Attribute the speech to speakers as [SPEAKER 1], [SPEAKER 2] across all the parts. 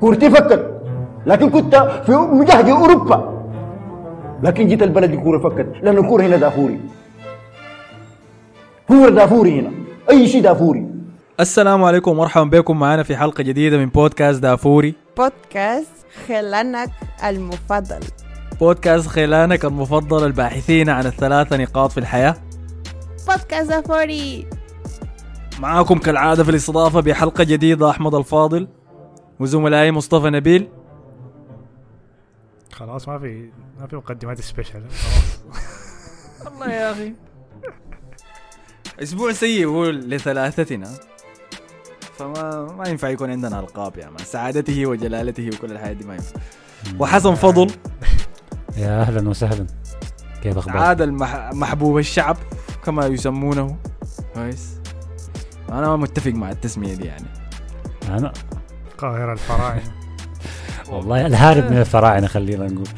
[SPEAKER 1] كورتي فكت لكن كنت في مجهد أوروبا. لكن جيت البلد الكوره فكت لأن الكورة هنا دافوري. كوره دافوري هنا. أي شيء دافوري.
[SPEAKER 2] السلام عليكم ومرحبا بكم. معنا في حلقة جديدة من بودكاست دافوري.
[SPEAKER 3] بودكاست خلانك المفضل.
[SPEAKER 2] بودكاست خلانك المفضل الباحثين عن الثلاثة نقاط في الحياة.
[SPEAKER 3] بودكاست دافوري.
[SPEAKER 2] معاكم كالعادة في الاستضافة بحلقة جديدة أحمد الفاضل. وزملائي مصطفى نبيل.
[SPEAKER 4] خلاص ما في ما في مقدمات سبيشال خلاص
[SPEAKER 2] الله يا أخي. أسبوع سيء هو لثلاثتنا. فما ما ينفع يكون عندنا ألقاب يا مان سعادته وجلالته وكل الحياة دي ما ينفع. وحسن فضل.
[SPEAKER 5] يا أهلا وسهلا. كيف أخبارك؟
[SPEAKER 2] عاد المح... محبوب الشعب كما يسمونه. كويس. أنا ما متفق مع التسمية دي يعني.
[SPEAKER 5] أنا
[SPEAKER 4] القاهرة الفراعنة
[SPEAKER 5] والله الهارب من الفراعنة خلينا نقول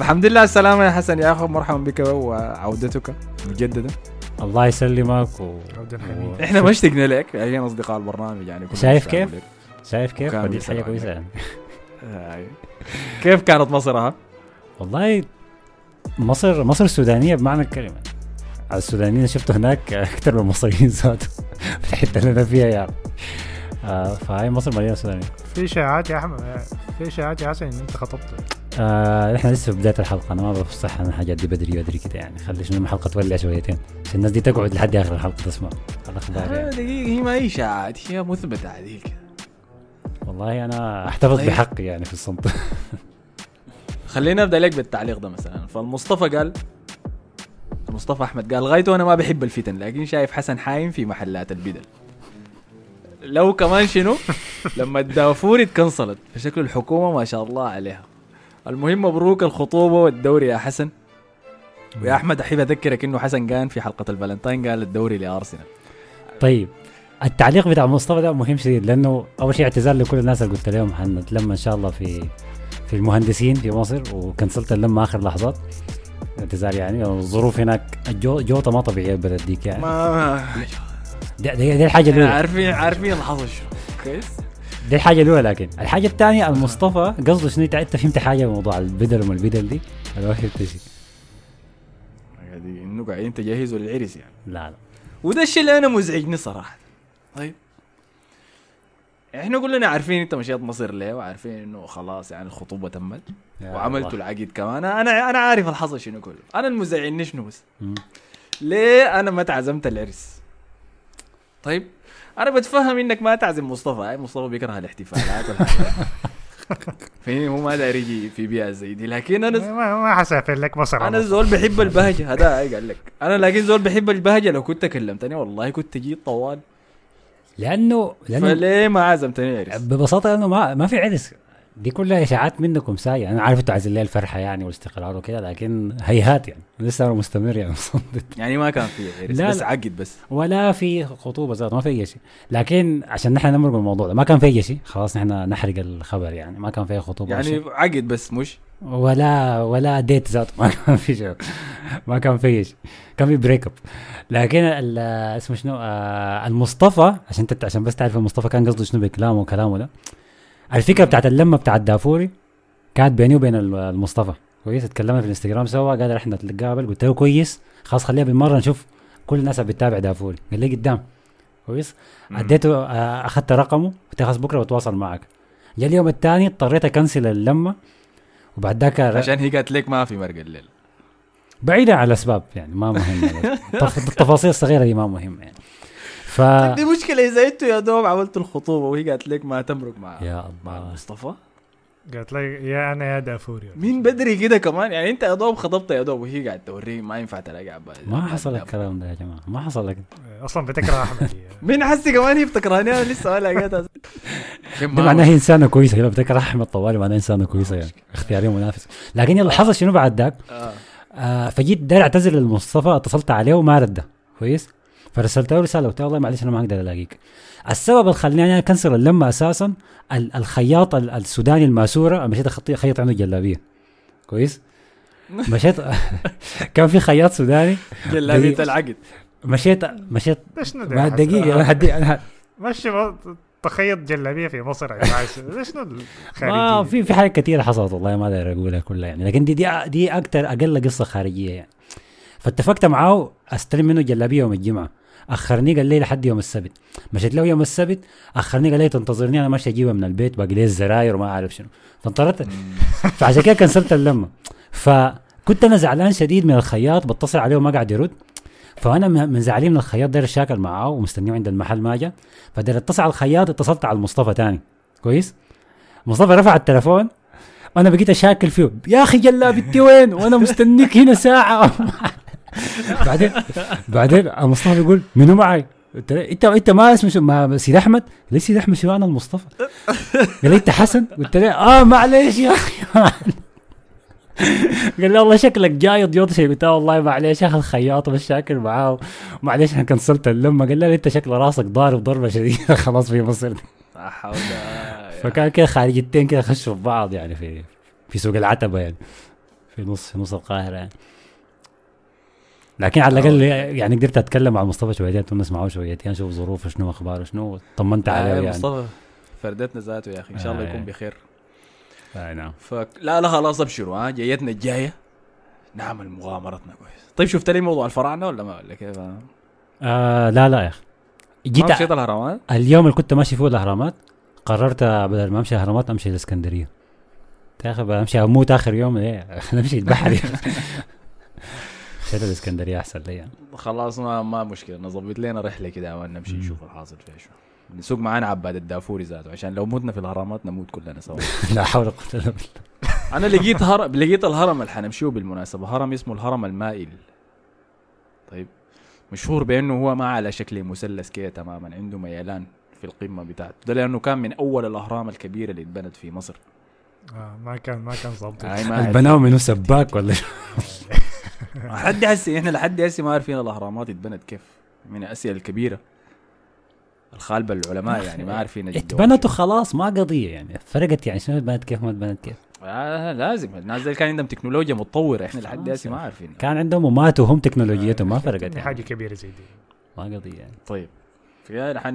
[SPEAKER 2] الحمد لله على السلامة يا حسن يا أخو مرحبا بك وعودتك مجددا
[SPEAKER 5] الله يسلمك و...
[SPEAKER 4] حميد
[SPEAKER 2] إحنا ما اشتقنا لك عشان أصدقاء البرنامج يعني
[SPEAKER 5] شايف كيف؟ شايف كيف؟ حاجة
[SPEAKER 2] عليك.
[SPEAKER 5] كويسة يعني
[SPEAKER 2] هاي. كيف كانت مصر ها؟
[SPEAKER 5] والله مصر مصر سودانيه بمعنى الكلمة السودانيين شفته هناك أكثر من المصريين ذاته في الحتة اللي أنا فيها يعني آه فهاي مصر مليانة سودانيين
[SPEAKER 4] في اشاعات يا أحمد في اشاعات يا حسن إن أنت خطبت.
[SPEAKER 5] آه إحنا لسه في بداية الحلقة أنا ما بفصح عن الحاجات دي بدري بدري كده يعني. خلي شنو الحلقة تولع شويتين. عشان الناس دي تقعد لحد آخر الحلقة تسمع الأخبار
[SPEAKER 2] آه،
[SPEAKER 5] يعني.
[SPEAKER 2] دقيقة هي ما هي إشاعات هي مثبتة عادي كده
[SPEAKER 5] والله أنا أحتفظ
[SPEAKER 2] طيب.
[SPEAKER 5] بحقي يعني في الصمت.
[SPEAKER 2] خلينا نبدأ لك بالتعليق ده مثلا. فالمصطفى قال مصطفى أحمد قال غايته أنا ما بحب الفتن لكن شايف حسن حايم في محلات البدل. لو كمان شنو؟ لما الدافور اتكنصلت فشكل الحكومة ما شاء الله عليها. المهم مبروك الخطوبة والدوري يا حسن. ويا أحمد أحب أذكرك إنه حسن كان في حلقة الفالنتاين قال الدوري لأرسنال.
[SPEAKER 5] طيب التعليق بتاع مصطفى ده مهم شديد لأنه أول شيء اعتذار لكل الناس اللي قلت لهم حنتلم إن شاء الله في في المهندسين في مصر وكنسلت اللمة آخر لحظات. اعتذار يعني الظروف هناك الجو جوطة ما طبيعية البلد ديك يعني.
[SPEAKER 2] ما
[SPEAKER 5] دي, دي, دي
[SPEAKER 2] الحاجة
[SPEAKER 5] الأولى.
[SPEAKER 2] عارفين عارفين الحظ شنو كويس.
[SPEAKER 5] دي الحاجة الأولى لكن الحاجة الثانية المصطفى قصده شنو؟ انت فهمت حاجة بموضوع البدل وما البدل دي؟ أنا ما فهمت شيء
[SPEAKER 2] انه قاعدين تجهزوا للعرس يعني؟
[SPEAKER 5] لا لا.
[SPEAKER 2] وده الشيء اللي أنا مزعجني صراحة. طيب. إحنا كلنا عارفين أنت مشيت مصر ليه وعارفين إنه خلاص يعني الخطوبة تمت وعملتوا
[SPEAKER 5] الله.
[SPEAKER 2] العقد كمان. أنا أنا عارف الحظ شنو كله. أنا المزعجني شنو بس. ليه أنا ما تعزمت العرس طيب أنا بتفهم إنك ما تعزم مصطفى. هاي مصطفى بيكره الاحتفالات والحاجات فاهمني هو ما داير يجي في بيئة زي دي. لكن أنا
[SPEAKER 4] ما ما حسافر لك مصر
[SPEAKER 2] أنا زول بحب البهجة هذا هاي قال لك. أنا لكن زول بحب البهجة لو كنت كلمتني والله كنت جيت طوال.
[SPEAKER 5] لأنه لأنه
[SPEAKER 2] فليه ما عزمتني؟ عرس.
[SPEAKER 5] ببساطة لأنه ما ما في عرس. دي كلها إشاعات منكم ساي أنا عارف إنتوا عايزين لي الفرحة يعني والاستقرار وكده لكن هيهات يعني. لسه أنا مستمر يعني. مصمت
[SPEAKER 2] يعني ما كان في
[SPEAKER 5] لا،
[SPEAKER 2] بس. عقد بس.
[SPEAKER 5] ولا في خطوبة ذات ما في أي شيء. لكن عشان نحن نمرق الموضوع ده ما كان في أي شيء. خلاص نحن نحرق الخبر يعني. ما كان في خطوبة
[SPEAKER 2] يعني عقد بس مش؟
[SPEAKER 5] ولا ولا ديت ذاته. ما كان في شيء. ما كان في شيء. كان في break up لكن اسمه شنو آه المصطفى عشان عشان بس تعرف المصطفى كان قصده شنو بكلامه وكلامه ده. الفكرة بتاعت اللمة بتاعت دافوري كانت بيني وبين ال- المصطفى. كويس؟ اتكلمنا في الانستغرام سوا قال إحنا نتقابل. قلت له كويس. خلاص خليها بالمرة نشوف كل الناس اللي بتتابع دافوري. قال لي قدام. كويس؟ أديته آه، أخذت رقمه. قلت خلاص بكرة بتواصل معك. جاء اليوم الثاني اضطريت أكنسل اللمة. وبعد ذاك
[SPEAKER 2] عشان هي قالت لك ما في مرق الليل.
[SPEAKER 5] بعيدا عن الأسباب يعني ما التف- التفاصيل الصغيرة دي ما مهمة يعني. ف
[SPEAKER 2] دي مشكلة إذا أنتوا يا دوب عملتوا الخطوبة وهي قالت لك ما تمرق مع
[SPEAKER 5] يا
[SPEAKER 2] مع
[SPEAKER 5] الله
[SPEAKER 2] مصطفى.
[SPEAKER 4] قالت لي يا أنا يا دافوري
[SPEAKER 2] مين بدري كده كمان؟ يعني أنت يا دوب خطبت يا دوب وهي قاعد توريه ما ينفع تلاقي عباد
[SPEAKER 5] ما حصل الكلام ده يا جماعة ما حصل لك.
[SPEAKER 4] أصلا بتكره أحمد
[SPEAKER 2] مين حسي كمان؟ هي بتكرهني أنا لسه ما لقيتها.
[SPEAKER 5] دي معناها هي إنسانة كويسة كده بتكره أحمد طوالي معناها إنسانة كويسة يعني اختياري منافس. لكن يلا حصل شنو بعد ذاك؟
[SPEAKER 2] آه.
[SPEAKER 5] آه فجيت داير أعتذر للمصطفى اتصلت عليه وما رد. كويس؟ فرسلت له رسالة قلت له والله معلش أنا ما أقدر ألاقيك. السبب اللي خلاني أنا أكنسل اللمة أساسا ال- الخياط ال- السوداني الماسورة مشيت أخطي- اخيط عنده جلابية. كويس؟ مشيت كان في خياط سوداني. جلابية.
[SPEAKER 2] العقد.
[SPEAKER 5] مشيت مشيت دقيقة أنا هدي أنا
[SPEAKER 4] مشي تخيط جلابية في مصر يا جماعة شنو
[SPEAKER 5] ما في في حاجات كثيره حصلت والله ما أقدر أقولها كلها يعني. لكن دي دي دي أكثر أقل قصة خارجية يعني. فاتفقت معاه أستلم منه جلابية يوم الجمعة. أخرني قال لي لحد يوم السبت. مشيت له يوم السبت أخرني قال لي تنتظرني أنا ماشي اجيبها من البيت باقي لي الزراير وما أعرف شنو. فانطرت. فعشان كده كنسلت اللمة. فكنت أنا زعلان شديد من الخياط بتصل عليه وما قاعد يرد. فأنا من زعلي من الخياط داير شاكل معاه ومستنيه عند المحل ما جا فداير اتصل على الخياط اتصلت على المصطفى تاني. كويس؟ مصطفى رفع التليفون وأنا بقيت أشاكل فيه. يا أخي جلابتي وين؟ وأنا مستنيك هنا ساعة. بعدين بعدين مصطفى بيقول منو معي؟ قلت له انت إنت ما اسمه شو- ما سيد أحمد؟ ليش سيد أحمد شو أنا المصطفى؟ قال لي إنت حسن؟ قلت له آه معلش يا أخي قال لي والله شكلك جاي ضيوط شيء. قلت له والله أخي الخياط بس شاكل معاه. معلش أنا كنسلت اللمة. قال لي أنت شكل راسك ضارب ضربه شديدة. خلاص في مصر فكان كده خارجيتين كده خشوا في بعض يعني في في سوق العتبة يعني. في نص في نص القاهرة يعني. لكن على الأقل يعني قدرت أتكلم مع مصطفى شويتين تونس معه شويتين أشوف ظروفه شنو اخباره شنو طمنت عليه
[SPEAKER 2] آه،
[SPEAKER 5] يعني.
[SPEAKER 2] مصطفى فردتنا ذاته يا أخي إن شاء الله
[SPEAKER 5] آه.
[SPEAKER 2] يكون بخير.
[SPEAKER 5] آه نعم.
[SPEAKER 2] فك... لا لا خلاص أبشروا ها جايتنا الجاية. نعمل مغامرتنا كويس. طيب شفت لي موضوع الفراعنة ولا ما ولا كيف؟
[SPEAKER 5] آه لا لا يا أخي. جيت
[SPEAKER 2] مشيت الهرمات
[SPEAKER 5] اليوم اللي كنت ماشي فيه الأهرامات قررت بدل ما أمشي الأهرامات أمشي الإسكندرية. أخي أمشي أموت آخر يوم ليه نمشي البحر. مشيت الإسكندرية أحسن لي يعني.
[SPEAKER 2] خلاص ما ما مشكلة. نظبط لنا رحلة كده عمان نمشي نشوف الحاصل فيها شو. نسوق معانا عباد الدافوري ذاته عشان لو متنا في الاهرامات نموت كلنا سوا.
[SPEAKER 5] لا حول ولا قوة إلا بالله.
[SPEAKER 2] أنا لقيت هرم لقيت الهرم اللي حنمشيه بالمناسبة. هرم اسمه الهرم المائل. طيب مشهور بأنه هو ما على شكل مثلث كده تماما عنده ميلان في القمة بتاعته ده لأنه كان من أول الأهرام الكبيرة اللي اتبنت في مصر.
[SPEAKER 4] آه ما كان ما كان ظابط
[SPEAKER 5] البناوي منو سباك ولا شو؟
[SPEAKER 2] لحد هسه إحنا لحد هسه ما عارفين الأهرامات اتبنت كيف. من الأسئلة الكبيرة. الخالبة العلماء يعني ما عارفين.
[SPEAKER 5] اتبنت وخلاص ما قضية يعني. فرقت يعني شنو اتبنت كيف ما اتبنت كيف؟
[SPEAKER 2] آه لازم. الناس دي كان عندهم تكنولوجيا متطورة. إحنا لحد هسه ما عارفين.
[SPEAKER 5] كان عندهم وماتوا هم تكنولوجيتهم ما فرقت يعني.
[SPEAKER 4] حاجة كبيرة زي دي.
[SPEAKER 5] ما قضية يعني.
[SPEAKER 2] طيب.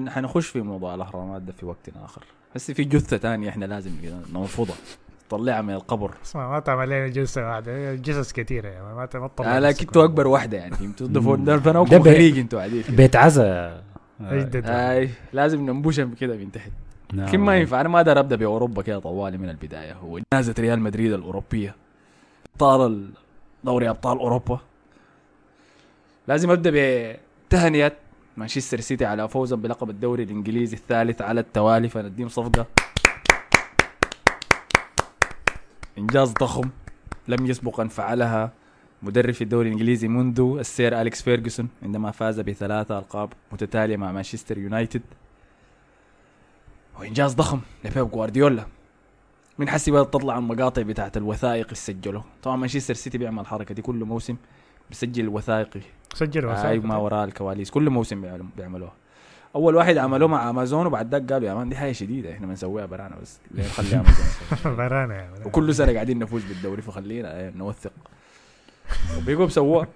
[SPEAKER 2] حنخش في موضوع الأهرامات ده في وقت آخر. بس في جثة تانية إحنا لازم كده نطلعها من القبر.
[SPEAKER 4] اسمع ما تعمل لنا جلسة واحدة. جثث كثيرة يعني ما ما تطلع
[SPEAKER 2] آه لا. كنتوا أكبر واحدة يعني فهمتوا ده فنوكم
[SPEAKER 5] بي-
[SPEAKER 2] خليج أنتوا فيه.
[SPEAKER 5] بيت عزا.
[SPEAKER 2] هاي لازم ننبشها كده من تحت.
[SPEAKER 5] نعم.
[SPEAKER 2] لكن ما ينفع أنا ما أقدر أبدأ بأوروبا كده طوالي من البداية. هو جنازه ريال مدريد الأوروبية. أبطال دوري أبطال أوروبا. لازم أبدأ بتهنئة مانشستر سيتي على فوزهم بلقب الدوري الإنجليزي الثالث على التوالي. فنديهم صفقة. إنجاز ضخم لم يسبق أن فعلها مدرب في الدوري الإنجليزي منذ السير أليكس فيرجسون عندما فاز بثلاثة ألقاب متتالية مع مانشستر يونايتد. وإنجاز ضخم لبيب جوارديولا. من حسي بدأت تطلع المقاطع بتاعت الوثائق اللي سجلوا طبعا مانشستر سيتي بيعمل الحركة دي كل موسم بيسجل وثائقي
[SPEAKER 4] سجل
[SPEAKER 2] اي
[SPEAKER 4] وسائل
[SPEAKER 2] ما وراء الكواليس. كل موسم بيعمل- بيعملوها. أول واحد عملوه مع أمازون وبعد ذاك قالوا يا man دي حاجة شديدة إحنا بنسويها برانا بس. ليه نخلي أمازون؟
[SPEAKER 4] برانا
[SPEAKER 2] وكل سنة قاعدين نفوز بالدوري فخلينا إيه، نوثق. وبقوا بسووها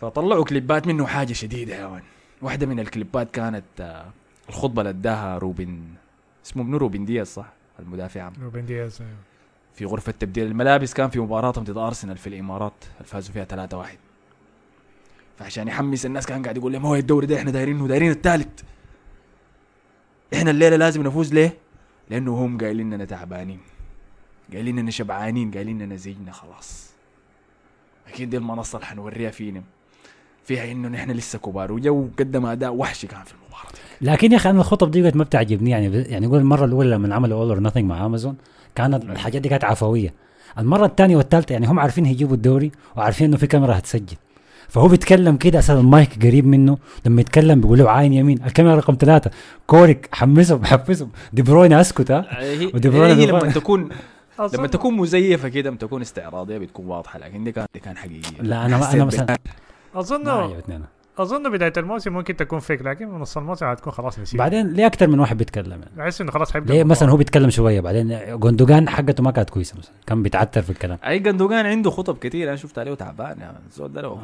[SPEAKER 2] فطلعوا كليبات منه حاجة شديدة يا man. واحدة من الكليبات كانت آه، الخطبة اللي اداها روبن. اسمه منو؟ روبن دياز صح؟ المدافع. عام
[SPEAKER 4] روبن دياز أيوه.
[SPEAKER 2] في غرفة تبديل الملابس كان في مباراتهم ضد أرسنال في الإمارات فازوا فيها 3 1 فعشان يحمس الناس كان قاعد يقول لهم هو الدوري ده إحنا دايرينه دايرين الثالث إحنا الليلة لازم نفوز ليه؟ لأنه هم قايلين إننا تعبانين. قايلين إننا شبعانين قايلين إننا زينا خلاص. أكيد دي المنصة اللي حنوريها فينا. فيها إنه نحن لسه كبار. وجو قدم أداء وحشي كان في المباراة.
[SPEAKER 5] لكن يا أخي أنا الخطب دي ما بتعجبني. يعني يعني يقول المرة الأولى لما عملوا All or مع امازون كانت الحاجات دي كانت عفوية. المرة الثانية والثالثة يعني هم عارفين هيجيبوا الدوري وعارفين إنه في كاميرا هتسجل. فهو بيتكلم كده أساسا المايك قريب منه لما يتكلم بيقول له عاين يمين. الكاميرا رقم ثلاثة. كورك حمسهم حفزهم دي بروين أسكت ها؟
[SPEAKER 2] هي,
[SPEAKER 5] ودي بروين
[SPEAKER 2] هي لما تكون لما تكون مزيفة كده لما تكون استعراضية بتكون واضحة. لكن دي كان دي كان حقيقية.
[SPEAKER 5] لا أنا
[SPEAKER 2] أنا
[SPEAKER 5] مثلا أظن
[SPEAKER 4] أظن بداية الموسم ممكن تكون fake لكن من نص الموسم هتكون خلاص نسيت.
[SPEAKER 5] بعدين ليه أكثر من واحد بيتكلم؟ يعني
[SPEAKER 4] بحس إنه خلاص حيبدأ
[SPEAKER 5] ليه. مثلا هو بيتكلم شوية بعدين جوندوجان حقته ما كانت كويسة مثلا كان بيتعتر في الكلام.
[SPEAKER 2] أي جندوجان عنده خطب كتير أنا شفت عليه تعبان يا man. الزول ده لو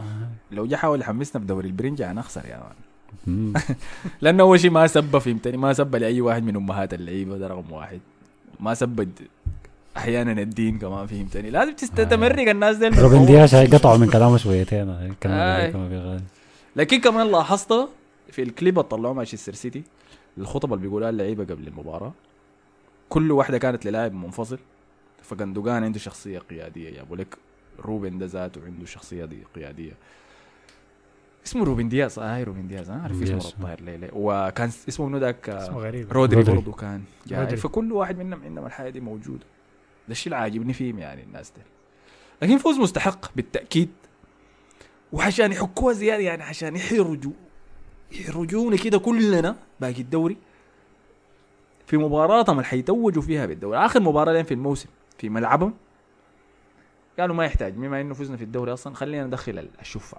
[SPEAKER 2] لو جا حاول يحمسنا بدوري البرنجة هنخسر يا
[SPEAKER 5] man.
[SPEAKER 2] لأنه أول شيء ما سب فهمتني؟ ما سب لأي واحد من أمهات اللعيبة ده رقم واحد. ما سب أحيانا الدين كمان فهمتني؟ لازم تست-
[SPEAKER 5] آه.
[SPEAKER 2] الناس دي
[SPEAKER 5] روبن دياش قطعوا من كلامه شويتين كلام
[SPEAKER 2] آي. لكن كمان لاحظت في الكليب اللي طلعوه مانشستر سيتي الخطب اللي بيقولها اللعيبة قبل المباراة كل واحدة كانت للاعب منفصل فجندوجان عنده شخصية قيادية جابوا لك روبن ده ذاته عنده شخصية دي قيادية. اسمه روبن دياز آه هاي روبن دياز آه عارف اسمه
[SPEAKER 5] دياز.
[SPEAKER 2] الطاهر ليلى. وكان اسمه منو ذاك؟ آه،
[SPEAKER 4] اسمه غريب.
[SPEAKER 2] رودري.
[SPEAKER 5] رودري.
[SPEAKER 2] برضه كان
[SPEAKER 4] رودري.
[SPEAKER 2] فكل واحد منهم عندهم الحياة دي موجودة. ده الشيء اللي عاجبني فيهم يعني الناس دي. لكن فوز مستحق بالتأكيد. وعشان يحكوها زيادة يعني عشان يحرجوا. يحرجونا كده كلنا باقي الدوري. في مباراتهم اللي حيتوجوا فيها بالدوري. آخر مباراة لين في الموسم في ملعبهم. قالوا ما يحتاج بما إنه فزنا في الدوري أصلا خلينا ندخل الشفع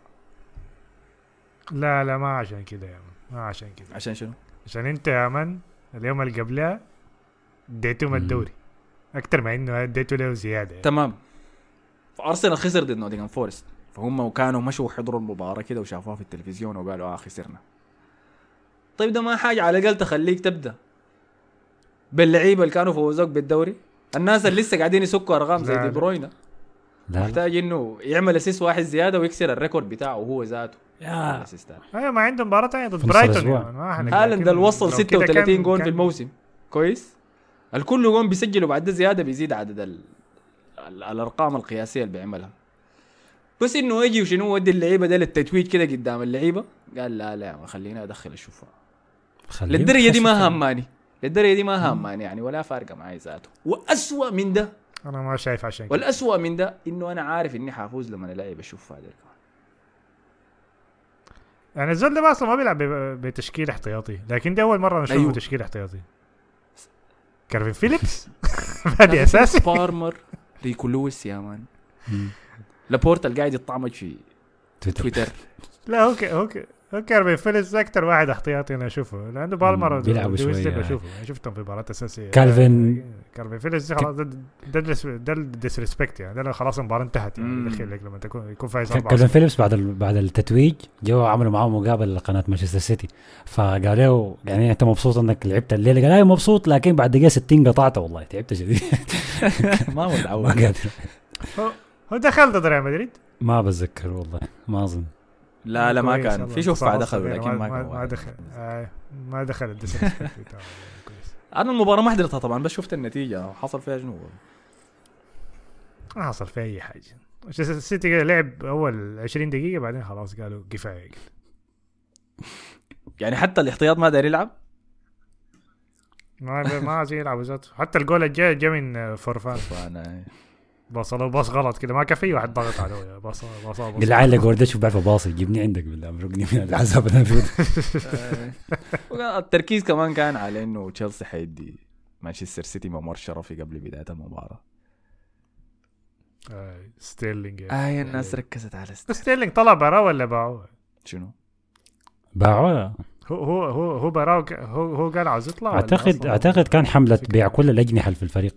[SPEAKER 4] لا لا ما عشان كده يا man ما عشان كده.
[SPEAKER 2] عشان شنو؟
[SPEAKER 4] عشان أنت يا man اليوم اللي قبلها اديتهم. الدوري. أكتر ما إنه اديته له زيادة يعني.
[SPEAKER 2] تمام. فارسنال خسر ضد نوتنغهام فورست. فهم كانوا مشوا حضروا المباراة كده وشافوها في التلفزيون وقالوا آه خسرنا. طيب ده ما حاجة على الأقل تخليك تبدأ. باللعيبة اللي كانوا فوزوك بالدوري. الناس اللي لسه قاعدين يكسروا أرقام زي دي بروينا.
[SPEAKER 5] لا
[SPEAKER 2] محتاج إنه يعمل assist واحد زيادة ويكسر ال record بتاعه هو ذاته.
[SPEAKER 5] يا.
[SPEAKER 4] أيوه ما عندهم مباراة ثانية ضد برايتون إحنا
[SPEAKER 2] هالاند اللي وصل
[SPEAKER 4] لو كده
[SPEAKER 2] 36
[SPEAKER 4] كان-
[SPEAKER 2] جون في الموسم. كويس. الكل جون بيسجلوا بعد ده زيادة بيزيد عدد ال... ال... الأرقام القياسية اللي بيعملها. بس انه يجي وشنو ودي اللعيبة ده للتتويج كده قدام اللعيبة؟ قال لا لا ما خليني أدخل
[SPEAKER 5] خليهم
[SPEAKER 2] للدرجة دي ما. هماني. للدرجة دي ما هماني يعني ولا فارقة معي ذاته. وأسوأ من ده
[SPEAKER 4] أنا ما شايف عشان كده.
[SPEAKER 2] والأسوأ من ده إنه أنا عارف إني حافوز لما العب الشفع ده
[SPEAKER 4] يعني الزول ده أصلا ما بيلعب بتشكيل احتياطي لكن دي أول مرة نشوفه
[SPEAKER 2] أيوه.
[SPEAKER 4] تشكيل احتياطي. كارفين فيليبس؟ هذه أساسي.
[SPEAKER 2] بارمر ريكو لويس يا
[SPEAKER 5] man.
[SPEAKER 2] لابورتا اللي قاعد يطعمج في
[SPEAKER 5] تويتر.
[SPEAKER 2] تويتر.
[SPEAKER 4] لا هو ك- هو ك- هو كالفين فيليبس أكثر واحد احتياطي أنا أشوفه. لأنه بالمر
[SPEAKER 5] بيلعبوا.
[SPEAKER 4] دي بشوفه شفتهم في مباراة أساسية.
[SPEAKER 5] كالفين-
[SPEAKER 4] كالفين فيليبس خلاص ده ده ال disrespect يعني. ده خلاص المباراة انتهت يعني لك لما تكون يكون فايز
[SPEAKER 5] كالفين.
[SPEAKER 4] 4
[SPEAKER 5] فيليبس بعد ال- بعد التتويج جو عملوا معاه مقابله لقناة مانشستر سيتي. فقال له يعني أنت مبسوط إنك لعبت الليلة؟ قال أيوه مبسوط لكن بعد دقيقة 60 قطعته والله. تعبت شديد.
[SPEAKER 2] ما متعود
[SPEAKER 4] هو دخل ضد ريال مدريد؟
[SPEAKER 5] ما بتذكر والله ما أظن.
[SPEAKER 2] لا لا ما كان. في
[SPEAKER 4] شفع
[SPEAKER 2] دخلوا. لكن ما كان
[SPEAKER 4] ما. دخل. ما دخل
[SPEAKER 2] أنا المباراة ما حضرتها طبعا بس شفت النتيجة. حصل فيها شنو؟
[SPEAKER 4] ما حصل في أي حاجة. السيتي لعب أول 20 دقيقة بعدين خلاص قالوا كفاية.
[SPEAKER 2] يعني حتى الاحتياط ما داير يلعب؟
[SPEAKER 4] ما ما عايزين يلعبوا ذاته حتى الجول الجاي جا من فورفان. بصلوا باص غلط كده ما كان في واحد ضغط عليه. باص باص باص
[SPEAKER 5] بالله عليك جورديش بيعرف باصي جيبني عندك بالله مرقني من العذاب اللي أنا فيه.
[SPEAKER 2] التركيز كمان كان على إنه تشيلسي حيدي مانشستر سيتي ممر شرفي قبل بداية المباراة.
[SPEAKER 4] آه، ستيرلينج
[SPEAKER 2] آه الناس ركزت على ست-
[SPEAKER 4] ستيرلينج طلع براه ولا باعوه؟
[SPEAKER 2] شنو؟
[SPEAKER 5] باعوه.
[SPEAKER 4] هو هو هو هو براه ك- هو هو قال عاوز يطلع أعتقد؟
[SPEAKER 5] أعتقد كان
[SPEAKER 4] حملة.
[SPEAKER 5] بيع كل الأجنحة اللي في الفريق.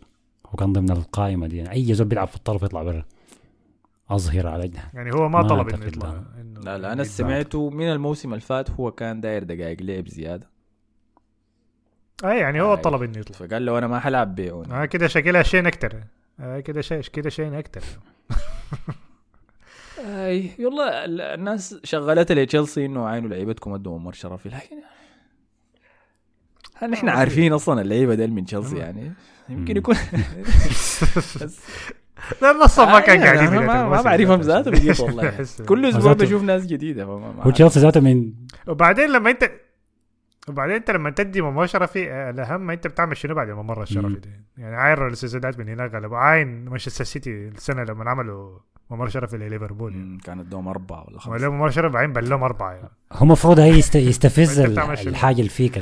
[SPEAKER 5] وكان ضمن القائمة دي. يعني أي زول بيلعب في الطرف يطلع برا. أظهر على
[SPEAKER 4] يعني هو ما
[SPEAKER 5] ما
[SPEAKER 4] طلب
[SPEAKER 5] إنه
[SPEAKER 4] يطلع.
[SPEAKER 5] لا.
[SPEAKER 4] إنه
[SPEAKER 2] لا لا
[SPEAKER 4] أنا.
[SPEAKER 2] سمعته من الموسم اللي فات هو كان داير دقائق لعب زيادة.
[SPEAKER 4] أي يعني هو
[SPEAKER 2] آه،
[SPEAKER 4] طلب إنه يطلع.
[SPEAKER 2] فقال له أنا ما حلعب بيعوني
[SPEAKER 4] آه كده شكلها شين أكتر آه كده شيء كده شين أكتر
[SPEAKER 2] اي والله ال- الناس شغلتها لتشيلسي إنه عينوا لعيبتكم ادوا ممر شرفي لكن هل نحن عارفين أصلا اللعيبة ديل من تشيلسي. يعني يمكن. يكون
[SPEAKER 4] لا النص ما كان بداية
[SPEAKER 2] ما, بعرفهم
[SPEAKER 4] ذاته.
[SPEAKER 2] والله كل
[SPEAKER 5] أسبوع
[SPEAKER 2] بشوف ناس جديدة
[SPEAKER 5] هو تشيلسي ذاته من
[SPEAKER 4] وبعدين لما انت وبعدين أنت لما تدي ممر شرفي الأهم أنت بتعمل شنو بعد الممر الشرفي. ده يعني عاين سوسيداد من هناك غلبوا عاين مانشستر سيتي السنة لما عملوا ممر شرفي لليفربول يعني.
[SPEAKER 2] كانت دوم أربعة ولا
[SPEAKER 4] ولا
[SPEAKER 2] خمسة
[SPEAKER 4] ممر شرفي بعدين بلهم أربعة يعني.
[SPEAKER 5] هو المفروض هي يست- يستفز؟ الحاجة اللي فيك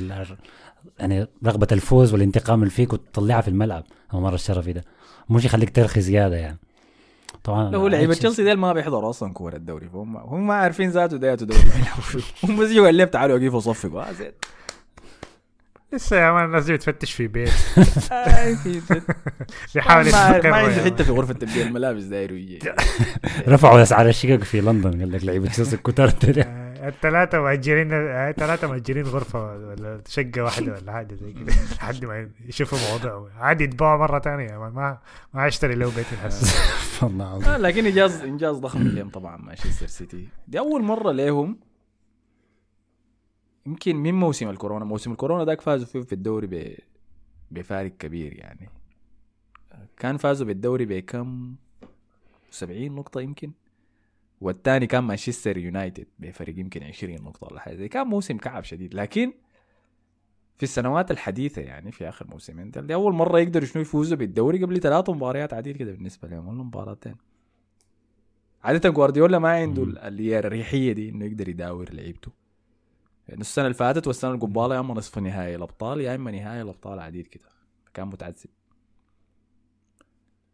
[SPEAKER 5] يعني رغبة الفوز والانتقام اللي فيك وتطلعها في الملعب. الممر الشرفي ده. مش يخليك ترخي زيادة يعني. طبعا
[SPEAKER 2] لا هو لعيبة تشيلسي ديل ما بيحضروا أصلا كورة الدوري. فهم هم ما عارفين ذاته ديته دوري بيلعبوا فيه. هم بس يجوا اللعب تعالوا وقفوا صفقوا آه، زين.
[SPEAKER 4] لسه يا مان الناس دي بتفتش في بيت.
[SPEAKER 2] آه،.
[SPEAKER 4] بيحاول
[SPEAKER 2] ما عنده. حتة في غرفة تبديل الملابس داير
[SPEAKER 5] رفعوا أسعار الشقق في لندن. قال لك لعيبة تشيلسي كتار
[SPEAKER 4] آه، الثلاثة مأجرين الثلاثة مأجرين غرفة ولا شقة واحدة ولا حاجة زي كده لحد ما يشوفوا موضوع. عادي يتباعوا مرة ثانية ما ما أشتري له بيت الحسن
[SPEAKER 5] والله العظيم.
[SPEAKER 2] آه لكن انجاز إنجاز ضخم لهم طبعا مانشستر سيتي دي أول مرة لهم يمكن من موسم الكورونا. موسم الكورونا ذاك فازوا فيه في الدوري ب... بفارق كبير يعني. كان فازوا بالدوري بكم؟ 70 نقطة يمكن. والثاني كان مانشستر يونايتد بفرق يمكن 20 نقطة ولا حاجة زي كان موسم كعب شديد. لكن في السنوات الحديثة يعني في آخر موسمين دي أول مرة يقدروا شنو يفوزوا بالدوري قبل ثلاث مباريات عديد كده بالنسبة لهم ولا مباراتين. عادة جوارديولا ما عنده ال- اللي هي الريحية دي إنه يقدر يداور لعيبته. يعني السنة اللي فاتت والسنة القبالة يا إما نصف نهائي الأبطال يا إما نهائي الأبطال عديد كده. كان متعذب.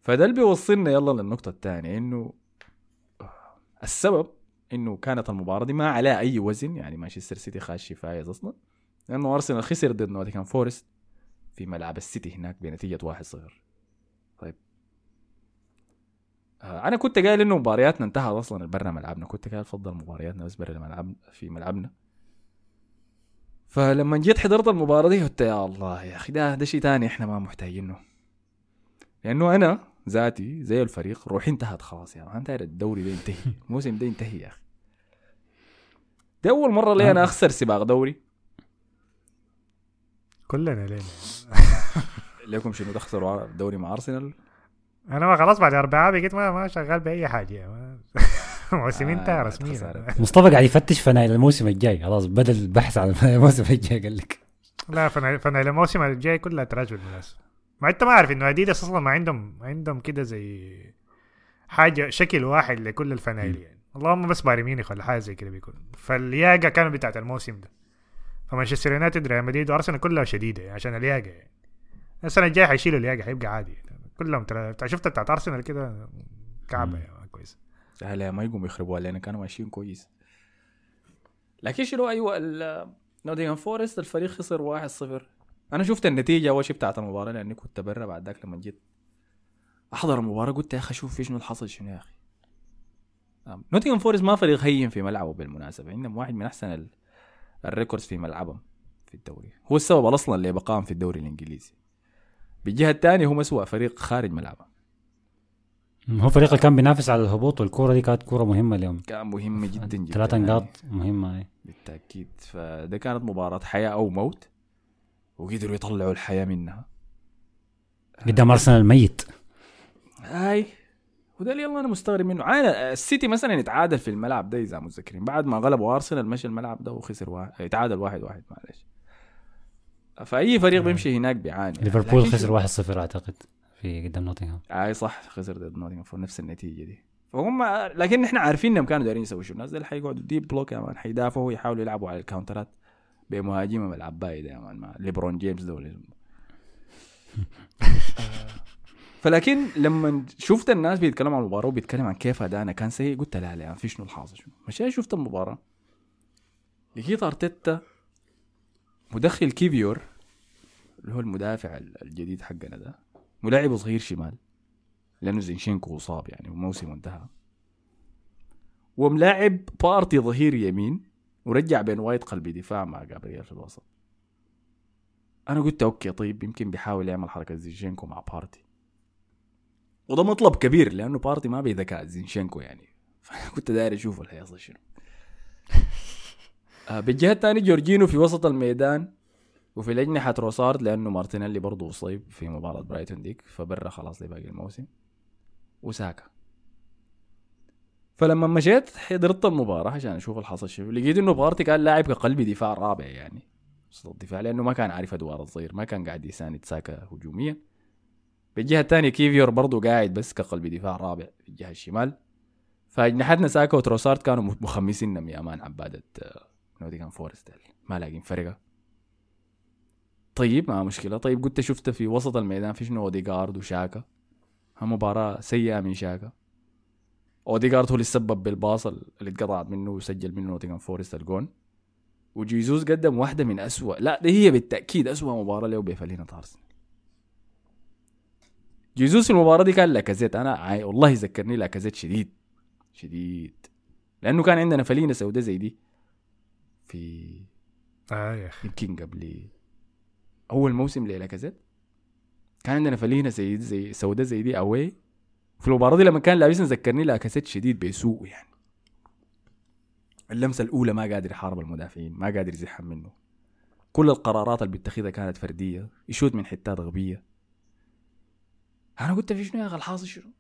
[SPEAKER 2] فده اللي بيوصلنا يلا للنقطة الثانية إنه السبب إنه كانت المباراة دي ما عليها أي وزن يعني مانشستر سيتي خاش فايز أصلا لأنه أرسنال خسر ضد نوتنغهام فورست في ملعب السيتي هناك بنتيجة 1-0 طيب. آه، أنا كنت قايل إنه مبارياتنا انتهت أصلا برا ملعبنا. كنت قايل فضل مبارياتنا بس برا ملعب في ملعبنا. فلما جيت حضرت المباراة دي قلت يا الله يا أخي ده ده شيء تاني إحنا ما محتاجينه. لأنه أنا ذاتي زي الفريق روحي انتهت خلاص يا مان داير الدوري ده ينتهي الموسم ده ينتهي يا أخي. دي أول مرة لي أنا أخسر سباق دوري.
[SPEAKER 4] كلنا لينا
[SPEAKER 2] لكم شنو تخسروا الدوري مع أرسنال؟
[SPEAKER 4] أنا ما خلاص بعد أربعة بقيت ما ما شغال بأي موسمين
[SPEAKER 2] آه،
[SPEAKER 4] انتهى. رسميا
[SPEAKER 5] مصطفى قاعد يفتش فنايل الموسم الجاي خلاص بدا البحث عن الموسم الجاي قال لك.
[SPEAKER 4] لا فنايل فنايل الموسم الجاي كلها تراجع بالمناسبة ما انت ما عارف إنه أديداس أصلا ما عندهم عندهم كده زي حاجة شكل واحد لكل الفنايل يعني. اللهم بس بايرن ميونخ ولا حاجة زي كده بيكون. فالياقة كانت بتاعت الموسم ده. فمانشستر يونايتد ريال مدريد وأرسنال كلها شديدة يعني عشان الياقة يعني. السنة الجاية حيشيلوا الياقة حيبقى عادي كلهم ترى شفت بتاعت أرسنال كده؟ كعبة يعني كويس
[SPEAKER 2] سهل ما يقوموا يخربوها لأن كانوا ماشيين كويس. لكن شنو؟ أيوه نوتنغهام فورست الفريق خسر 1-0 أنا شفت النتيجة أول شيء بتاعت المباراة لأني كنت برا بعد ذاك لما جيت. أحضر المباراة قلت يا أخي شوف في شنو حصل شنو يا أخي. نوتنغهام فورست ما فريق هين في ملعبه بالمناسبة عندهم واحد من أحسن ال- ال records في ملعبهم في الدوري. هو السبب أصلا اللي بقاهم في الدوري الإنجليزي. بالجهة الثانية هم اسوء فريق خارج ملعبه
[SPEAKER 5] هو فريق اللي كان بينافس على الهبوط والكوره دي كانت كوره مهمة اليوم.
[SPEAKER 2] كان مهم جدا جدا.
[SPEAKER 5] ثلاث. نقاط مهمة أي.
[SPEAKER 2] بالتأكيد. فده كانت مباراة حياة أو موت. وقدروا يطلعوا الحياة منها.
[SPEAKER 5] قدام أرسنال الميت.
[SPEAKER 2] هاي وده اللي يلا أنا مستغرب منه. عانا السيتي مثلا يتعادل في الملعب ده إذا متذكرين. بعد ما غلبوا أرسنال مشى الملعب ده وخسر واحد يتعادل واحد واحد معلش. فأي فريق بيمشي هناك بيعاني.
[SPEAKER 5] ليفربول
[SPEAKER 2] لكن
[SPEAKER 5] خسر
[SPEAKER 2] شو-
[SPEAKER 5] 1-0 أعتقد في قدام نوتنغهام.
[SPEAKER 2] أي صح خسر ضد نوتنغهام فورست نفس النتيجة دي. فهم لكن إحنا عارفين إنهم كانوا دايرين يسووا شو. الناس دي حيقعدوا deep block يا man حيدافعوا ويحاولوا يلعبوا على الكاونترات بمهاجمهم أونيي ده man. مع ليبرون جيمس. آه، فلكن لما شفت الناس بيتكلموا عن المباراة وبيتكلم عن كيف ادائنا كان سيء قلت لا لا في شنو الحاصل شنو. مشيت شفت المباراة. لقيت أرتيتا مدخل كيفيور اللي هو المدافع الجديد حقنا ده ملاعب صغير شمال. لأنه زينتشينكو إصاب يعني وموسمه انتهى. وملاعب بارتي ظهير يمين. ورجع بين وايت قلب دفاع مع جابرييل في الوسط. أنا قلت okay طيب يمكن بيحاول يعمل حركة زينتشينكو مع بارتي. وده مطلب كبير لأنه بارتي ما بذكاء زينتشينكو يعني. فكنت داير أشوف اللي هيحصل شنو. آه بالجهة الثانية جورجينو في وسط الميدان وفي الأجنحة تروسارد لأنه مارتينيلي برضه أصيب في مباراة برايتون ديك فبرا خلاص لباقي الموسم. وساكا. فلما مشيت حضرت المباراة عشان أشوف الحصل شنو لقيت إنه بارتي كان لاعب كقلب دفاع رابع يعني. وسط الدفاع لأنه ما كان عارف أدوار الظهير ما كان قاعد يساند ساكا هجوميا. بالجهة الثانية كيفيور برضه قاعد بس كقلب دفاع رابع في الجهة الشمال. فأجنحتنا ساكا وتروسارد كانوا مخمسين يا man عبادة آه، نوتنغهام فورست ما لاقين فرقة. طيب ما مشكلة. طيب قلت شفت في وسط الميدان في شنو؟ اوديجارد وشاكا. مباراة سيئة من شاكا. اوديجارد هو اللي سبب بالباص اللي اتقطعت منه وسجل منه نوتنغهام فورست الجون. وجيزوس قدم واحدة من أسوأ لا دي هي بالتأكيد أسوأ مباراة له بفنيلة أرسنال. جيزوس في المباراة دي كان لاكازيت. أنا عاي... والله ذكرني لاكازيت شديد شديد. لأنه كان عندنا فلينة سوداء زي دي في
[SPEAKER 4] آه يا أخي.
[SPEAKER 2] يمكن قبل أول موسم للاكازيت. كان عندنا فلينه زي زي سوداء زي دي أوي. في المباراة دي لما كان لابسنا ذكرني لاكازيت شديد بيسوء يعني. اللمسة الأولى ما قادر يحارب المدافعين ما قادر يزحم منه. كل القرارات اللي بيتخذها كانت فردية يشوت من حتات غبية. أنا قلت في شنو يا أخي الحاصل شنو؟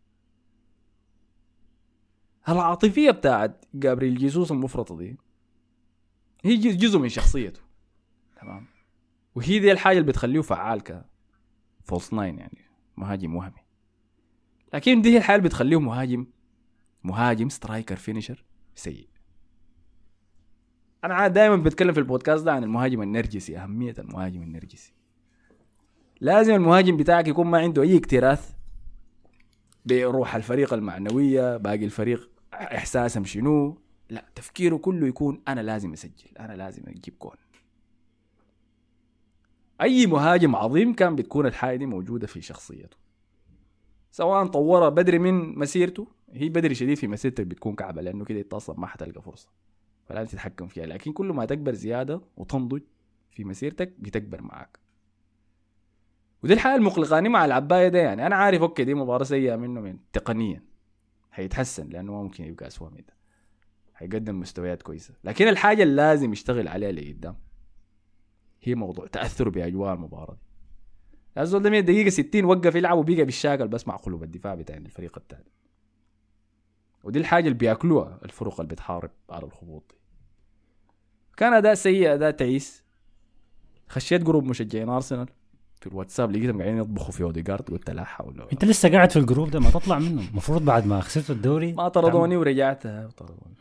[SPEAKER 2] العاطفية بتاعت جابريل جيسوس المفرطة دي هي جزء من شخصيته. تمام؟ وهي دي الحاجة اللي بتخليه فعال ك false nine يعني مهاجم وهمي. لكن دي هي الحاجة اللي بتخليه مهاجم. مهاجم striker finisher. سيء. أنا عاد دائما بتكلم في البودكاست ده عن المهاجم النرجسي أهمية المهاجم النرجسي. لازم المهاجم بتاعك يكون ما عنده أي اكتراث بروح الفريق المعنوية باقي الفريق احساسهم شنو. لا تفكيره كله يكون أنا لازم أسجل أنا لازم أجيب جول أي مهاجم عظيم كان بتكون الحاجة دي موجودة في شخصيته. سواء طورها بدري من مسيرته هي بدري شديد في مسيرتك بتكون كعبة لأنه كده انت أصلا ما حتلقى فرصة. فلازم تتحكم فيها لكن كل ما تكبر زيادة وتنضج في مسيرتك بتكبر معك ودي الحاجة المقلقاني مع العباية ده يعني. أنا عارف أوكي دي مباراة سيئة منه من تقنيا. هيتحسن لأنه ما ممكن يبقى اسوء من ده. هيقدم مستويات كويسة. لكن الحاجة اللي لازم يشتغل عليها لقدام هي موضوع تأثره بأجواء المباراة دي. الزول ده من الدقيقه 60 وقف يلعب وبقى بالشاكل بس مع قلوب الدفاع بتاع الفريق الثاني ودي الحاجة اللي بياكلوها الفرق اللي بتحارب على الهبوط دي. كان أداء سيء أداء تعيس. خشيت group مشجعين أرسنال. في الواتساب لقيتهم قاعدين يطبخوا في اوديجارد قلت لا حول ولا
[SPEAKER 5] أنت لسه قاعد في الجروب ده؟ ما تطلع منه. المفروض بعد ما خسرت الدوري
[SPEAKER 2] ما طردوني ورجعت. طردوني.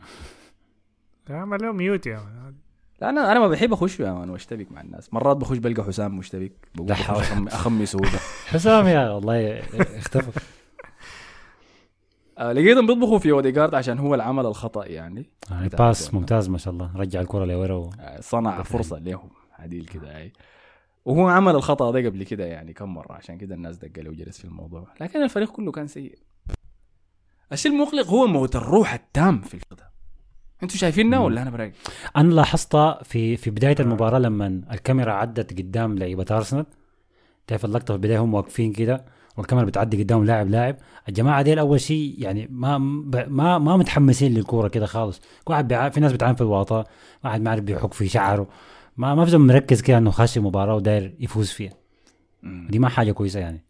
[SPEAKER 4] اعمل له mute يا man.
[SPEAKER 2] لا أنا أنا ما بحب أخش يا man واشتبك مع الناس. مرات بخش بلقى حسام مشتبك بقول اخمس هو
[SPEAKER 5] حسام يا والله اختفى.
[SPEAKER 2] آه، لقيتهم بيطبخوا في اوديجارد عشان هو العمل الخطأ يعني.
[SPEAKER 5] يعني
[SPEAKER 2] بتاع
[SPEAKER 5] باس. ممتاز ما شاء الله. رجع الكرة لورا.
[SPEAKER 2] آه، صنع فرصة لهم عديل كده أي. وهو عمل الخطأ ده قبل كده يعني كم مرة عشان كده الناس دق له وجلس في الموضوع. لكن الفريق كله كان سيء. الشيء المقلق هو موت الروح التام في الفريق ده. أنتوا شايفيننا ولا أنا برايك؟
[SPEAKER 5] أنا لاحظتها في في بداية المباراة لما الكاميرا عدت قدام لعيبة أرسنال. تعرف اللقطة في البداية هم واقفين كده والكاميرا بتعدي قدام لاعب لاعب. الجماعة دي أول شيء يعني ما ما ما متحمسين للكورة كده خالص. كل واحد بيع... في ناس بتعامل في الواطه واحد ما عارف بيحك في شعره. ما ما في مركز كده إنه خاش مباراة وداير يفوز فيها. دي ما حاجة كويسة يعني.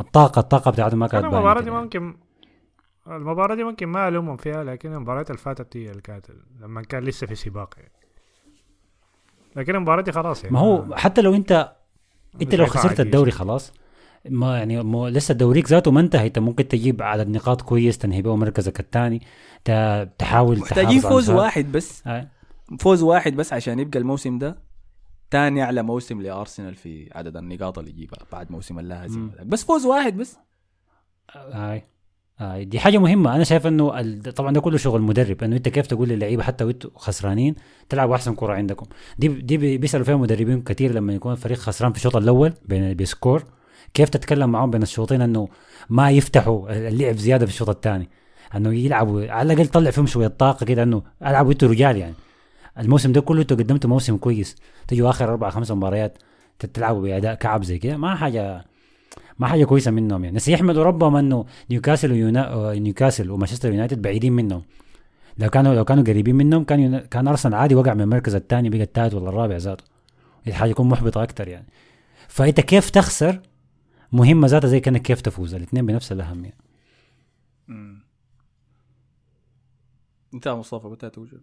[SPEAKER 5] الطاقه الطاقة بتاعته ما كانت كده
[SPEAKER 4] دي. ممكن المباراة دي ممكن ما ألومهم فيها لكن المباراة اللي فاتت هي اللي كانت لما كان لسه في سباق يعني لكن المباراة دي خلاص يعني
[SPEAKER 5] ما هو حتى لو انت انت لو خسرت. الدوري خلاص ما يعني مو لسه دوريك ذاته ما انتهى انت ممكن تجيب عدد نقاط كويس تنهي به مركزك الثاني تحاول على
[SPEAKER 2] فوز. واحد بس
[SPEAKER 5] آه.
[SPEAKER 2] فوز واحد بس عشان يبقى الموسم ده تاني أعلى موسم لأرسنال في عدد النقاط اللي يجيبها بعد موسم اللا هزيمه ده. بس فوز واحد بس
[SPEAKER 5] هاي هاي دي حاجة مهمة. أنا شايف إنه. طبعا ده كله شغل مدرب. إنه أنت كيف تقول للعيبة حتى وأنتوا خسرانين تلعبوا أحسن كرة عندكم. دي دي بي- بيسألوا فيها مدربين كثير لما يكون الفريق خسران في الشوط الأول بين بسكور. كيف تتكلم معهم بين الشوطين؟ إنه ما يفتحوا اللعب زيادة في الشوط الثاني. إنه يلعبوا على الأقل طلع فيهم شوية طاقة كده إنه ألعبوا أنتوا رجال يعني. الموسم ده كله أنتوا قدمتوا موسم كويس. تجوا آخر أربع خمس مباريات تلعبوا بأداء كعب زي كده. ما حاجة ما حاجة كويسة منهم يعني. بس يحمدوا ربهم إنه نيوكاسل ويونا... آه، نيوكاسل ومانشستر يونايتد بعيدين منهم. لو كانوا لو كانوا قريبين منهم كان يونا... كان أرسنال عادي وقع من المركز الثاني بقى الثالث ولا الرابع ذاته. دي حاجة يكون محبطة أكثر يعني. فأنت كيف تخسر؟ مهمة ذاتها زي كأنك كيف تفوز. الاثنين بنفس الاهميه
[SPEAKER 2] انت يا مصطفى قلت توجه؟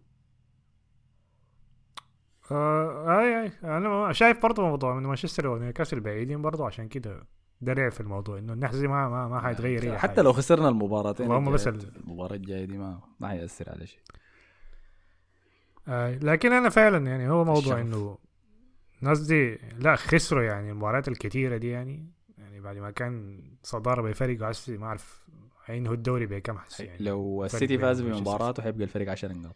[SPEAKER 4] آه اي اي أنا شايف برضه موضوع من مانشستر ونيوكاسل بعيدين برضه عشان كده درع في الموضوع إنه النحس ما ما, ما حيتغير أي
[SPEAKER 2] حتى
[SPEAKER 4] حاجة.
[SPEAKER 2] لو خسرنا المباراتين
[SPEAKER 4] اللهم بس
[SPEAKER 2] الجاية- المباراة الجاية دي ما ما حيأثر على شيء
[SPEAKER 4] آه لكن أنا فعلا يعني هو موضوع. إنه الناس دي لا خسروا يعني المباريات الكثيره دي يعني يعني بعد ما كان صدارة بفرق عشري ما أعرف هينهوا الدوري بكم حس يعني
[SPEAKER 2] لو السيتي فاز. بمباراته حيبقى الفريق 10 نقاط.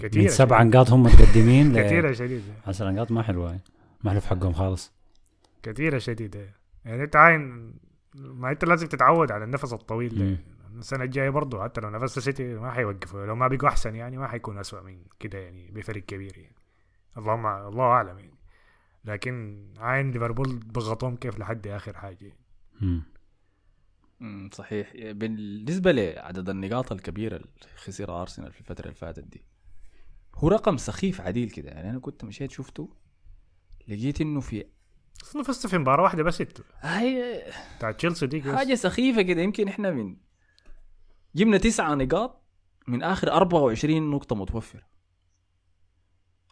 [SPEAKER 4] كتيرة
[SPEAKER 5] من سبع. نقاط هم متقدمين ل
[SPEAKER 4] كثيره شديد
[SPEAKER 5] 10 نقاط ما حلوة يعني. ما حلو في حقهم خالص
[SPEAKER 4] كثيرة شديدة. يعني أنت عاين ما أنت لازم تتعود على النفس الطويل. ده. السنة الجاية برضه حتى لو نفس السيتي ما حيوقفوا. لو ما بقوا أحسن يعني ما حيكون اسوء من كده يعني بفرق كبير يعني. اللهم الله أعلم يعني. لكن عين ليفربول ضغطهم كيف لحد آخر حاجة. يعني.
[SPEAKER 5] مم.
[SPEAKER 2] مم، صحيح. بالنسبة لعدد النقاط الكبيرة اللي خسرها أرسنال في الفترة اللي فاتت دي هو رقم سخيف عديل كده. يعني أنا كنت مشيت شفته لقيت إنه في
[SPEAKER 4] فزت في مباراة واحدة بس أنتوا
[SPEAKER 2] هاي
[SPEAKER 4] بتاع تشيلسي دي.
[SPEAKER 2] حاجة سخيفة كده يمكن إحنا من جبنا تسعة نقاط من آخر 24 نقطة متوفرة.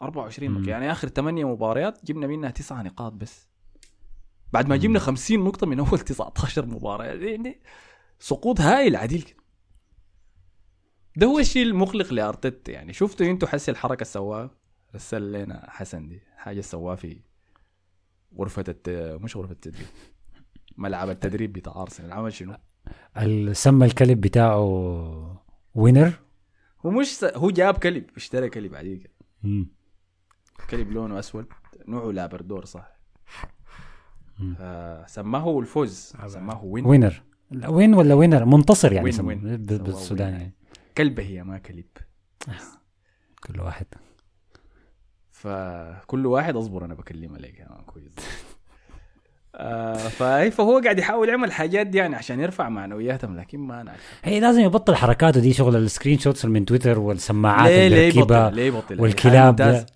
[SPEAKER 2] 24
[SPEAKER 5] مم.
[SPEAKER 2] نقطة. يعني آخر 8 مباريات جبنا منها تسعة نقاط بس. بعد ما جبنا 50 نقطة من أول 19 مباراة. يعني سقوط هائل عديل كده. ده هو الشيء المقلق لأرتيتا. يعني شفتوا أنتوا حسي الحركة اللي سواها رسل لنا حسن دي. حاجة سواها في غرفة الت... مش غرفة التدريب ملعب التدريب بتاع أرسنال عمل شنو؟
[SPEAKER 5] سمى الكلب بتاعه وينر
[SPEAKER 2] هو مش س... هو جاب كلب اشترى كلب عادي. كلب لونه أسود نوعه لابردور صح
[SPEAKER 5] مم.
[SPEAKER 2] سماه الفوز. سماه وين
[SPEAKER 5] وينر لا، وين ولا وينر منتصر يعني
[SPEAKER 2] وين- وين.
[SPEAKER 5] بالسودان. يعني
[SPEAKER 2] كلبه هي ما كلب
[SPEAKER 5] كل واحد
[SPEAKER 2] فكل واحد اصبر أنا بكلمه لك آه كويس. آه فهي فهو قاعد يحاول يعمل حاجات دي يعني عشان يرفع معنوياتهم لكن ما نعرف
[SPEAKER 5] هي لازم يبطل حركاته دي شغل ال screenshots من تويتر والسماعات
[SPEAKER 2] ليه ليه يبطل ليه يبطل؟
[SPEAKER 5] والكلاب. ده.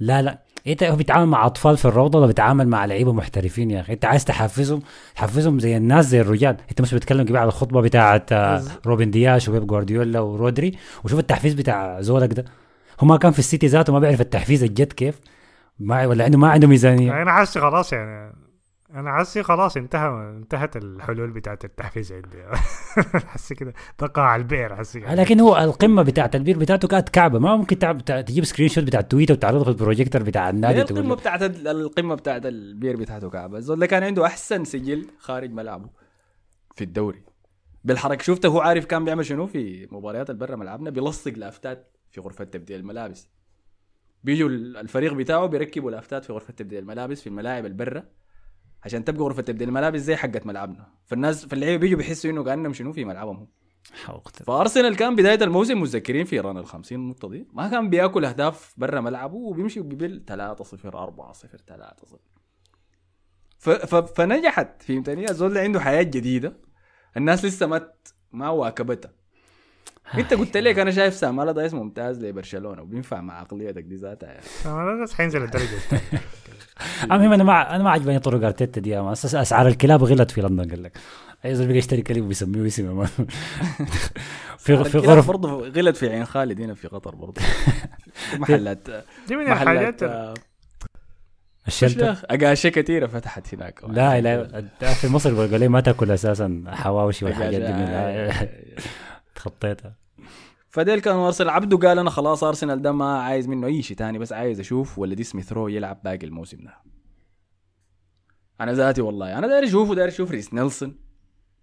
[SPEAKER 5] لا لا. انت هو بيتعامل مع أطفال في الروضة ولا بيتعامل مع لعيبة محترفين يا أخي؟ إنت عايز تحفزهم حفزهم زي الناس زي الرجال. إنت مش بتتكلم كده على الخطبة بتاعت آه، روبن دياش وبيب جوارديولا ورودري؟ وشوف التحفيز بتاع زولك ده. هو ما كان في السيتي ذاته ما بيعرف التحفيز الجد كيف. ما ولا عنده ما عنده ميزانية.
[SPEAKER 4] أنا حاسس خلاص يعني أنا حاسس خلاص انتهى انتهت الحلول بتاعت التحفيز عندي. حاسس كده. على البئر حاسس كده.
[SPEAKER 5] لكن هو القمة بتاعت البير بتاعته كانت كعبة. ما ممكن تعب تجيب screenshot بتاع تويتر وتعرضه في البروجيكتور بتاع النادي القمة
[SPEAKER 2] بتاعت ال- القمة بتاعت البير بتاعته كعبة؟ الزول ده كان عنده أحسن سجل خارج ملعبه في الدوري. بالحركة شفته هو عارف كان بيعمل شنو في مباريات البرة ملعبنا؟ بيلصق لافتات في غرفة تبديل الملابس. بيجوا ال- الفريق بتاعه بيركبوا لافتات في غرفة تبديل الملابس في الملاعب البرة عشان تبقى غرفة تبديل الملابس زي حقت ملعبنا. فالناس فاللعيبة بيجوا بيحسوا إنه كأنهم شنو في ملعبهم. فأرسنال كان بداية الموسم متذكرين في ران ال 50 نقطه دي ما كان بياكل أهداف برا ملعبه وبيمشي وبيبل 3 0 4 0 3 0 ف... ف... فنجحت في امكانيه زول عنده حياة جديدة. الناس لسه ما ما واكبتها. انت قلت لك أنا شايف سام اسمه ممتاز لبرشلونة وبينفع مع عقليتك دي ذاتها يعني.
[SPEAKER 4] أنا بس حينزل الدرجة الثانية.
[SPEAKER 5] المهم أنا ما أنا ما عجبني طرق أرتيتا دي أسعار الكلاب غلط في لندن قال لك. أي زول بيجي يشتري كلب ويسميه اسمه ما- في في غرف
[SPEAKER 2] برضه غلط في عين خالد هنا في قطر برضه محلات
[SPEAKER 4] دي من الحاجات
[SPEAKER 2] آه،
[SPEAKER 5] الشلتر.
[SPEAKER 2] أقاشة كثيرة فتحت هناك.
[SPEAKER 5] لا لا في مصر بقول لي ما تأكل أساسا حواوشي والحاجات دي من
[SPEAKER 2] أقاشة.
[SPEAKER 5] تخطيتها.
[SPEAKER 2] فديل كانوا ارسنال عبده قال أنا خلاص أرسنال ده ما عايز منه أي شيء تاني بس عايز أشوف ولدي سميث رو يلعب باقي الموسم ده. أنا ذاتي والله أنا داير أشوفه داير أشوف ريس نيلسون.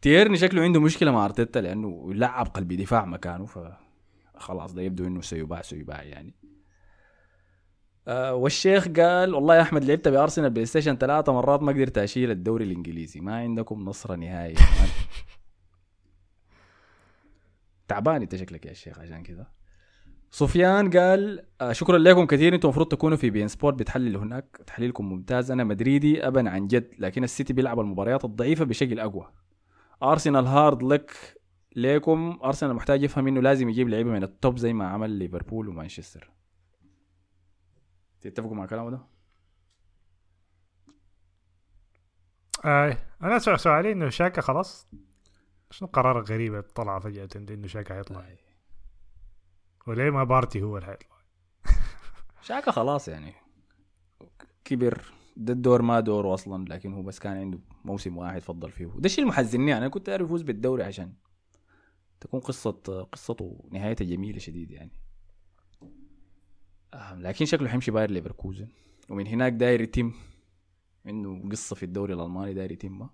[SPEAKER 2] تيرني شكله عنده مشكلة مع أرتيتا لأنه يلعب قلبي دفاع مكانه فخلاص ده يبدو إنه سيباع سيباع يعني. آه والشيخ قال والله يا أحمد لعبت بأرسنال بلاي ستيشن ثلاثة مرات ما قدرت أشيل الدوري الإنجليزي ما عندكم نصره نهائي تعبان انت شكلك يا شيخ عشان كذا سفيان قال آه شكرا لكم كثير أنتم المفروض تكونوا في بي إن سبورت بتحلل هناك. تحليلكم ممتاز أنا مدريدي ابا عن جد لكن السيتي بيلعب المباريات الضعيفة بشكل أقوى. أرسنال hard luck ليكم أرسنال محتاج يفهم إنه لازم يجيب لعيبة من ال top زي ما عمل ليفربول ومانشستر. تتفقوا مع كلامه ده؟
[SPEAKER 4] آه. أنا سؤ- سؤالي إنه شاكا خلاص؟ شنو القرار الغريب طلع فجأة إنه شاكا حيطلع؟ وليه ما بارتي هو اللي حيطلع؟
[SPEAKER 2] شاكا خلاص يعني. كبر ده الدور ما دوره أصلا لكن هو بس كان عنده موسم واحد فضل فيه. ده الشيء المحزنني أنا كنت أعرف يفوز بالدوري عشان تكون قصة قصته نهايتها جميلة شديد يعني. آه، لكن شكله حيمشي باير ليفركوزن. ومن هناك داير يتم إنه قصة في الدوري الألماني داير يتمها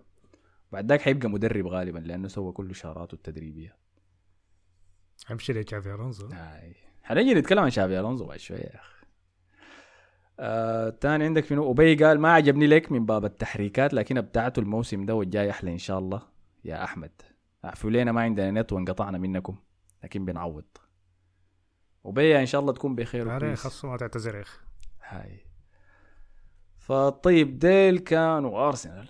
[SPEAKER 2] بعد ذاك حيبقى مدرب غالبا لأنه سوى كل إشاراته التدريبية.
[SPEAKER 4] امشي لتشافي ألونزو.
[SPEAKER 2] هاي حنجي نتكلم عن شافي ألونزو بعد شوية يا أخي. آه تاني عندك شنو؟ ابي قال ما عجبني لك من باب التحريكات لكن بتاعته الموسم ده والجاي أحلى إن شاء الله يا أحمد. اعفوا لينا ما عندنا نت وانقطعنا منكم لكن بنعوض. وبيا إن شاء الله تكون بخير وكويس.
[SPEAKER 4] خصو ما تعتذر يا أخي.
[SPEAKER 2] هاي. فطيب ديل كانوا ارسنال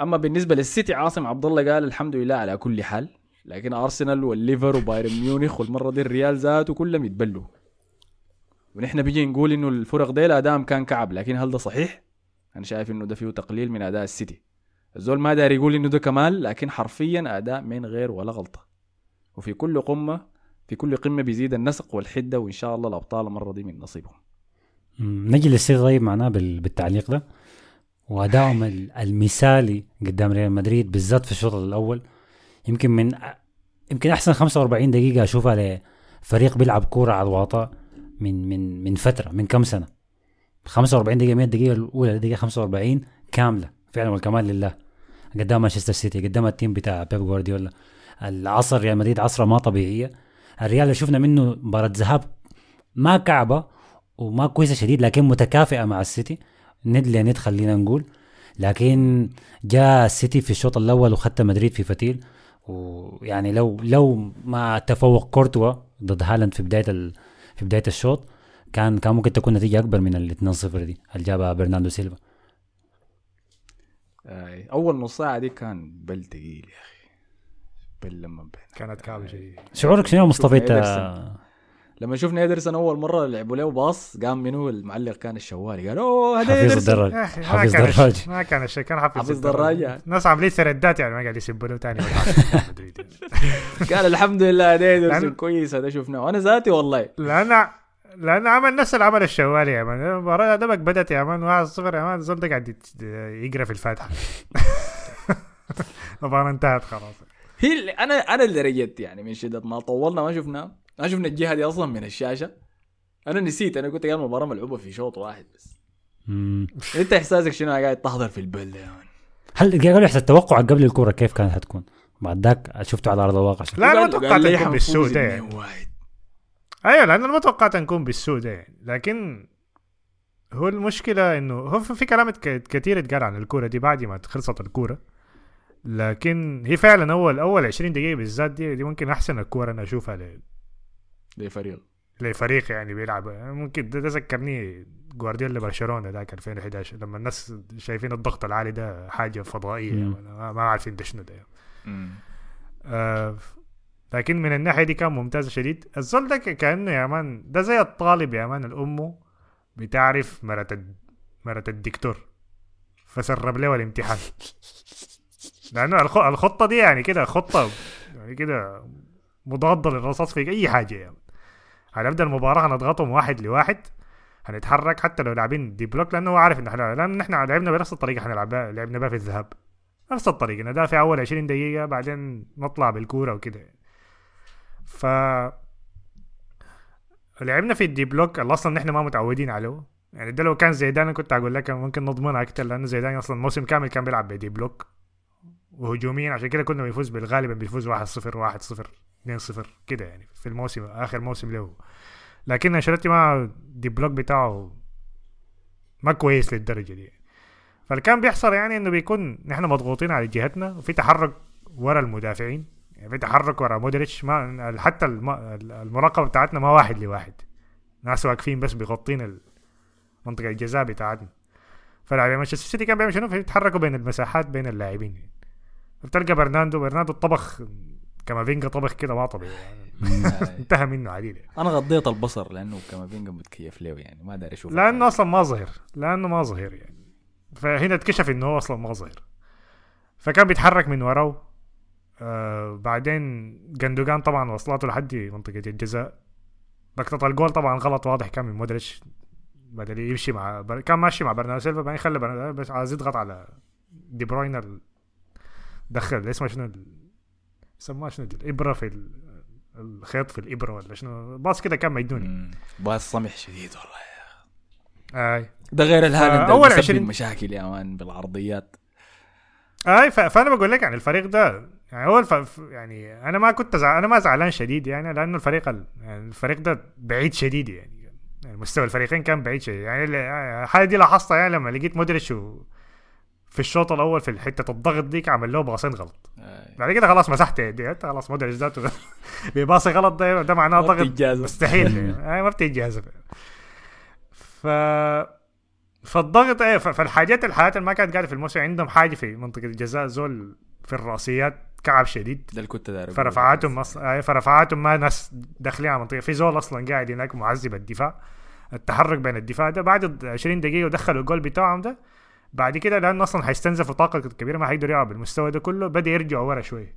[SPEAKER 2] أما بالنسبة للسيتي عاصم عبد الله قال الحمد لله على كل حال. لكن أرسنال والليفر وبايرن ميونخ والمرة دي الريال ذاته كلهم يتبلوا. ونحن بيجي نقول إنه الفرق ديل ادائهم كان كعب لكن هل ده صحيح؟ أنا شايف إنه ده فيه تقليل من أداء السيتي. الزول ما داري يقول إنه ده كمال لكن حرفيا أداء من غير ولا غلطة. وفي كل قمة في كل قمة بيزيد النسق والحدة وإن شاء الله الأبطال المرة دي من نصيبهم.
[SPEAKER 5] نجي للسيتي طيب معناه بال- بالتعليق ده. وادائهم ال- المثالي قدام ريال مدريد بالذات في الشوط الأول. يمكن من يمكن أحسن 45 دقيقة أشوفها لفريق بيلعب كورة على الواطة من من من فترة من كم سنة؟ 45 دقيقة 100 دقيقة الأولى دقيقة 45 كاملة فعلا والكمال لله. قدام مانشستر سيتي قدام ال team بتاع بيب جوارديولا. العصر ريال مدريد عصرة ما طبيعية. الريال اللي شفنا منه مباراة ذهاب ما كعبة وما كويسة شديد لكن متكافئة مع السيتي. ند لند خلينا نقول. لكن جاء السيتي في الشوط الأول وخدت مدريد في فتيل. ويعني لو لو ما تفوق كورتوا ضد هالاند في بداية ال... في بداية الشوط كان كان ممكن تكون نتيجة أكبر من ال 2-0 دي اللي جابها برناردو سيلفا.
[SPEAKER 2] أول نص ساعة دي كان بل تقيل يا أخي. بل لما بين.
[SPEAKER 4] كانت شديد
[SPEAKER 5] شعورك شنو مصطفى؟
[SPEAKER 2] أنت. لما شفنا ادرسون أول مرة لعبوا له pass قام منه المعلق كان الشوالي قال أوه هذا
[SPEAKER 5] حفيظ. الدراج
[SPEAKER 4] ما
[SPEAKER 5] حفيظ
[SPEAKER 4] كان
[SPEAKER 5] دراج
[SPEAKER 4] الشيء ما كان الشيء كان حافظ
[SPEAKER 2] حفيظ دراج.
[SPEAKER 4] الناس عاملين سردات يعني ما قاعد يسبوا له يعني.
[SPEAKER 2] قال الحمد لله هذا
[SPEAKER 4] لأن-
[SPEAKER 2] كويس هذا شفناه. وأنا ذاتي والله.
[SPEAKER 4] لأن لأن عمل نفس اللي عمل الشوالي يا man. المباراة دمك بدت يا man 1 0 يا man الزول ده قاعد يقرأ في الفاتحة. المباراة انتهت خلاص.
[SPEAKER 2] هي اللي أنا أنا اللي رجيت يعني من شدة ما طولنا ما شفنا ما شفنا الجهة دي أصلا من الشاشة أنا نسيت أنا كنت قاعد المباراه ملعوبة في شوط واحد بس
[SPEAKER 5] مم.
[SPEAKER 2] أنت إحساسك شنو قاعد تحضر في البل ده يا man
[SPEAKER 5] هل قالوا احسن التوقع قبل الكورة كيف كانت حتكون بعد ذاك شفته على أرض الواقع؟
[SPEAKER 4] لا أنا ما توقعت نكون بالسوء ده يعني.
[SPEAKER 2] 2-1.
[SPEAKER 4] أيوه لأن أنا ما توقعت نكون بالسوء ده يعني لكن هو المشكلة إنه هو في كلام ك- كتير اتقال عن الكورة دي بعد ما خلصت الكورة لكن هي فعلا اول أول 20 دقيقة بالذات دي دي ممكن أحسن الكورة أنا أشوفها
[SPEAKER 2] لفريق
[SPEAKER 4] لفريق يعني بيلعب. ممكن ده, ذكرني جوارديولا برشلونه ذاك 2011 لما الناس شايفين الضغط العالي ده حاجة
[SPEAKER 5] فضائية.
[SPEAKER 4] يعني ما, ما عارفين ده شنو ده. آه لكن من الناحية دي كان ممتاز شديد. الزول ده كأنه يا man ده زي الطالب يا man الأمه بتعرف الد- مرة الدكتور. فسرب له الامتحان. لأنه الخ- الخطة دي يعني كده خطة يعني كده مضادة للرصاص في أي حاجة يعني هنبدا المباراة هنضغطهم واحد لواحد هنتحرك حتى لو لاعبين deep block لأنه هو عارف إن إحنا لأن إحنا لعبنا بنفس الطريقة حنلعب بها لعبنا بها في الذهاب. نفس الطريقة ندافع أول 20 دقيقة بعدين نطلع بالكورة وكده. ف لعبنا في ال deep block اللي أصلا نحن ما متعودين عليه. يعني ده لو كان زيدان أنا كنت أقول لك ممكن نضمنها أكتر لأنه زيدان أصلا موسم كامل كان بيلعب ب deep block. وهجوميا عشان كده كنا بنفوز بالغالبا بيفوز 1-0 1-0 2-0 كده يعني في الموسم آخر موسم له. لكن أنشيلوتي ما deep block بتاعه ما كويس للدرجة دي. فاللي كان بيحصل يعني إنه بيكون نحن مضغوطين على جهتنا وفي تحرك ورا المدافعين. يعني في تحرك ورا مودريتش ما حتى الم- المراقبة بتاعتنا ما واحد لواحد. ناس واقفين بس بيغطين منطقة الجزاء بتاعتنا. فلاعبين مانشستر سيتي كان بيعمل شنو؟ بيتحركوا بين المساحات بين اللاعبين. يعني. بتلقى برناندو برناندو طبخ كامافينجا طبخ كده ما طبيعي. انتهى منه عديد.
[SPEAKER 2] أنا غضيت البصر لأنه كامافينجا متكيف له يعني ما داري أشوف
[SPEAKER 4] لأنه أصلا ما ظهر لأنه ما ظهر يعني. فهنا اتكشف إنه هو أصلا ما ظهر. فكان بيتحرك من وراه. آه بعدين جندوجان طبعا وصلاته لحد منطقة الجزاء. لقطة الجول طبعا غلط واضح كان من مودريتش. بدل يمشي مع بر... كان ماشي مع برناردو سيلفا بعدين خلى برناردو بس عايز يضغط على دي بروين دخل اسمه شنو سماه شنو الابره في ال- الخيط في الإبرة ولا شنو؟ باص كده كان مجنوني.
[SPEAKER 2] باص سمح شديد والله.
[SPEAKER 4] أي.
[SPEAKER 2] ده غير الهالاند
[SPEAKER 4] أول
[SPEAKER 2] أول
[SPEAKER 4] 20
[SPEAKER 2] مشاكل يا مان بالعرضيات.
[SPEAKER 4] أي. فأنا بقول لك يعني الفريق ده يعني هو الف... يعني أنا ما كنت زع... أنا ما زعلان شديد يعني لأنه الفريق ال... يعني الفريق ده بعيد شديد يعني. يعني مستوى الفريقين كان بعيد شديد. يعني ال- الحاجة دي لاحظتها يعني لما لقيت مودريتش و... في الشوط الأول في حتة الضغط ديك عمل له باصين غلط
[SPEAKER 2] آه.
[SPEAKER 4] بعد كده خلاص مسحت يدي انت خلاص مودريتش ذاته بيباصي غلط ده, ده معناه ضغط. مستحيل آه ما بتتجازف ف فالضغط إيه فالحاجات الحاجات اللي ما كانت قاعدة في الموسم عندهم حاجة في منطقة الجزاء زول في الرأسيات كعب شديد
[SPEAKER 2] ده اللي كنت أقوله.
[SPEAKER 4] فرفعاتهم. آه، فرفعاتهم ما ناس داخلين على منطقة في زول أصلا قاعد هناك معذب الدفاع التحرك بين الدفاع ده بعد ال 20 دقيقة ودخلوا الجول بتاعهم ده بعد كده لأنه أصلا حيستنزفوا طاقة كبيرة ما حيقدروا يلعبوا بالمستوى ده كله بدأ يرجعوا ورا شوية.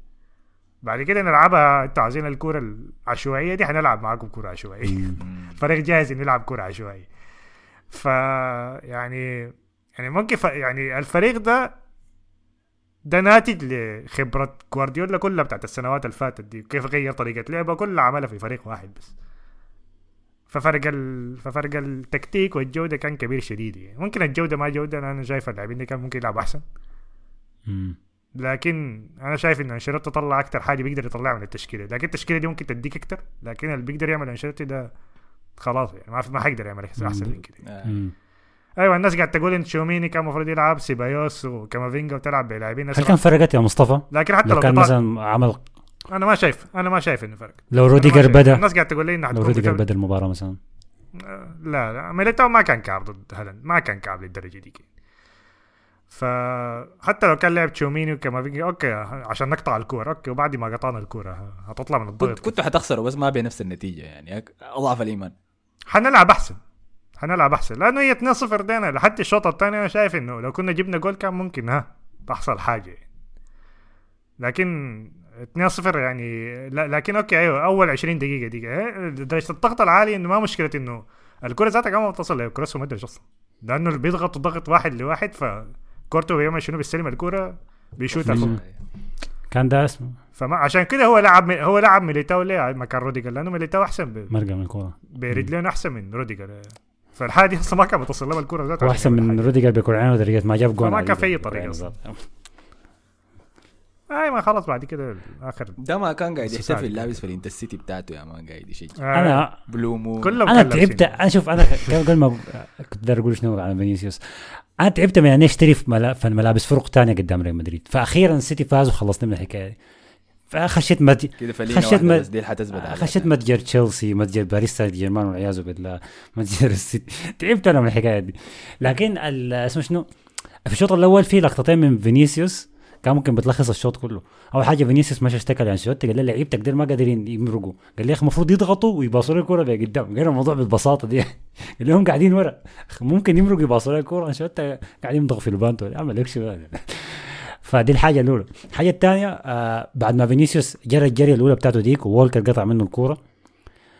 [SPEAKER 4] بعد كده نلعبها أنتوا عايزين الكورة العشوائية دي حنلعب معاكم كورة عشوائية. الفريق جاهز إنه يلعب كورة عشوائية. ف يعني يعني ممكن ف... يعني الفريق ده ده ناتج لخبرة جوارديولا كلها بتاعت السنوات اللي فاتت دي وكيف غير طريقة لعبه كلها عملها في فريق واحد بس. ففرق ال... ففرق التكتيك والجودة كان كبير شديد يعني ممكن الجودة ما جودة أنا شايف اللاعبين دي كان ممكن يلعب أحسن
[SPEAKER 5] مم.
[SPEAKER 4] لكن أنا شايف إن أنشيلوتي طلع أكتر حاجة بيقدر يطلعها من التشكيلة لكن التشكيلة دي ممكن تديك أكتر لكن اللي بيقدر يعمل أنشيلوتي ده خلاص يعني ما في ما حيقدر يعمل أحسن من كده
[SPEAKER 2] آه.
[SPEAKER 4] أيوه الناس قاعد تقول إن تشوميني كان المفروض يلعب سيبايوس وكامافينجا وتلعب بلاعبين
[SPEAKER 5] هل. كان فرقت يا مصطفى؟
[SPEAKER 4] لكن حتى
[SPEAKER 5] لو
[SPEAKER 4] لو,
[SPEAKER 5] كان مثلا عمل
[SPEAKER 4] أنا ما شايف أنا ما شايف إنه فرق
[SPEAKER 5] لو روديجر. بدا
[SPEAKER 4] الناس قاعد تقول لي إنه
[SPEAKER 5] لو روديجر. بدأ المباراة مثلا
[SPEAKER 4] لا لا ميليتاو ما كان كعب ضد هالاند ما كان كعب للدرجة دي فحتى لو كان لعب تشوميني وكامافينجا okay عشان نقطع الكوره okay وبعد ما قطعنا الكورة هتطلع من
[SPEAKER 2] كنت
[SPEAKER 4] الضغط
[SPEAKER 2] كنتوا حتخسروا بس ما بنفس النتيجة يعني اضعف الإيمان
[SPEAKER 4] حنلعب أحسن حنلعب أحسن لأنه هي 2-0 دينا لحد الشوط الثاني أنا شايف إنه لو كنا جبنا جول كان ممكن ها تحصل حاجة يعني. لكن 2-0 يعني. لا لكن أوكي أيوه أول 20 دقيقة إيه، درجة الضغط العالي إنه ما مشكلة إنه الكرة ذاتها ما بتصل لكروس ما ادري أصلا. لأنه بيضغطوا ضغط واحد لواحد فكورتو بيعمل شنو بيستلم الكرة بيشوت
[SPEAKER 5] كان ده اسمه.
[SPEAKER 4] فما عشان كده هو لعب هو لعب ميليتاو ليه؟ مكان روديجر لأنه ميليتاو أحسن ب-
[SPEAKER 5] من الكورة.
[SPEAKER 4] برجلين أحسن من روديجر. فالحاجه دي أصلا ما كان بتصل لها الكوره ذاتها.
[SPEAKER 5] هو أحسن من روديجر بكل وطريقه ما جاب جول
[SPEAKER 4] فما كان. في طريقة. أصلاً. اي ما خلص بعد كده آخر
[SPEAKER 2] ده ما كان قاعد. يحتفل لابس في الانترسيتي بتاعته يا مان قاعد يشجع
[SPEAKER 4] آه
[SPEAKER 5] أنا
[SPEAKER 2] بلو مون
[SPEAKER 4] كلهم أنا
[SPEAKER 5] تعبت. أنا شوف أنا قبل ما كنت أقول شنو على فينيسيوس. أنا تعبت من أني أشتري في ملا- في ملابس فرق تانية قدام ريال مدريد. فاخيرا السيتي فاز وخلصنا من الحكاية دي. فخشيت مت...
[SPEAKER 2] كده فلينا
[SPEAKER 5] خشيت
[SPEAKER 2] بس دي حتثبت.
[SPEAKER 5] خشيت متجر تشيلسي متجر باريس سان جيرمان والعياذ بالله متجر السيتي. تعبت أنا من الحكاية دي. لكن ال- اسمه شنو؟ في الشوط الأول في لقطتين من فينيسيوس. كان ممكن بتلخص الشوط كله. أول حاجة فينيسيوس مش اشتكى لأنشيلوتي قال لي لعيبتك ما قادرين يمرقوا. قال لي يا أخي المفروض يضغطوا ويباصوا لي الكوره لقدام غير الموضوع بالبساطة دي. قال لهم قاعدين ورا. ممكن يمرقوا يباصوا لي الكوره أنشيلوتي قاعد يمضغ في اللبانة اعمل لك شو فدي الحاجة الأولى. الحاجة الثانية آه بعد ما فينيسيوس جرى الجريه الأولى بتاعته ديك وولكر قطع منه الكوره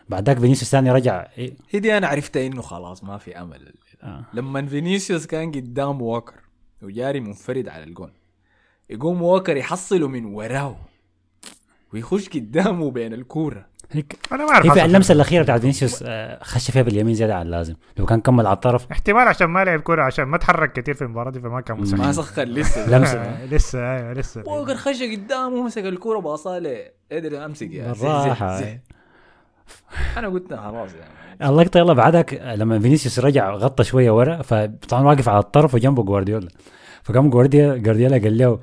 [SPEAKER 5] بعد ذاك فينيسيوس ثاني رجع إيه،
[SPEAKER 2] هي دي أنا عرفت إنه خلاص ما في أمل.
[SPEAKER 5] آه.
[SPEAKER 2] لما فينيسيوس كان قدام ووكر وجاري منفرد على الجون. يقوم ووكر يحصله من وراه ويخش قدامه بين الكورة.
[SPEAKER 5] هيك.
[SPEAKER 4] أنا ما أعرف
[SPEAKER 5] هي
[SPEAKER 4] اللمسة.
[SPEAKER 5] الأخيرة بتاعت فينيسيوس آه، خش فيها باليمين زيادة عن اللازم. لو كان كمل على الطرف.
[SPEAKER 4] احتمال عشان ما لعب كورة عشان ما تحرك كتير في المباراة دي فما كان مساعد
[SPEAKER 2] ما سخن لسه.
[SPEAKER 5] لمسة.
[SPEAKER 4] آه، لسه أيوه لسه.
[SPEAKER 2] ووكر خش قدامه مسك الكورة باصاله. قدر امسك يا زي- بالراحة. أنا قلت خلاص يعني.
[SPEAKER 5] اللقطه يلا بعدك لما فينيسيوس رجع غطى شوية ورا فطبعا واقف على الطرف وجنبه جوارديولا. فقام جوارديولا جوارديولا قال له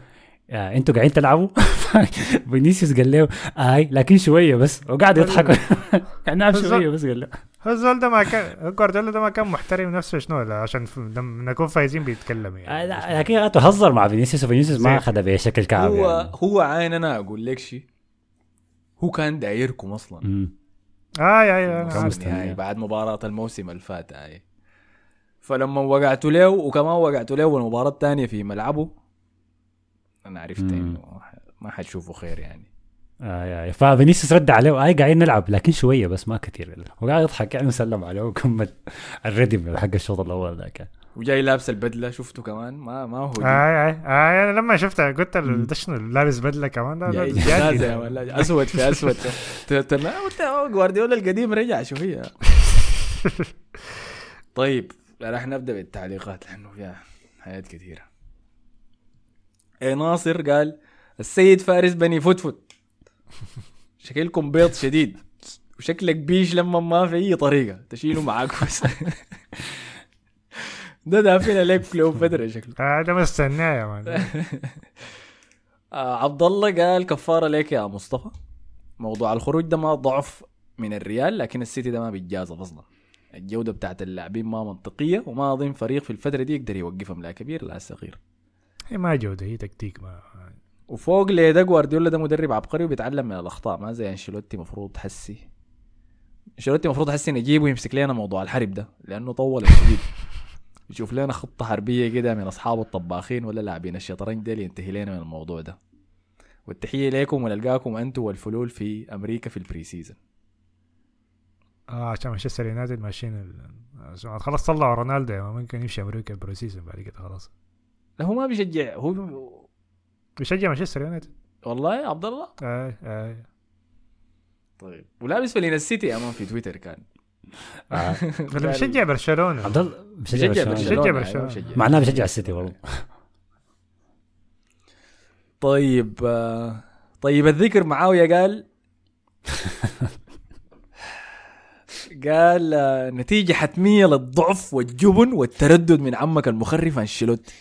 [SPEAKER 5] آه أنتوا قاعدين تلعبوا؟ فينيسيوس قال له اي لكن شوية بس. وقعد يضحك قاعد نلعب شوية بس قال له
[SPEAKER 4] هو الزول ده ما كان جوارديولا ده ما كان محترم نفسه شنو عشان لما نكون فايزين بيتكلم
[SPEAKER 5] آه،
[SPEAKER 4] يعني
[SPEAKER 5] لا، لكن تهزر مع فينيسيوس وفينيسيوس ما أخذها بشكل كعب
[SPEAKER 2] هو
[SPEAKER 5] يعني.
[SPEAKER 2] هو عين أنا أقول لك شيء هو كان دايركم
[SPEAKER 4] أصلا. عارف.
[SPEAKER 5] مستني.
[SPEAKER 2] النهائي بعد مباراة الموسم اللي فات هاي فلما وقعتوا له وكمان وقعتوا له المباراة الثانية في ملعبه أنا عرفت. إنه ما حتشوفوا خير يعني.
[SPEAKER 5] آه يا ففينيسيوس رد عليه اي قاعدين نلعب لكن شوية بس ما كثير وقاعد يضحك يعني وسلم عليه وكمل الريدم حق الشوط الأول ذاك.
[SPEAKER 2] وجاي لابس البدلة شفته كمان. ما ما هو.
[SPEAKER 4] اي اي اي أنا لما شفتها قلت ده شنو لابس بدلة كمان؟
[SPEAKER 2] يا ولا أسود في أسود لا قلت جوارديولا القديم رجع شوية. طيب راح نبدأ بالتعليقات لأنه فيها حاجات كثيرة إيه ناصر قال السيد فارس بني فتفت شكلكم بيض شديد. وشكلك بيش لما ما في أي طريقة. تشيله معاك بس ده دافين عليك كليوباترا شكله.
[SPEAKER 4] هذا مستناه يا مان.
[SPEAKER 2] آه عبد الله قال كفارة ليك يا مصطفى. موضوع الخروج ده ما ضعف من الريال لكن السيتي ده ما بيتجازف أصلا. الجودة بتاعت اللاعبين ما منطقية وما أظن فريق في الفترة دي يقدر يوقفهم. لا كبير لا صغير.
[SPEAKER 4] هي ما جودة هي تكتيك ما
[SPEAKER 2] وفوق ليه جوارديولا ده مدرب عبقري وبيتعلم من الأخطاء ما زي أنشيلوتي مفروض حسي أنشيلوتي مفروض حسي نجيبه ويمسك لنا موضوع الحرب ده لأنه طول شديد يشوف لنا خطة حربية كده من أصحاب الطباخين ولا لاعبين الشطرنج ده ينتهي لنا من الموضوع ده. والتحية لكم ونلقاكم أنتم والفلول في أمريكا في ال pre-season
[SPEAKER 4] آه عشان مانشستر يونايتد ماشيين ال- خلاص طلعوا رونالدو man، ممكن يمشي أمريكا ب pre-season بعد كده خلاص.
[SPEAKER 2] لا هو ما بيشجع هو
[SPEAKER 4] بيشجع مانشستر يونايتد.
[SPEAKER 2] والله يا عبد الله.
[SPEAKER 4] آه آه.
[SPEAKER 2] طيب. ولابس فلين السيتي امام في تويتر كان.
[SPEAKER 5] آه.
[SPEAKER 4] ولا بيشجع برشلونة؟
[SPEAKER 5] عبد الله بشجع
[SPEAKER 2] بيشجع
[SPEAKER 5] برشلونة.
[SPEAKER 4] بيشجع
[SPEAKER 2] برشلونه
[SPEAKER 4] برشلونة.
[SPEAKER 2] أيوة، بيشجع.
[SPEAKER 5] معناه بشجع السيتي والله.
[SPEAKER 2] طيب آه، طيب الذكر معاوية قال قال آه، نتيجة حتمية للضعف والجبن والتردد من عمك المخرف أنشيلوتي.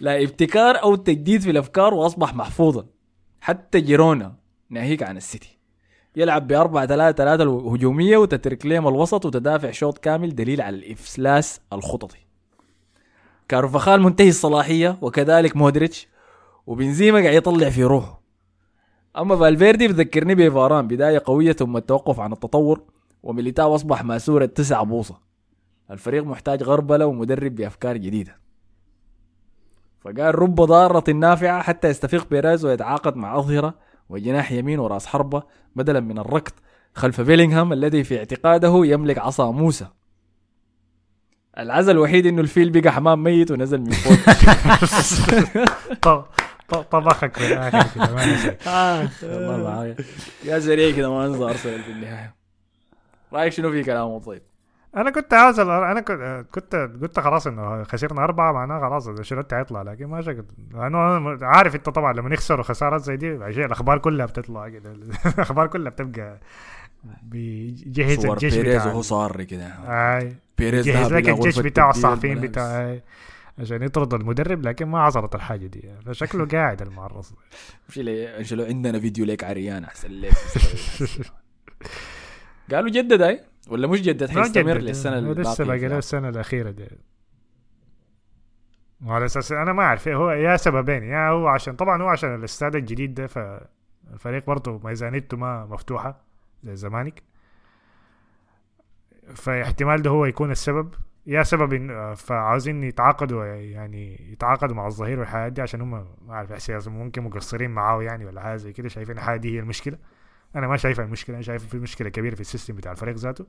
[SPEAKER 2] لا ابتكار أو تجديد في الأفكار وأصبح محفوظا. حتى جيرونا ناهيك عن السيتي. يلعب ب 4 3 3 هجومية وتترك لهم الوسط وتدافع شوط كامل دليل على الإفلاس الخططي. كارفاخال منتهي الصلاحية وكذلك مودريتش وبنزيما قاعد يطلع في روحه. أما فالفيردي بذكرني بفاران بداية قوية ثم التوقف عن التطور وميليتاو أصبح مأسورة تسع بوصة. الفريق محتاج غربلة ومدرب بأفكار جديدة. فقال رب ضارة نافعة حتى يستفيق بيريز ويتعاقد مع أظهرة وجناح يمين وراس حربة بدلا من الركض خلف بيلينغهام الذي في اعتقاده يملك عصا موسى. العزل الوحيد إنه الفيل بقى حمام ميت ونزل من فوق.
[SPEAKER 4] طبخك في الآخر كده ما نسيت
[SPEAKER 5] والله معايا.
[SPEAKER 2] يا سريع كده ما انزل ارسنال في النهاية. رأيك شنو في كلامه؟ طيب؟
[SPEAKER 4] أنا كنت عاوز أنا كنت كنت قلت خلاص إنه خسرنا أربعة معناه خلاص انشيلوتي هيطلع لكن ما شكل. لأنه أنا عارف أنت طبعا لما يخسروا خسارات زي دي عشان الأخبار كلها بتطلع كده الأخبار كلها بتبقى بيجهز
[SPEAKER 2] صور
[SPEAKER 4] الجيش
[SPEAKER 2] بيريز وهو صار كده.
[SPEAKER 4] أي.
[SPEAKER 2] بيريز
[SPEAKER 4] جهز لك الجيش
[SPEAKER 2] غرفة
[SPEAKER 4] بتاع
[SPEAKER 2] تبديل
[SPEAKER 4] الصحفيين
[SPEAKER 2] الملابس.
[SPEAKER 4] بتاع عشان يطرد المدرب لكن ما عصرت الحاجة دي. فشكله قاعد المعرص
[SPEAKER 2] مش لي انشلو عندنا فيديو ليك عريان أحسن ليك. قالوا جدد هاي ولا مش جدد حيستمر. للسنه
[SPEAKER 4] لسه
[SPEAKER 2] الباقية
[SPEAKER 4] باقي له. السنة الأخيرة دي وعلى أساس أنا ما أعرف هو يا سببين يا هو عشان طبعا هو عشان الاستاد الجديد ده فالفريق برضه ميزانيته ما مفتوحة زي الزمالك فاحتمال ده هو يكون السبب يا سبب إن فعاوزين يتعاقدوا يعني يتعاقدوا مع الظهير والحاجات دي عشان هم ما أعرف ممكن مقصرين معاه يعني ولا حاجة زي كده شايفين الحاجة دي هي المشكلة أنا ما شايفها المشكلة أنا شايف في مشكلة كبيرة في ال system بتاع الفريق ذاته.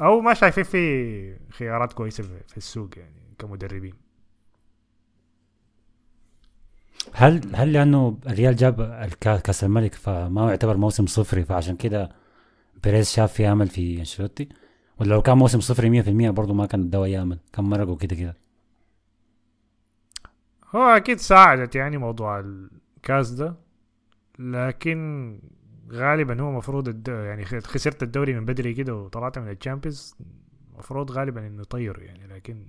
[SPEAKER 4] أو ما شايفين في خيارات كويسة في السوق يعني كمدربين.
[SPEAKER 5] هل هل لأنه الريال جاب كأس الملك فما يعتبر موسم صفري فعشان كده بيريز شاف في أمل في أنشيلوتي؟ ولا لو كان موسم صفري 100% برضه ما كان الدواء يأمل؟ كان مرقوا كده كده؟
[SPEAKER 4] هو أكيد ساعدت يعني موضوع الكاس ده. لكن غالبا هو مفروض الد... يعني خسرت الدوري من بدري كده وطلعت من ال Champions المفروض غالبا إنه يطير يعني لكن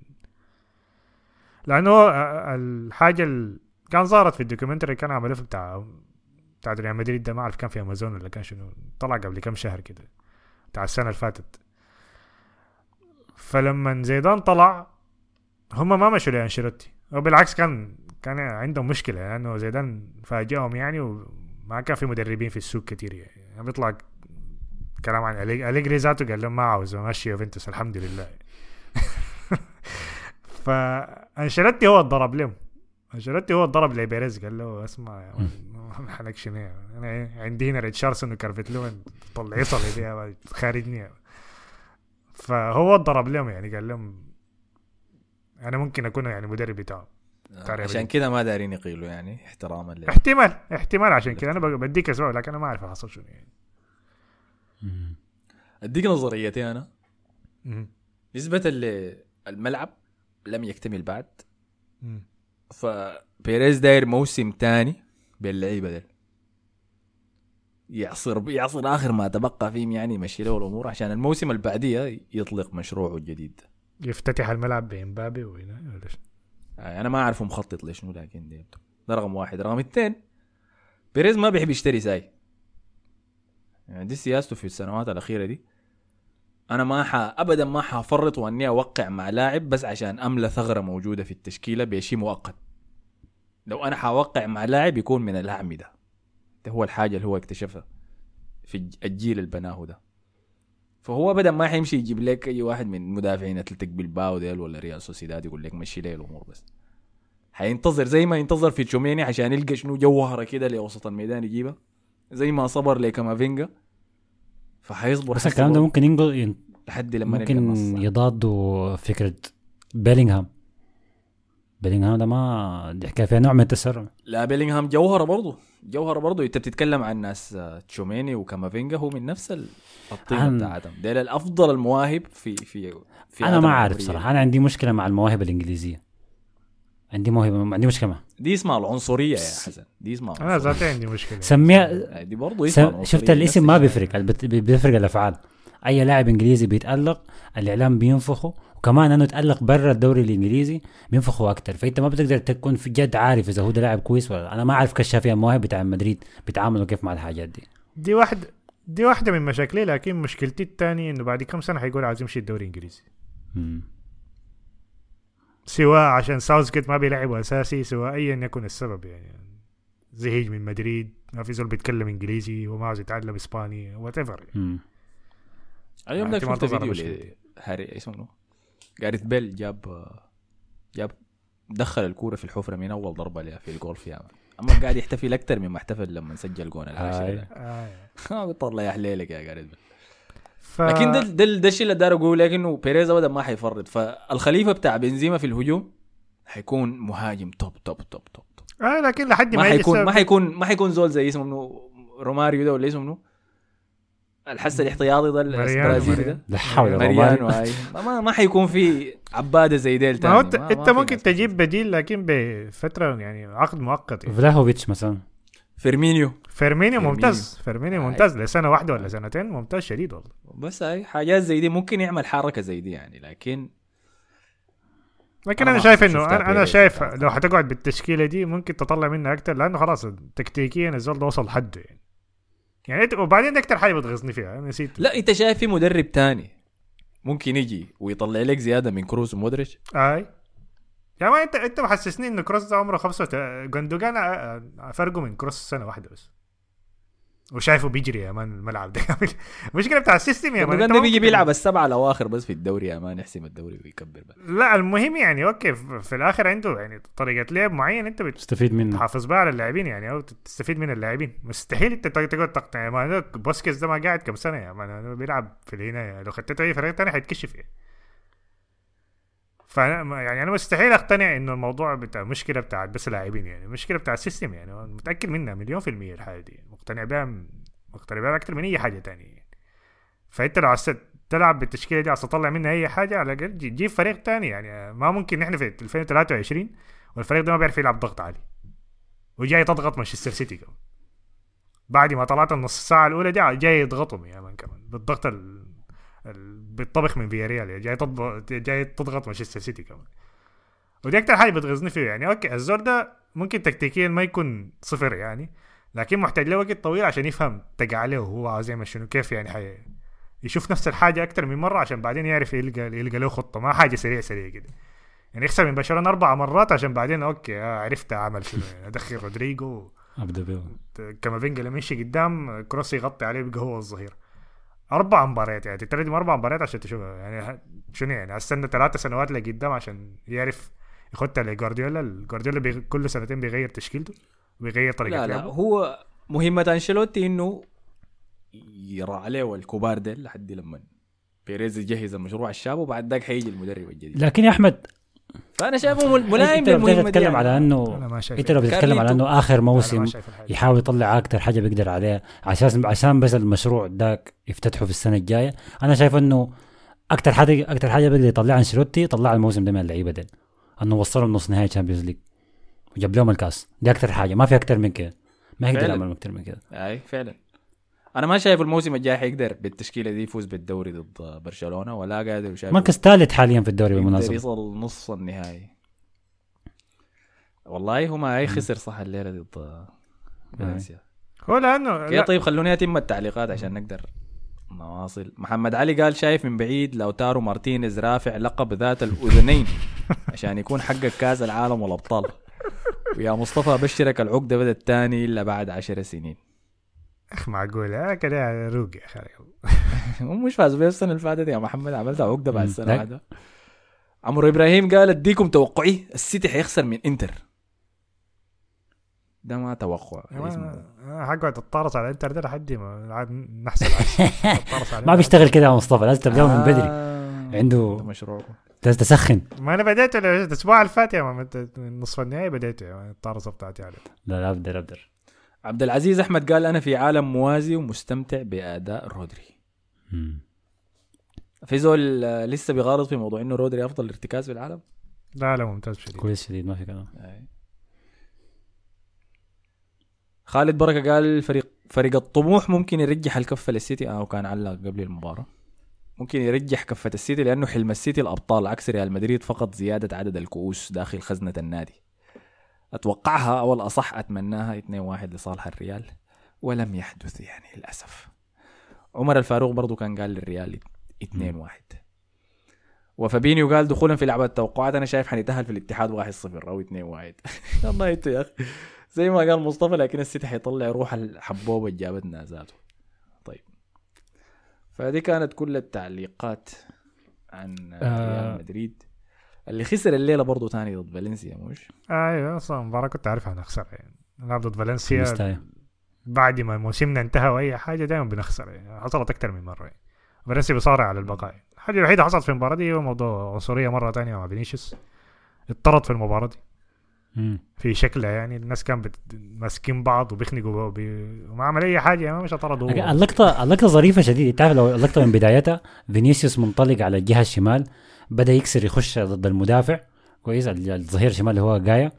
[SPEAKER 4] لأنه هو ا- الحاجة اللي كان ظهرت في ال documentary كان عملوه بتاع بتاع ريال مدريد ده ما أعرف كان في أمازون ولا كان شنو طلع قبل كم شهر كده بتاع السنة اللي فاتت. فلما زيدان طلع هم ما مشوا لأنشيلوتي هو بالعكس كان كان عندهم مشكلة لأنه زيدان فاجئهم يعني وما كان في مدربين في السوق كتير. يعني, يعني بيطلع كلام عن أليج- أليجري ذاته قال لهم ما عاوز امشي يوفنتوس الحمد لله. فانشيلوتي هو ضرب لهم. أنشيلوتي هو ضرب لبيريز قال له اسمع حالك شنو مان؟ أنا عندي هنا ريتشاردسون وكارفيت لون طلع يصلي بيها خارجني فهو ضرب لهم يعني قال لهم أنا ممكن أكون يعني مدرب بتاعه.
[SPEAKER 2] عشان
[SPEAKER 4] ليه؟
[SPEAKER 2] كده ما دارين يقيلوا يعني احتراما له
[SPEAKER 4] احتمال احتمال عشان كده أنا بديك اسباب لكن أنا ما أعرف حصل شنو يعني.
[SPEAKER 2] أديك نظريتي أنا
[SPEAKER 4] مم.
[SPEAKER 2] نسبة اللي الملعب لم يكتمل بعد. فبيريز داير موسم تاني باللعيبه ديل يعصر يعصر آخر ما تبقى فيهم يعني يمشي له الأمور عشان الموسم اللي بعديه يطلق مشروعه الجديد
[SPEAKER 4] يفتتح الملعب بمبابي وهنا؟
[SPEAKER 2] آه، أنا ما أعرف مخطط لشنو لكن دي ده رقم واحد. رقم اثنين بيريز ما بيحب يشتري ساي يعني دي سياسته في السنوات الأخيرة دي. أنا ما ح... ابدا ما حفرط وإني أوقع مع لاعب بس عشان أملى ثغرة موجودة في التشكيلة بشيء مؤقت. لو أنا حوقع مع لاعب يكون من الأعمدة. ده هو الحاجة اللي هو اكتشفها في الج- الجيل اللي بناه ده. فهو ابدا ما حيمشي يجيب لك أي واحد من مدافعين أتلتيك بلباو ديل ولا ريال سوسيداد يقول لك مشي لي الأمور بس. حينتظر زي ما ينتظر في تشوميني عشان يلقى شنو جوهرة كده لوسط الميدان يجيبها. زي ما صبر لكامافينجا. فحيصبر
[SPEAKER 5] بس الكلام ده ممكن ينقل ين-
[SPEAKER 2] لحد لما
[SPEAKER 5] ممكن. يضادوا فكرة بيلينغهام. بيلينغهام ده ما دي حكايه فيها نوع من التسرع.
[SPEAKER 2] لا بيلينغهام جوهرة برضه. جوهره برضه انت بتتكلم عن ناس آه، تشوميني وكامافينجا هو من نفس ال- الطينة
[SPEAKER 5] عن-
[SPEAKER 2] بتاعتهم ديل الافضل المواهب في في في أنا
[SPEAKER 5] ما عارف. صراحة. أنا عندي مشكلة مع المواهب الإنجليزية. عندي موهبه عندي مشكلة معها
[SPEAKER 2] دي اسمها العنصرية يا حسن. دي اسمها أنا.
[SPEAKER 4] ذاتي عندي مشكلة.
[SPEAKER 5] سميها
[SPEAKER 2] دي برضه اسمها
[SPEAKER 5] سم... شفت الاسم ما. بيفرق بيفرق الأفعال. أي لاعب إنجليزي بيتألق الإعلام بينفخه وكمان إنه يتألق برا الدوري الإنجليزي بينفخوا أكتر فأنت ما بتقدر تكون في جد عارف إذا هو ده لاعب كويس ولا لا. أنا ما أعرف كشافين المواهب بتاع مدريد بيتعاملوا كيف مع الحاجات دي
[SPEAKER 4] دي واحدة دي واحدة من مشاكلي لكن مشكلتي الثانية إنه بعد كم سنة حيقول عايز يمشي الدوري
[SPEAKER 5] الإنجليزي.
[SPEAKER 4] سواء عشان ساوث جيت ما بيلعب أساسي سواء ايا يكن السبب يعني زهيج من مدريد ما في زول بيتكلم إنجليزي وما عاوز يتعلم إسباني whatever
[SPEAKER 5] مم.
[SPEAKER 2] اليوم
[SPEAKER 4] احتمال
[SPEAKER 2] شفت فيديو. لهاري اسمه؟ جاريث بيل جاب جاب دخل الكورة في الحفرة من أول ضربة لها في الجولف يا. أما قاعد يحتفل أكثر مما احتفل لما سجل جون العاشر. قلت الله يا حليلك يا جاريث بيل
[SPEAKER 4] ف...
[SPEAKER 2] لكن ده ده, ده الشيء اللي دار أقول لك انه بيريز أبدا ما حيفرط فالخليفة بتاع بنزيما في الهجوم حيكون مهاجم توب توب توب توب, توب.
[SPEAKER 4] آه لكن لحد
[SPEAKER 2] ما
[SPEAKER 4] ما
[SPEAKER 2] حيكون ما حيكون ما حيكون زول زي اسمه منو روماريو ده ولا اسمه منو الحس الاحتياطي ده البرازيلي
[SPEAKER 5] لا حول ولا
[SPEAKER 2] قوة. ما, ما, ما حيكون في عبادة زي ديل
[SPEAKER 4] ما هو انت, انت
[SPEAKER 2] في
[SPEAKER 4] ممكن تجيب بديل لكن بفترة يعني عقد مؤقت يعني.
[SPEAKER 5] فلاهوفيتش مثلا.
[SPEAKER 2] فيرمينيو.
[SPEAKER 4] فيرمينيو. ممتاز. فيرمينيو
[SPEAKER 2] آه.
[SPEAKER 4] ممتاز لسنة واحدة ولا سنتين ممتاز شديد والله.
[SPEAKER 2] بس هاي حاجات زي دي ممكن يعمل حركة زي دي يعني لكن
[SPEAKER 4] لكن
[SPEAKER 2] أنا ما
[SPEAKER 4] شايف إنه أنا,
[SPEAKER 2] أنا
[SPEAKER 4] شايف
[SPEAKER 2] بتاعت
[SPEAKER 4] لو حتقعد بالتشكيلة دي ممكن تطلع منها أكتر لأنه خلاص تكتيكيا الزول ده وصل حده يعني. يعني انت وبعدين دي أكتر حاجة بتغيظني فيها أنا نسيت.
[SPEAKER 2] لا انت شايف في مدرب تاني ممكن يجي ويطلع لك زيادة من كروز ومودريتش؟
[SPEAKER 4] أي. يا ما انت انت محسسني انه كروس ده عمره خمسة وت... جندوجان آه، آه، فرقه من كروس سنة واحدة بس. وشايفه بيجري يا man الملعب ده. كامل المشكلة بتاع ال system
[SPEAKER 2] يا
[SPEAKER 4] man.
[SPEAKER 2] ده بيجي بيلعب السبعة الاواخر بس في الدوري يا man يحسم الدوري ويكبر بقى.
[SPEAKER 4] لا المهم يعني okay في في الآخر عنده يعني طريقة لعب معين أنت
[SPEAKER 5] تستفيد منه
[SPEAKER 4] بتحافظ بها على اللاعبين يعني أو تستفيد من اللاعبين. مستحيل أنت تقعد تقعد تقطع يعني ما هذاك بوسكيز ده ما قاعد كم سنة يا man بيلعب في هنا يعني. لو خدته أي فريق تاني حيتكشف يعني فأنا يعني أنا مستحيل أقتنع إنه الموضوع بتاع مشكلة بتاعت بس لاعبين يعني مشكلة بتاع ال system يعني متأكد منها مليون في المية الحاجة دي. مقتنع بها مقتنع بها أكثر من أي حاجة تانية. يعني. فانت لو عايز تلعب بالتشكيلة دي عايز تطلع منها أي حاجة على الأقل. جي- جيب فريق تاني يعني ما ممكن نحن في 2023 والفريق ده ما بيعرف يلعب ضغط عالي. وجاي تضغط مانشستر سيتي كمان. بعد ما طلعت النص ساعه الأولى دي جاي يضغطهم يا man كمان بالضغط ال... ال... بالطبخ من فياريال يعني جاي تضغط جاي تضغط مانشستر سيتي كمان. ودي أكتر حاجة بتغيظني فيه يعني. okay الزول ده ممكن تكتيكيا ما يكون صفر يعني لكن محتاج له وقت طويل عشان يفهم تقع عليه وهو عاوز يعمل شنو كيف يعني حي... يشوف نفس الحاجة أكتر من مرة عشان بعدين يعرف يلقى يلقى له خطة. ما حاجة سريع سريع كده. يعني يخسر من برشلونة أربع مرات عشان بعدين okay آه عرفت أعمل شنو. يعني أدخل رودريجو.
[SPEAKER 5] ابدا بيه
[SPEAKER 4] كامافينجا لما يمشي قدام كروس يغطي عليه يبقى هو الظهير. أربع مباريات يعني تتردم أربع مباريات عشان تشوفها. يعني شنو يعني؟ استنى ثلاثة سنوات لقدام عشان يعرف يخدها لجوارديولا. الجوارديولا بيغ... كل سنتين بيغير تشكيلته. بيغير طريقة
[SPEAKER 2] لا لا
[SPEAKER 4] لعبه.
[SPEAKER 2] هو مهمة أنشيلوتي إنه يرعى عليه الكبار ديل لحد لما بيريز يجهز المشروع الشاب وبعد ذاك حيجي المدرب الجديد.
[SPEAKER 5] لكن يا أحمد
[SPEAKER 2] فأنا شايفه مل- ملائم
[SPEAKER 5] إنت لو
[SPEAKER 2] للمهمة دي
[SPEAKER 5] بتتكلم
[SPEAKER 2] يعني.
[SPEAKER 5] على انه
[SPEAKER 4] أنا ما شايف
[SPEAKER 5] إنت لو بتتكلم على إنه
[SPEAKER 4] آخر
[SPEAKER 5] موسم. يحاول يطلع أكتر حاجة بيقدر عليها عشان عشان بس المشروع داك يفتتحه في السنة الجاية. أنا شايف إنه أكتر حاجة أكتر حاجة بيقدر يطلعها أنشيلوتي طلع الموسم ده من اللعيبة دي إنه وصلهم نص نهائي Champions League وجاب لهم الكاس. دي أكتر حاجة. ما في أكتر من كده. ما يقدر. يعمل أكتر من كده.
[SPEAKER 2] أي فعلا. أنا ما شايف الموسم الجاي حيقدر بالتشكيلة دي يفوز بالدوري ضد برشلونة ولا قادر وشايف
[SPEAKER 5] مركز ثالث حاليا في الدوري بالمناسبة.
[SPEAKER 2] يصل نص النهائي. والله هما هي خسر صح الليلة ضد فالنسيا
[SPEAKER 4] هو
[SPEAKER 2] لأنه
[SPEAKER 4] لا،
[SPEAKER 2] طيب خلوني أتم التعليقات عشان نقدر نواصل. محمد علي قال شايف من بعيد لوتارو مارتينيز رافع لقب ذات الأذنين عشان يكون حقق كأس العالم والأبطال. ويا مصطفى أبشرك العقده بدت تاني إلا بعد عشر سنين.
[SPEAKER 4] أخ معقول. آه كده روق يا
[SPEAKER 2] أخي مش فازوا بيه السنة اللي فاتت يا محمد عملت عقدة بعد
[SPEAKER 5] لا.
[SPEAKER 2] واحدة عمرو إبراهيم قال أديكم توقعي السيتي حيخسر من إنتر. ده ما توقع. اسمه.
[SPEAKER 4] حقعد تتطارس على إنتر ده لحد ما عاد نحصل.
[SPEAKER 5] ما بيشتغل كده يا مصطفى لازم تبدا من بدري.
[SPEAKER 2] آه،
[SPEAKER 5] عنده-
[SPEAKER 2] ده مشروع.
[SPEAKER 5] لازم تسخن
[SPEAKER 4] ما أنا بديت الأسبوع اللي فات يا من نصف النهائي بديت الطارصه بتاعتي عليه.
[SPEAKER 5] لا لا ابدر ابدر
[SPEAKER 2] عبد العزيز أحمد قال أنا في عالم موازي ومستمتع بأداء رودري.
[SPEAKER 5] مم.
[SPEAKER 2] في زول آه، لسه بيغارض في موضوع إنه رودري أفضل ارتكاز في العالم؟
[SPEAKER 4] لا لا ممتاز شديد.
[SPEAKER 5] كويس شديد ما في كلام.
[SPEAKER 2] أي. خالد بركة قال فريق فريق الطموح ممكن يرجح الكفة للسيتي. آه وكان علق قبل المباراة. ممكن يرجح كفة السيتي لأنه حلم السيتي الأبطال عكس ريال مدريد فقط زيادة عدد الكؤوس داخل خزنة النادي. أتوقعها أو الأصح أتمناها 2-1 لصالح الريال ولم يحدث يعني للأسف. عمر الفاروق برضو كان قال للريال 2-1 وفابينيو قال دخولا في لعبة التوقعات أنا شايف حنتاهل في الاتحاد 1-0 أو 2-1 والله أنتوا يا أخي. زي ما قال مصطفى لكن السيتي حيطلع روح الحبوبة اللي جابتنا ذاته. فدي كانت كل التعليقات عن
[SPEAKER 5] آه.
[SPEAKER 2] ريال مدريد. اللي خسر الليلة برضه تاني ضد فالنسيا مش
[SPEAKER 4] أيوه أصلا المباراه كنت عارف هنخسر يعني نلعب ضد فالنسيا. بعد ما موسمنا انتهى وأي حاجة دائما بنخسر. يعني حصلت أكثر من مرة. يعني فالنسيا بيصارع على البقاء الحاجة الوحيدة حصلت في المباراة دي هو موضوع عنصرية مرة ثانية مع فينيسيوس. اضطرد في المباراة دي. في شكلها يعني الناس كان. ماسكين بعض وبيخنقوا وبي... وما عمل أي حاجة يعني مش طردوا
[SPEAKER 5] okay، اللقطة اللقطة ظريفة شديد تعرف لو اللقطة من بدايتها فينيسيوس منطلق على الجهة الشمال بدأ يكسر يخش ضد المدافع. كويس ال- الظهير الشمال اللي هو جايا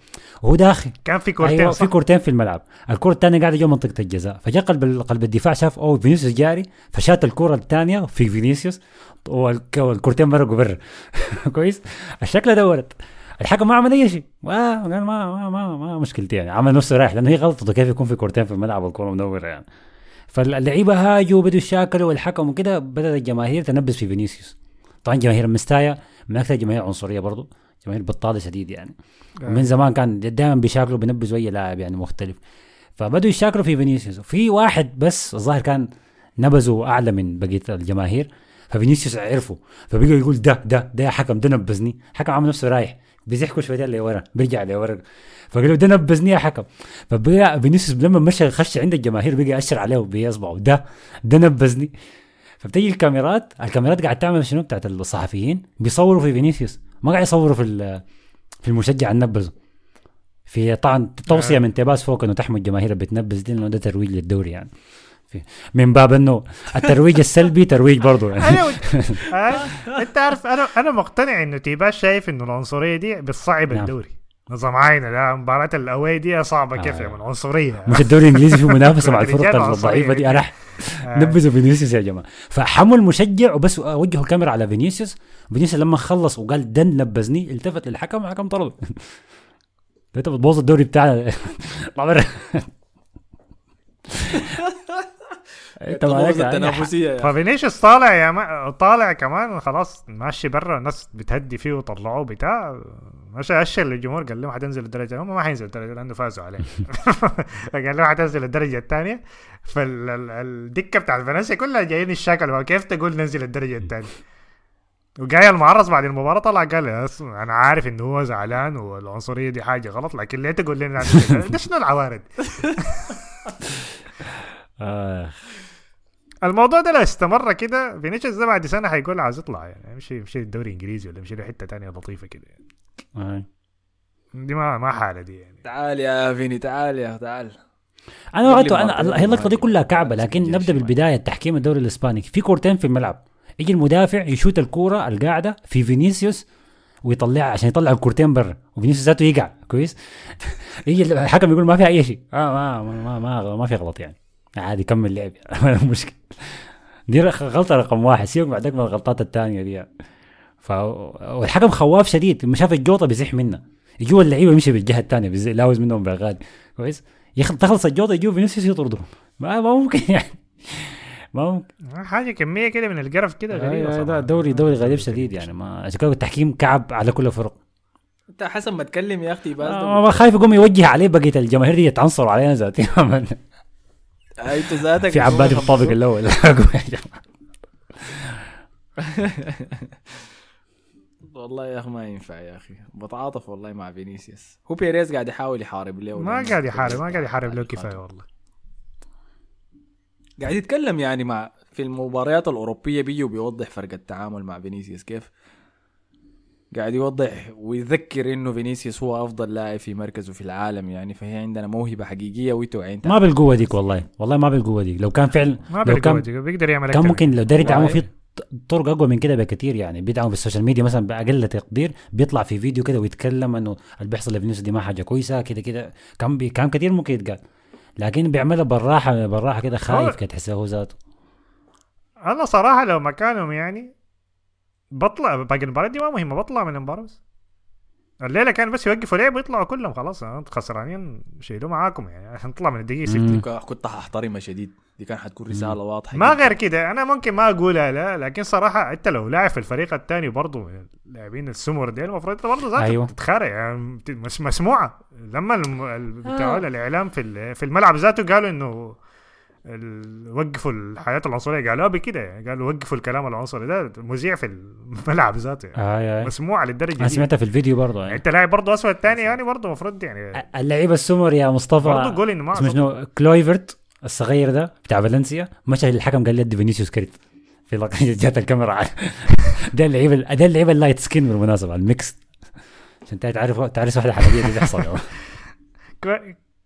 [SPEAKER 5] وهو داخل.
[SPEAKER 4] كان في كورتين صح؟
[SPEAKER 5] في كورتين في الملعب. الكرة الثانية قاعدة جوا منطقة الجزاء. فجاء قلب قلب الدفاع شاف أوه فينيسيوس جاري. فشات الكرة الثانية في فينيسيوس. والك- والكورتين مرقوا برا كويس؟ الشكل ده ولد الحكم ما عمل أي شيء. آه ما ما ما, ما مشكلتي يعني. عمل نفسه رايح لأنه هي غلطته كيف يكون في كورتين في الملعب والكرة منورة يعني. فاللعيبة هاجوا بدوا يشاكلوا والحكم وكده بدات الجماهير تنبس في فينيسيوس. طبعا جماهير المستايا من أكثر الجماهير عنصرية برضو جماهير بطالة شديد يعني. من زمان كان دائما بيشاكلوا بينبذوا أي لاعب يعني مختلف. فبدوا يشاكلوا في فينيسيوس. في واحد بس الظاهر كان نبذوا أعلى من بقية الجماهير ففينيسيوس عرفه. فبقى يقول ده ده ده يا حكم ده نبذني حكم عامل نفسه رايح. بيزحكوا شويتين لورا بيرجع لورا فقالوا ده نبذني يا حكم. فبقى فينيسيوس لما مشى خش عند الجماهير بقى يأشر عليه باصبعه ده ده نبذني. فبتجي الكاميرات الكاميرات قاعد تعمل شنو؟ بتاعت الصحفيين بيصوروا في فينيسيوس. ما قاعد يصوروا في في المشجع النبذه في طبعا توصية من تيباس فوق إنه تحمي الجماهير بتنبذ دي لأنه ده ترويج للدوري يعني. من باب إنه الترويج السلبي ترويج برضه يعني.
[SPEAKER 4] أنا أنت عارف أنا أنا مقتنع إنه تيباس شايف إنه العنصرية دي بتصعب
[SPEAKER 5] نعم.
[SPEAKER 4] الدوري. نظام عاينة لا مباراة ال away دي صعبة كيف
[SPEAKER 5] آه.
[SPEAKER 4] يا man عنصرية.
[SPEAKER 5] مش الدوري الإنجليزي فيه منافسة مع الفرق الضعيفة دي. أنا
[SPEAKER 4] آه.
[SPEAKER 5] نبذوا فينيسيوس يا جماعة. فحموا المشجع وبس وجهوا الكاميرا على فينيسيوس. فينيسيوس لما خلص وقال ده نبذني التفت للحكم الحكم طرد. انت بتبوظ الدوري بتاعنا. انت مالك
[SPEAKER 2] تبوظ
[SPEAKER 5] يعني.
[SPEAKER 2] التنافسية أخي.
[SPEAKER 4] ففينيسيوس طالع يا ما طالع كمان خلاص ماشي برا الناس بتهدي فيه وطلعوه بتاع. ماشي اشر للجمهور قال لهم حتنزل الدرجة. هم ما حينزل الدرجة لأنه فازوا عليه. قال لهم حتنزل الدرجة الثانية. فالدكه بتاعت فالنسيا كلها جايين الشكل كيف تقول ننزل الدرجة الثانية؟ وجاي المعرض بعد المباراة طلع قال أنا عارف إنه هو زعلان والعنصرية دي حاجة غلط لكن ليه تقول لنا ده شنو العوارض؟ الموضوع ده لو استمر كده فينيسيوس ده بعد سنة هيقول عايز يطلع يعني يمشي يمشي الدوري الإنجليزي ولا يمشي له حتة تانية لطيفة كده يعني. دي ما ما حالة دي يعني.
[SPEAKER 2] تعال يا فيني تعال يا تعال.
[SPEAKER 5] أنا
[SPEAKER 2] ما أنا
[SPEAKER 5] هي اللقطه دي. كلها كعبة لكن
[SPEAKER 2] نبدأ.
[SPEAKER 5] بالبداية تحكيم الدوري الإسباني. في كورتين في الملعب. يجي المدافع يشوت الكورة القاعدة في فينيسيوس ويطلعها عشان يطلع الكورتين برا وفينيسيوس ذاته يقع. كويس؟ يجي الحكم يقول ما فيها أي شيء. آه ما ما ما, ما, ما في غلط يعني. عادي كمل لعب. ما في مشكلة. دي رخ- غلطة رقم واحد. سيبك بعدك من الغلطات الثانية دي. ف والحكم خواف شديد. لما شاف الجوطة بيزح منها يجوا اللعيبة يمشي بالجهة الثانية لاوز منهم باغاني كويس؟ يخ- تخلص الجوطة يجوا فينيسيوس يطردهم. ما ما ممكن يعني. ما ممكن.
[SPEAKER 4] حاجة كمية كده من القرف كده غريبة
[SPEAKER 5] أيوة،
[SPEAKER 4] صراحة.
[SPEAKER 5] ده دوري دوري غريب شديد يعني. ما عشان كده التحكيم كعب على كل الفرق.
[SPEAKER 2] انت حسن ما تكلم يا أختي بس
[SPEAKER 5] آه، ما خايف يقوم يوجه عليه بقية الجماهير دي يتعنصروا علينا ذاتي
[SPEAKER 2] انت ذاتك
[SPEAKER 5] في عبادي في الطابق الأول.
[SPEAKER 2] والله يا أخي ما ينفع يا أخي. بتعاطف والله مع فينيسيوس. هو بيريز قاعد يحاول يحارب له
[SPEAKER 4] ما قاعد يحارب ما قاعد يحارب له كفاية والله.
[SPEAKER 2] قاعد يتكلم يعني مع في المباريات الأوروبية بيجي وبيوضح فرق التعامل مع فينيسيوس. كيف؟ قاعد يوضح ويذكر إنه فينيسيوس هو أفضل لاعب في مركزه في العالم يعني فهي عندنا موهبة حقيقية وانتوا
[SPEAKER 5] ما بالقوة ديك والله. والله ما بالقوة ديك. لو كان فعلا
[SPEAKER 4] ما
[SPEAKER 5] لو
[SPEAKER 4] بالقوة
[SPEAKER 5] كان
[SPEAKER 4] دي بيقدر يعمل
[SPEAKER 5] كان ممكن لو داري يدعموا. في طرق أقوى من كده بكثير يعني. بيدعموا بال social media مثلا بأقل تقدير بيطلع في فيديو كده ويتكلم إنه اللي بيحصل لفينيسيوس دي ما حاجة كويسة كده كده كان بي كان كثير ممكن يتقال. لكن بيعملها بالراحه بالراحه كده خايف كده تحسه هو ذاته.
[SPEAKER 4] أنا صراحة لو مكانهم يعني بطلع باقي المباراة دي ما مهمة بطلع من المباراة بس الليلة كان بس يوقفوا لعب ويطلعوا كلهم خلاص أنتوا خسرانين شيلوا معاكم يعني عشان تطلع من الدقيقة
[SPEAKER 5] مم.
[SPEAKER 4] 60
[SPEAKER 2] كنت ححترمها شديد دي كان حتكون رسالة واضحة
[SPEAKER 4] ما
[SPEAKER 2] جداً.
[SPEAKER 4] غير كده أنا ممكن ما أقولها لا لكن صراحة أنت لو لاعب في الفريق الثاني برضه اللاعبين السمر دي المفروض أنت برضه ذاتك
[SPEAKER 5] أيوة.
[SPEAKER 4] تتخارع يعني مسموعة لما الم- ال- بتاع الإعلام في في الملعب ذاته قالوا إنه ال- وقفوا الحياة العنصرية. قالوها بكده يعني قالوا وقفوا الكلام العنصري ده مذيع في الملعب ذاته. يعني.
[SPEAKER 5] آه آه.
[SPEAKER 4] مسموعه
[SPEAKER 5] للدرجة
[SPEAKER 4] أنا
[SPEAKER 5] سمعتها في الفيديو برضه
[SPEAKER 4] يعني. أنت لاعب برضه أسود تاني يعني برضه المفروض يعني
[SPEAKER 5] اللعيبه السمر يا مصطفى.
[SPEAKER 4] برضه قول إنه ما
[SPEAKER 5] كلويفرت الصغير ده بتاع فالنسيا. مشى الحكم قال لي ادي فينيسيوس كريت في لقطه جات الكاميرا. ده اللعيبه ده اللعيبه ال light skin بالمناسبة ال mix. عشان تعرف تعرف واحدة حلبيه دي بيحصل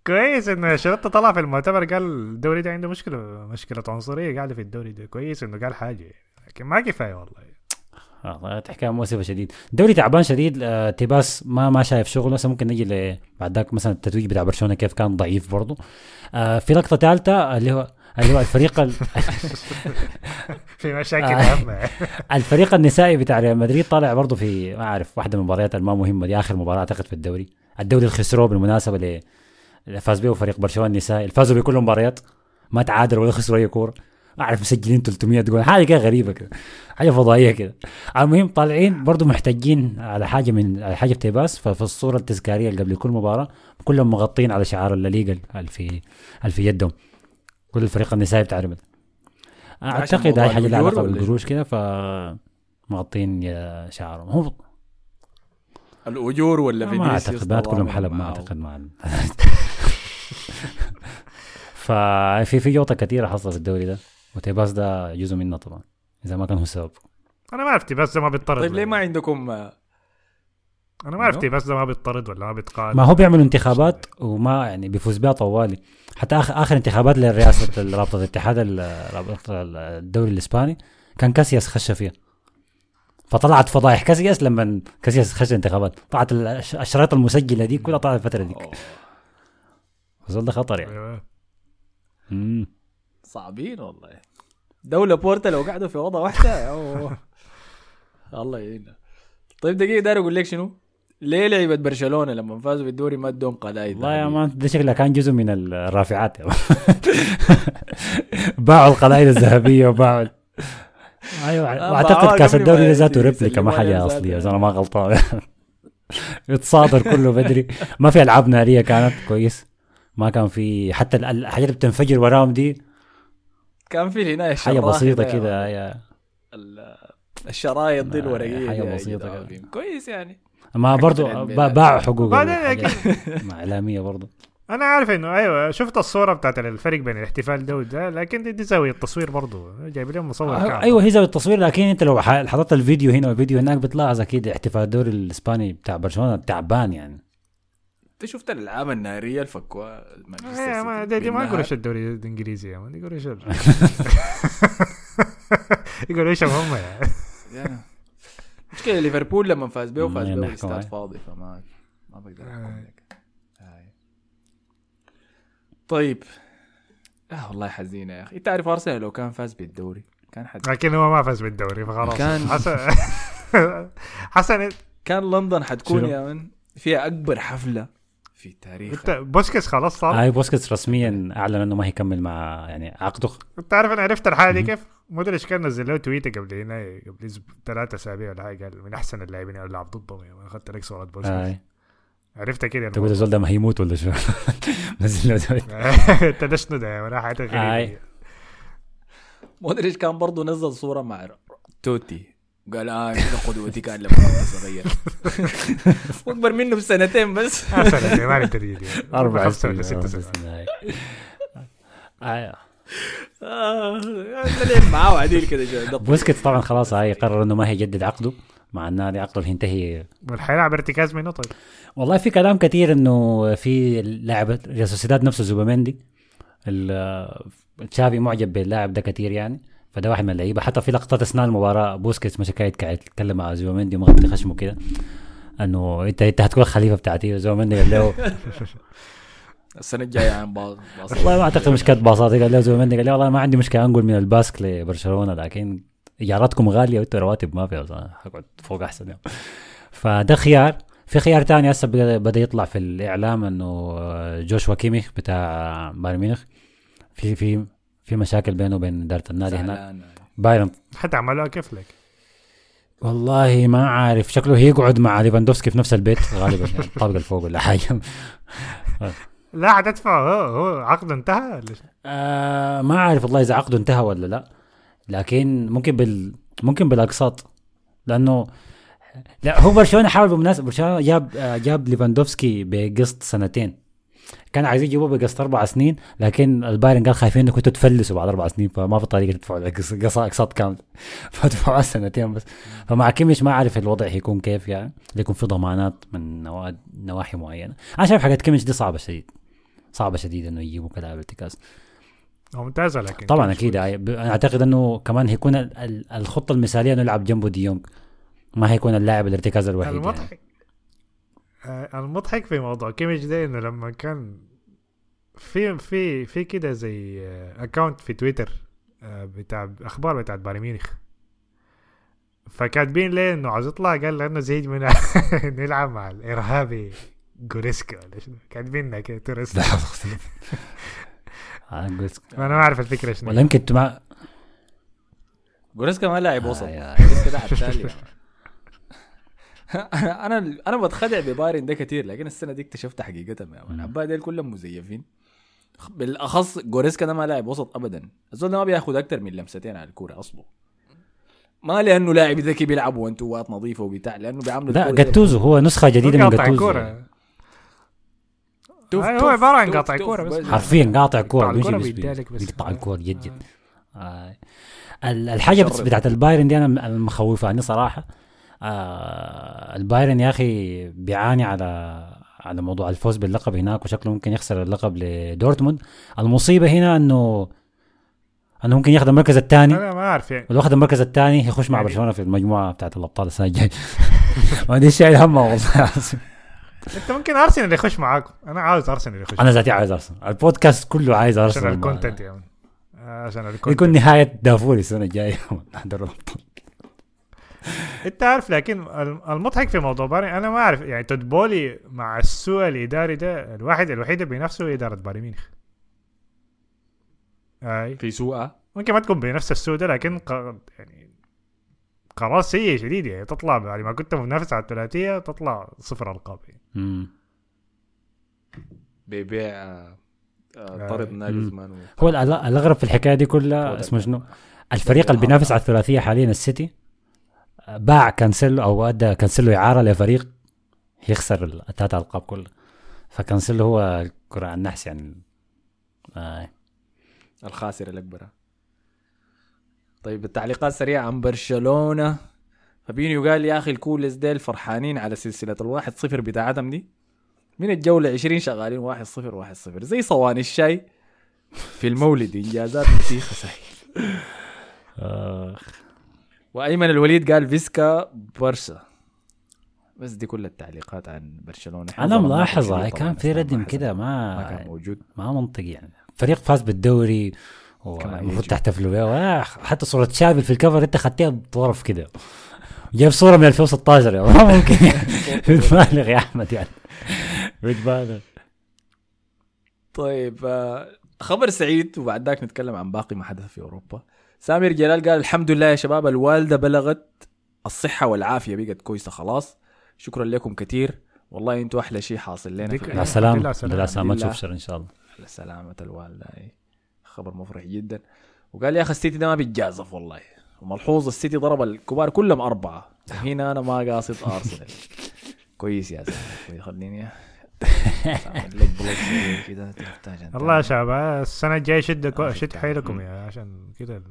[SPEAKER 4] كويس إنه انشلوتي طلع في المؤتمر قال الدوري ده عنده مشكلة مشكلة عنصرية قاعدة في الدوري ده كويس إنه قال حاجة. لكن ما كفاية والله.
[SPEAKER 5] آه، حكايه مؤسفه شديد. دوري تعبان شديد آه، تيباس ما ما شايف شغله. هسه ممكن نجي ل- بعد ذاك مثلا التتويج بتاع برشلونة كيف كان ضعيف برضه آه، في لقطة ثالثة اللي هو اللي هو الفريق ال-
[SPEAKER 4] في مشاكل
[SPEAKER 5] آه. الفريق النسائي بتاع ريال مدريد طالع برضه في ما أعرف واحدة من المباريات الما مهمه دي آخر مباراة أعتقد في الدوري. الدوري اللي خسروه بالمناسبه اللي فاز به فريق برشلونة النسائي. اللي فازوا بكل المباريات ما تعادلوا ولا خسروا أي كورة. ما أعرف مسجلين 300 جول. حاجة كده غريبة كده. حاجة فضائية كده. المهم طالعين برضه محتاجين على حاجة من على حاجة في تيباس. ففي الصورة التذكارية اللي قبل كل مباراة كلهم مغطين على شعار الليغا اللي في اللي في يدهم. كل الفريق النسائي بتاع ريال
[SPEAKER 2] أعتقد
[SPEAKER 5] هاي حاجة لها
[SPEAKER 2] علاقة
[SPEAKER 5] بالقروش كده ف مغطين يا شعرهم هو
[SPEAKER 2] الأجور ولا
[SPEAKER 5] ما أعتقد بنات كلهم حلب ما. أعتقد مع ال- ففي في جوطة كثيره حصلت في الدوري ده. وتيباس ده جزء منه طبعا إذا ما كان هو السبب.
[SPEAKER 4] أنا ما عرفت بس ده ما بيطرد
[SPEAKER 2] طيب ليه ما عندكم آه،
[SPEAKER 4] أنا ما عرفت بس ده ما بيطرد ولا ما بيتقاعد
[SPEAKER 5] ما هو بيعملوا انتخابات وما يعني بيفوز بها طوالي. حتى اخر آخر انتخابات لرئاسه رابطة الاتحاد ال- رابطة الدوري الإسباني كان كاسياس خش فيها. فطلعت فضايح. كاسياس لما كاسياس خش الانتخابات طلعت الش- الشرايط المسجلة دي كلها طلعت الفترة دي
[SPEAKER 2] أوه،
[SPEAKER 5] فزول ده خطر يعني.
[SPEAKER 4] أيوة.
[SPEAKER 5] مم.
[SPEAKER 2] صعبين والله دولة بورتا لو قعدوا في أوضة واحدة أوه. الله يعيننا طيب دقيقة داير أقول لك شنو؟ ليه لعيبة برشلونة لما فازوا بالدوري ما ادوهم قضايا
[SPEAKER 5] والله يا؟ مان ده شكله كان جزء من الرافعات. باعوا القلائد الذهبية وباعوا أيوه
[SPEAKER 2] آه، وأعتقد
[SPEAKER 5] كاس الدوري ذاته ريبليكا ما
[SPEAKER 2] حاجة
[SPEAKER 5] اصليه. اذا أنا ما غلطان يتصادر كله بدري ما في ألعاب نارية كانت كويس ما كان في حتى ال- الحاجات اللي بتنفجر وراهم دي
[SPEAKER 2] كان في هنا حاجة بسيطة
[SPEAKER 5] كده
[SPEAKER 2] الشرايط دي
[SPEAKER 5] آه،
[SPEAKER 2] الورقية
[SPEAKER 5] كده.
[SPEAKER 2] عظيم. كويس يعني
[SPEAKER 5] ما برضو
[SPEAKER 2] ده.
[SPEAKER 5] باعوا حقوق
[SPEAKER 4] بعدين
[SPEAKER 5] إعلامية برضو
[SPEAKER 4] أنا عارف إنه أيوه شفت الصورة بتاعت الفرق بين الاحتفال ده وده لكن دي, دي زاوية التصوير برضه جايب لهم مصور
[SPEAKER 5] آه،
[SPEAKER 4] كعب.
[SPEAKER 5] أيوه هي زاوية التصوير لكن أنت لو حضرت الفيديو هنا والفيديو هناك بتلاحظ أكيد احتفال الدوري الإسباني بتاع برشلونة تعبان يعني
[SPEAKER 2] انت شفت الألعاب النارية اللي فكوها مانشستر
[SPEAKER 4] إيه، ما
[SPEAKER 2] سيتي
[SPEAKER 4] دي, ما
[SPEAKER 2] بالنهار؟
[SPEAKER 4] قروش الدوري الإنجليزي دي قروش ال- يقولوا إيش هم يعني.
[SPEAKER 2] مشكلة ليفربول لما فاز بيه وفاز
[SPEAKER 5] ما
[SPEAKER 2] بيه
[SPEAKER 5] عليه.
[SPEAKER 2] فاضي فما ما بقدر أحكم لك. هاي. طيب. آه والله حزينة يا أخي. إنت عارف أرسنال لو كان فاز بالدوري؟ كان حد
[SPEAKER 4] لكن هو ما فاز بالدوري فخلاص.
[SPEAKER 2] كان-
[SPEAKER 4] حسن حسن
[SPEAKER 2] كان لندن حتكون؟ يا من فيها أكبر حفلة. في تاريخ
[SPEAKER 4] انت بوسكس خلاص صار؟
[SPEAKER 5] هاي بوسكيتس رسميا أعلن إنه ما هيكمل مع يعني عقده.
[SPEAKER 4] انت عارف أنا عرفت الحالة دي كيف؟ مدري إيش كان نزل له تويته قبل هنا قبل ثلاثة أسابيع ولا حاجة قال من أحسن اللاعبين اللي لعب ضدهم يعني أخذت لك صوره بوسكيتس. عرفتها كده
[SPEAKER 5] تقول الزول ده ما هيموت ولا شو؟ نزل له تويت.
[SPEAKER 4] أنت ده شنو ده ولا حاجة
[SPEAKER 5] غريبة.
[SPEAKER 2] مودريتش كان برضه نزل صورة مع توتي. قال آه كده قدوتي كان لما كنت صغير. وأكبر منه بسنتين بس.
[SPEAKER 4] آه، سنه ما تدري
[SPEAKER 5] أربع
[SPEAKER 4] خمسة ولا
[SPEAKER 5] سنين
[SPEAKER 4] ست
[SPEAKER 5] سنين. آه.
[SPEAKER 2] آه، نلعب معاه عديل كده.
[SPEAKER 5] بوسكيتس طبعا خلاص هاي قرر إنه ما هيجدد عقده مع النادي عقده هينتهي
[SPEAKER 4] والحيلعب ارتكاز منه طيب.
[SPEAKER 5] والله في كلام كثير إنه في لاعب ريال سوسيداد نفسه زوباميندي ال- تشافي معجب باللاعب ده كثير يعني. فده واحد من اللعيبة حتى في لقطات أثناء المباراة بوسكيتس مش قاعد قاعد يتكلم مع زوباميندي ومغطي خشمه كده إنه انت أنت هتكون الخليفة بتاعتي زوباميندي قال له
[SPEAKER 2] السنة الجاية عن باص باص.
[SPEAKER 5] والله ما أعتقد مش كانت باصاتي قال له زوباميندي قال لي والله ما عندي مشكلة أنقل من الباسك لبرشلونة لكن إيجاراتكم غالية وأنتوا رواتب ما فيها. حقعد فوق أحسن يعني. فده خيار في خيار تاني هسه بدأ يطلع في الإعلام إنه جوشوا كيميخ بتاع بايرن ميونخ في في في مشاكل بينه وبين إدارة النادي هناك. بايرن.
[SPEAKER 4] حتى عملوها كيف لك؟
[SPEAKER 5] والله ما عارف. شكله هيقعد مع ليفاندوفسكي في نفس البيت غالبا يعني الطابق اللي فوق ولا حاجة.
[SPEAKER 4] لا حتدفع. هو هو عقده انتهى ولا؟
[SPEAKER 5] آه ما عارف والله إذا عقده انتهى ولا لا. لكن ممكن بال ممكن بالأقساط. لأنه لا هو برشلونة حاول بالمناسبه برشلونة جاب آه جاب ليفاندوفسكي بقسط سنتين. كان عايز يجيبوه بقسط أربع سنين لكن البايرن قال خايفين إنكم أنتوا تفلسوا بعد أربع سنين فما في طريقة تدفعوا اقساط كامل فدفعوا سنتين بس. فمع كيميش ما عارف الوضع هيكون كيف يعني. يكون في ضمانات من نوا- نواحي معينة. أنا شايف حاجات كيميش دي صعبة شديد. صعبة شديد إنه يجيبوا كلاعب ارتكاز
[SPEAKER 4] هو ممتازه لكن
[SPEAKER 5] طبعا أكيد. ب- أنا أعتقد إنه كمان هيكون ال- ال- الخطة المثالية إنه يلعب جنبه ديونج. ما هيكون اللاعب الارتكاز الوحيد يعني.
[SPEAKER 4] المضحك آه، المضحك في موضوع كيميش ده إنه لما كان في في في كده زي account في تويتر آه، بتاع أخبار بتاعت بايرن ميونخ. فكاتبين ليه إنه عاوز يطلع؟ قال لأنه زهق من إنه يلعب مع الإرهابي جوريتسكا ولا شنو؟ كاتبين كده terrorist.
[SPEAKER 5] آه،
[SPEAKER 4] أنا ما أعرف الفكرة شنو.
[SPEAKER 5] ولا يمكن ما
[SPEAKER 2] جوريسكا ما لاعب وسط
[SPEAKER 5] آه،
[SPEAKER 2] جوريتسكا ده أنا أنا بتخدع ببايرن ده كتير لكن السنة دي اكتشفت حقيقتها يا مان عباد ديل كلهم مزيفين بالأخص جوريتسكا ده ما لاعب وسط ابدا. الزول ده ما بياخذ أكتر من لمستين على الكورة أصله. ما لأنه لاعب ذكي بيلعب one-two ات نظيفة وبتاع لأنه بيعاملوا
[SPEAKER 5] لا جاتوزو هو نسخة جديدة من جاتوزو.
[SPEAKER 4] كورة.
[SPEAKER 2] توف
[SPEAKER 4] هو
[SPEAKER 2] توف
[SPEAKER 4] عبارة عن قاطع كورة بس.
[SPEAKER 5] حرفيا قاطع
[SPEAKER 4] كورة.
[SPEAKER 5] بيقطع
[SPEAKER 4] آه.
[SPEAKER 5] الكورة جد جد آه. ال-
[SPEAKER 2] الحاجة.
[SPEAKER 5] بتاعت البايرن دي أنا المخوفاني صراحة. آه البايرن يا أخي بيعاني على على موضوع الفوز باللقب هناك وشكله ممكن يخسر اللقب لدورتموند. المصيبة هنا إنه إنه ممكن ياخذ المركز الثاني.
[SPEAKER 4] أنا ما أعرف يعني.
[SPEAKER 5] ولو اخذ المركز الثاني يخش مع
[SPEAKER 4] يعني-
[SPEAKER 5] برشلونة في المجموعة بتاعت الأبطال السنة الجاية. ما دي شايل همها والله العظيم.
[SPEAKER 4] أنت ممكن أرسنال يخش معاكم. أنا عاوز أرسنال يخش
[SPEAKER 5] أنا ذاتي عايز أرسنال. البودكاست كله عايز
[SPEAKER 4] عشان
[SPEAKER 5] أرسنال.
[SPEAKER 4] الكونتنت يعني عشان
[SPEAKER 5] يكون
[SPEAKER 4] الكونتنت
[SPEAKER 5] نهاية دافوري السنة الجاية. دوري الأبطال.
[SPEAKER 4] انت عارف لكن الم- المضحك في موضوع بايرن أنا ما اعرف يعني تود بولي مع السوء الاداري ده الواحد الوحيد اللي بنفسه هو إدارة بايرن ميونخ. أي.
[SPEAKER 2] في سوء
[SPEAKER 4] ممكن ما تكون بنفس السوء ده لكن ق... يعني قرار سيء شديد يعني تطلع بعد ما كنت منافس على الثلاثية تطلع صفر ألقاب يعني.
[SPEAKER 2] بيبيع آه، آه، طرد. ناجلزمان
[SPEAKER 5] هو الأغرب في الحكاية دي كلها اسمه شنو؟ الفريق اللي بينافس على الثلاثية حاليا السيتي. باع كانسيلو أو أدى كانسيلو إعارة لفريق يخسر الثلاث ألقاب كلها فكانسيلو هو الكره على النحس يعني. آه.
[SPEAKER 2] الخاسر الأكبر. طيب التعليقات سريعة عن برشلونة. فابينيو قال يا أخي الكولز ديل فرحانين على سلسلة الواحد صفر بتاعتهم دي. من الجولة 20 شغالين واحد صفر واحد صفر. زي صواني الشاي في المولد إنجازات مسيخه سهل
[SPEAKER 5] آه.
[SPEAKER 2] وأيمن الوليد قال Visca برشا بس دي كل التعليقات عن
[SPEAKER 5] برشلونة.
[SPEAKER 2] أنا
[SPEAKER 5] ملاحظة
[SPEAKER 2] طبعاً،
[SPEAKER 5] كان في ردم. كده
[SPEAKER 2] ما كان
[SPEAKER 5] ما
[SPEAKER 2] موجود.
[SPEAKER 5] ما منطقي يعني. فريق فاز بالدوري المفروض. تحتفلوا بها حتى صورة شافي في الكفر أنت خدتها بطرف كده. جايب صورة من 2016 يا ما ممكن. بتبالغ يا أحمد يعني. بتبالغ
[SPEAKER 2] طيب آه، خبر سعيد وبعد ذاك نتكلم عن باقي ما حدث في أوروبا. سامر جلال قال الحمد لله يا شباب الوالدة بلغت الصحة والعافية بقت كويسة خلاص. شكرا لكم كثير. والله أنتوا أحلى شيء حاصل لنا
[SPEAKER 4] الحمد سلام.
[SPEAKER 5] سلامة.
[SPEAKER 2] الحمد لله.
[SPEAKER 5] تشوف شر إن شاء الله.
[SPEAKER 2] على سلامة الوالدة. أي. خبر مفرح جدا. وقال يا أخي السيتي ده ما بيتجازف والله. وملحوظ السيتي ضرب الكبار كلهم أربعة. هنا أنا ما قاصد أرسنال. كويس يا زلمة. كويس. خليني كده.
[SPEAKER 4] الله يا شباب السنة الجاية شد شد. حيلكم. يا عشان كده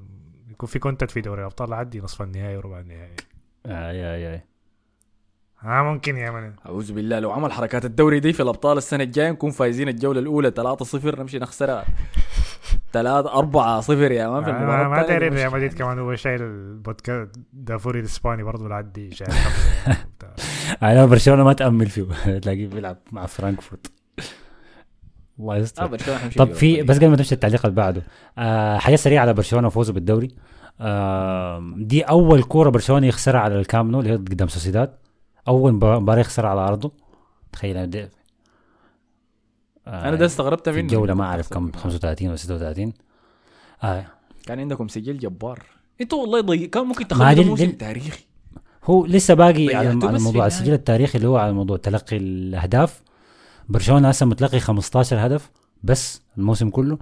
[SPEAKER 4] يكون في content في دوري الابطال عدي نصف النهائي وربع النهائي
[SPEAKER 5] آه يا يا
[SPEAKER 4] ها ممكن يا من
[SPEAKER 2] أعوذ بالله لو عمل حركات الدوري دي في الأبطال السنة الجاية نكون فايزين الجولة الأولى 3-0 نمشي نخسرها. 3 4-0 يا مان في
[SPEAKER 4] آه، ما
[SPEAKER 2] التانية
[SPEAKER 4] داري
[SPEAKER 2] دي
[SPEAKER 4] ريال مدريد كمان هو شايل البودكاست دافوري الإسباني برضه بالعدي شايل يعني.
[SPEAKER 5] أنا برشلونة ما تأمل فيه تلاقيه بيلعب مع فرانكفورت. الله
[SPEAKER 2] آه
[SPEAKER 5] يستر
[SPEAKER 2] حنمشي
[SPEAKER 5] طب
[SPEAKER 2] في.
[SPEAKER 5] بس قبل ما تمشي التعليق اللي بعده آه حاجة سريعة على برشلونة وفوزه بالدوري. آه دي أول كورة برشلونة يخسرها على الكامنو اللي هي قدام سوسيداد. أول مبار- مباراة يخسرها على أرضه. تخيل دي آه
[SPEAKER 2] أنا ده استغربت
[SPEAKER 5] في
[SPEAKER 2] منه.
[SPEAKER 5] الجوله ما أعرف كم 35 ولا 36 آه.
[SPEAKER 2] كان عندكم سجل جبار. إنتوا والله ضي... كان ممكن ده موسم تاريخي.
[SPEAKER 5] هو لسه باقي على, على موضوع. السجل التاريخي اللي هو على موضوع تلقي الأهداف. برشلونة هسه متلقي 15 هدف بس الموسم كله.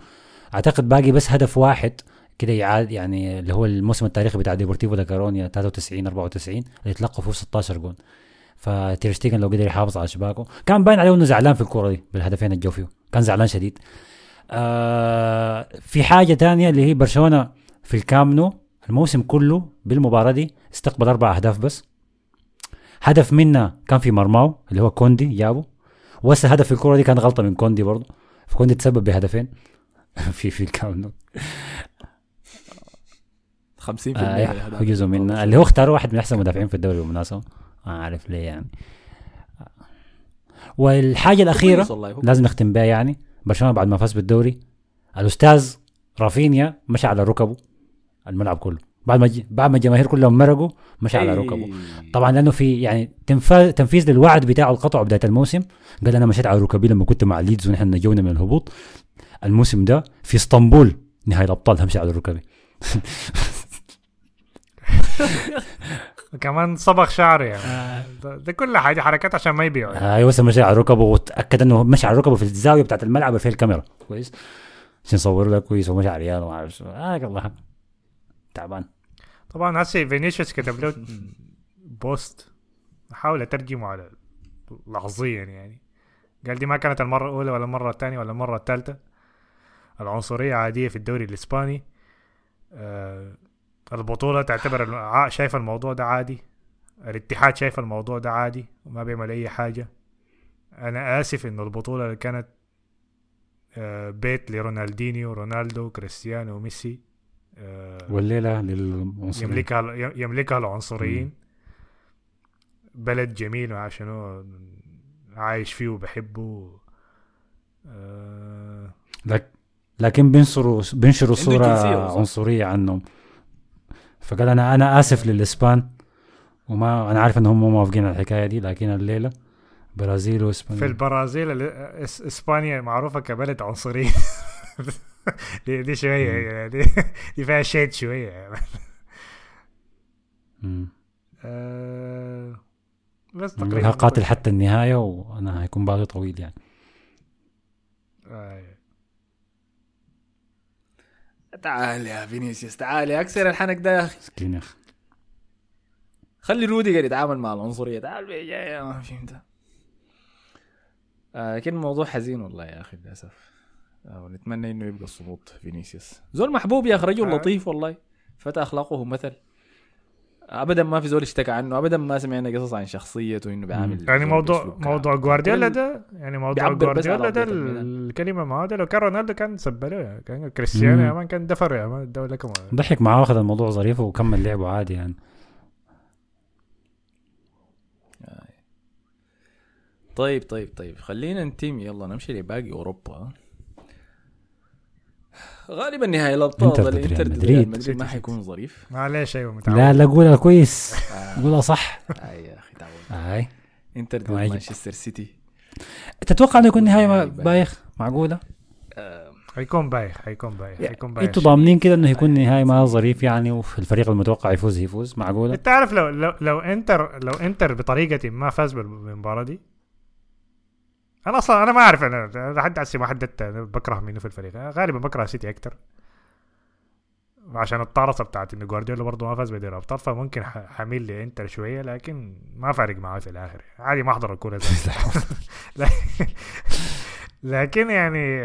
[SPEAKER 5] أعتقد باقي بس هدف واحد كده يعاد يعني اللي هو الموسم التاريخي بتاع ديبورتيفو لا كارونيا 93 94 اللي تلقوا فيه 16 جون. فتيرشتيجن لو قدر يحافظ على شباكه كان باين عليه إنه زعلان في الكورة دي بالهدفين اللي جو فيه كان زعلان شديد. آه في حاجة تانية اللي هي برشلونة في الكامنو الموسم كله بالمباراة دي استقبل أربع أهداف بس. هدف منا كان في مرماو اللي هو كوندي جابه. وهسه هدف الكرة دي كان غلطة من كوندي برضه. فكوندي تسبب بهدفين. في في الكامنو
[SPEAKER 2] 50%
[SPEAKER 5] آه جزء منه. اللي هو اختاروا واحد من أحسن المدافعين في الدوري بالمناسبة. ما عارف ليه يعني.
[SPEAKER 2] والحاجة الأخيرة
[SPEAKER 5] لازم نختم بها يعني. برشلونة بعد ما فاز بالدوري. الأستاذ رافينيا مشى على ركبه. الملعب كله. بعد ما ج- بعد ما الجماهير كلهم مرقوا مشى على
[SPEAKER 2] إيه.
[SPEAKER 5] ركبه. طبعا لأنه في يعني تنفيذ للوعد بتاعه القطع بدايه الموسم. قال أنا مشيت على ركبي لما كنت مع ليدز ونحن نجونا من الهبوط. الموسم ده في إسطنبول نهائي الأبطال همشي على ركبي.
[SPEAKER 4] كمان صبغ شعره يعني. ده, ده كل حاجة حركات عشان ما يبيعوا. يعني.
[SPEAKER 5] أيوه مشى على ركبه وتأكد إنه مشى على ركبه في الزاوية بتاعت الملعب اللي فيها الكاميرا. كويس. عشان يصوروا له كويس ومشى على ريال وما أعرف شو. آه الله تعبان.
[SPEAKER 4] طبعا هسه فينيسيوس كتب له بوست. أحاول أترجمه على لحظيا يعني. قال دي ما كانت المرة الأولى ولا المرة الثانية ولا المرة الثالثة. العنصرية عادية في الدوري الإسباني. آه البطولة تعتبر شايف الموضوع ده عادي. الاتحاد شايف الموضوع ده عادي وما بيعمل أي حاجة. أنا آسف إنه البطولة اللي كانت آه بيت لرونالدينيو رونالدو كريستيانو وميسي
[SPEAKER 5] والليلة للعنصريين.
[SPEAKER 4] يملكها يملكها العنصريين. بلد جميل شنو عايش فيه وبحبه. آه
[SPEAKER 5] لك لكن بينشروا بينشروا
[SPEAKER 2] صورة.
[SPEAKER 5] عنصرية عنهم. فقال أنا أنا آسف للإسبان. وما أنا عارف إنهم مو موافقين على الحكاية دي لكن الليلة برازيل
[SPEAKER 4] في
[SPEAKER 5] واسبانيا
[SPEAKER 4] البرازيل ال- إس- إسبانيا معروفة كبلد عنصري دي, دي شوية يعني دي, دي فيها شيد شوية. يعني. آه بس تقريبا
[SPEAKER 5] قاتل حتى النهاية وأنا هيكون باقي طويل يعني.
[SPEAKER 4] آه.
[SPEAKER 2] تعال يا فينيسيوس تعال يا أكسر الحنك ده يا أخي.
[SPEAKER 5] مسكين يا أخي.
[SPEAKER 2] خلي روديجر يتعامل مع العنصرية. تعال يا ما فهمت آه لكن الموضوع حزين والله يا أخي للأسف. ونتمنى إنه يبقى الصمود فينيسيوس. زول محبوب يا أخي رجل
[SPEAKER 4] آه.
[SPEAKER 2] لطيف والله. فتى أخلاقه مثل. ابدا ما في زول اشتكى عنه ابدا ما سمعنا قصص عن شخصيته إنه بيعامل
[SPEAKER 4] يعني موضوع. موضوع جوارديولا ده يعني موضوع جوارديولا ده. الكلمة ما هذا لو كان رونالدو كان سبله يعني كان كريستيانو. يا مان كان دفر يا مان الدولة كمان
[SPEAKER 5] ضحك معاه واخذ الموضوع ظريف وكمل لعبه عادي يعني.
[SPEAKER 2] طيب طيب طيب. خلينا نتيم يلا نمشي لباقي أوروبا. غالبا نهائي الأبطال
[SPEAKER 5] إنتر
[SPEAKER 2] ده
[SPEAKER 5] ضد ريال مدريد.
[SPEAKER 2] مدريد. ما. حيكون ظريف.
[SPEAKER 4] معلش أيوه متعود.
[SPEAKER 5] لا لا قولها كويس قولها صح
[SPEAKER 2] اي يا أخي تعود.
[SPEAKER 5] هاي.
[SPEAKER 2] إنتر ضد. مانشستر سيتي.
[SPEAKER 5] تتوقع إنه يكون
[SPEAKER 2] نهائي
[SPEAKER 5] بايخ؟ معقولة؟
[SPEAKER 2] آه،
[SPEAKER 4] حيكون بايخ حيكون بايخ حيكون بايخ.
[SPEAKER 5] أنتوا ضامنين كده إنه يكون نهاية ما ظريف يعني وفي الفريق المتوقع يفوز يفوز؟ معقولة؟
[SPEAKER 4] انت عارف لو لو لو إنتر لو إنتر بطريقة ما فاز بال- بالمباراة دي أنا أصلا أنا ما أعرف أنا لحد هسه ما حددت بكره مين في الفريق. غالبا بكره سيتي أكتر. عشان الطارصه بتاعت انه جوارديولا برضه ما فاز بدوري الابطال فممكن حميل لإنتر شوية لكن ما فارق معاه في الآخر. عادي ما أحضر الكورة زي لكن- يعني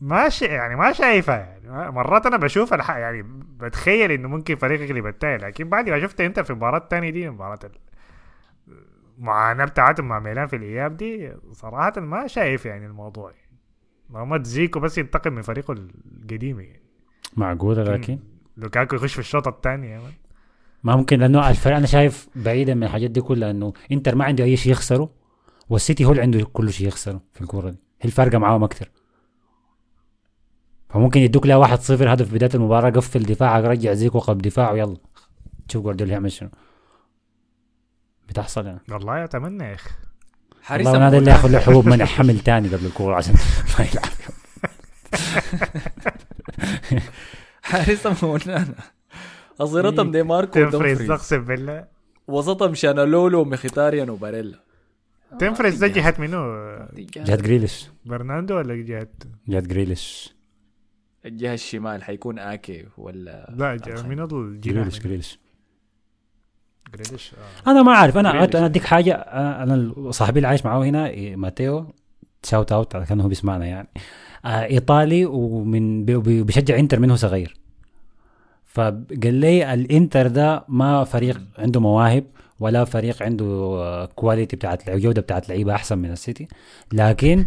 [SPEAKER 4] ما ش... يعني ما شايفها يعني. مرات أنا بشوف الح... يعني بتخيل إنه ممكن فريق يغلب التاني لكن بعد ما شفت انت في المباراه الثانية دي مباراة المعاناه بتاعتهم مع ميلان في الإياب دي صراحة ما شايف يعني الموضوع. ما تزيكو بس ينتقم من فريقه القديم يعني.
[SPEAKER 5] معقولة لكن
[SPEAKER 4] لوكاكو يخش في الشوط الثاني يعني
[SPEAKER 5] ما ممكن لأنه الفريق أنا شايف بعيدا من الحاجات دي كلها إنه إنتر ما عنده أي شيء يخسره والسيتي هو اللي عنده كل شيء يخسره في الكورة دي. هي الفارقه معاهم أكثر فممكن يدوك لها واحد صفر هدف بداية المباراة قفل دفاعك رجع زيك وقف دفاع ويلا شوف جوارديولا يعمل شنو. بتحصل يعني.
[SPEAKER 4] والله أتمنى يا أخي.
[SPEAKER 2] حارس
[SPEAKER 5] والله هذا اللي ياخذ له حبوب منع حمل تاني قبل الكورة عشان ما يلعب.
[SPEAKER 2] حارسهم أونانا اظهرتهم دي ماركو
[SPEAKER 4] دومفريز
[SPEAKER 2] ودومفريز.
[SPEAKER 4] أقسم بالله.
[SPEAKER 2] وسطهم تشالهانوغلو ومخيتاريان وباريلا.
[SPEAKER 4] دومفريز ده جهة منو؟
[SPEAKER 5] جهة جريليش.
[SPEAKER 4] برناندو ولا جهة؟
[SPEAKER 5] جهة جريليش.
[SPEAKER 2] الجهة الشمال حيكون آكي ولا
[SPEAKER 4] لا جهة منو؟ الجناح.
[SPEAKER 5] جريليش؟ جريليش.
[SPEAKER 4] جريليش آه.
[SPEAKER 5] أنا ما عارف أنا
[SPEAKER 2] جريليش.
[SPEAKER 5] أنا أديك حاجة. أنا صاحبي اللي عايش معاه هنا إيه، ماتيو. shout out كان هو بيسمعنا يعني. آه إيطالي ومن بي- بي- بيشجع إنتر منه صغير. فقال لي الإنتر ده ما فريق عنده مواهب ولا فريق عنده آه، quality بتاعت الجوده بتاعت لعيبة أحسن من السيتي. لكن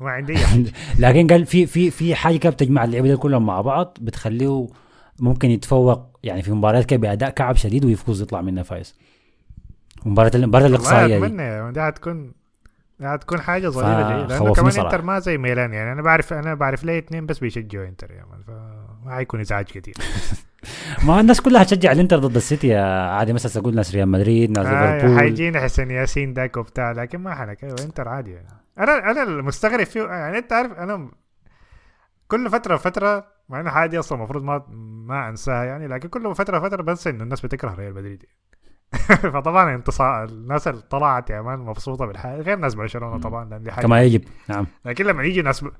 [SPEAKER 4] ما عندي حاجة.
[SPEAKER 5] لكن قال في في في حاجة كده بتجمع اللعيبة دي كلهم مع بعض بتخليه ممكن يتفوق يعني في مباريات كده باداء كعب شديد ويفوز يطلع منها فايز. مباراة المباراة
[SPEAKER 4] والله
[SPEAKER 5] الإقصائية دي.
[SPEAKER 4] أتمنى دي هتكون دي هتكون حاجة ظريفه
[SPEAKER 5] لأنه
[SPEAKER 4] كمان
[SPEAKER 5] صراحة.
[SPEAKER 4] إنتر ما زي ميلان يعني. أنا بعرف أنا بعرف ليه اثنين بس بيشجعوا إنتر يا مان. فما حيكون إزعاج كثير
[SPEAKER 5] ما الناس كلها هتشجع الإنتر ضد السيتي يا عادي مثلا أقول ناس ريال مدريد ناس
[SPEAKER 4] آه
[SPEAKER 5] ليفربول.
[SPEAKER 4] حيجينا حسن ياسين داك وبتاع لكن ما حنك إنتر عادي يعني. أنا أنا المستغرب فيه يعني أنت عارف أنا كل فترة وفترة مع إنه حاجة دي أصلا المفروض ما ما أنساها يعني لكن كل فترة وفتره بنسى إنه الناس بتكره ريال مدريد. فطبعا انتصار الناس اللي طلعت يا مان مبسوطة بالحاجة غير ناس برشلونة طبعا لأن دي حاجة
[SPEAKER 5] كما يجب نعم.
[SPEAKER 4] لكن لما يجي ناس ب...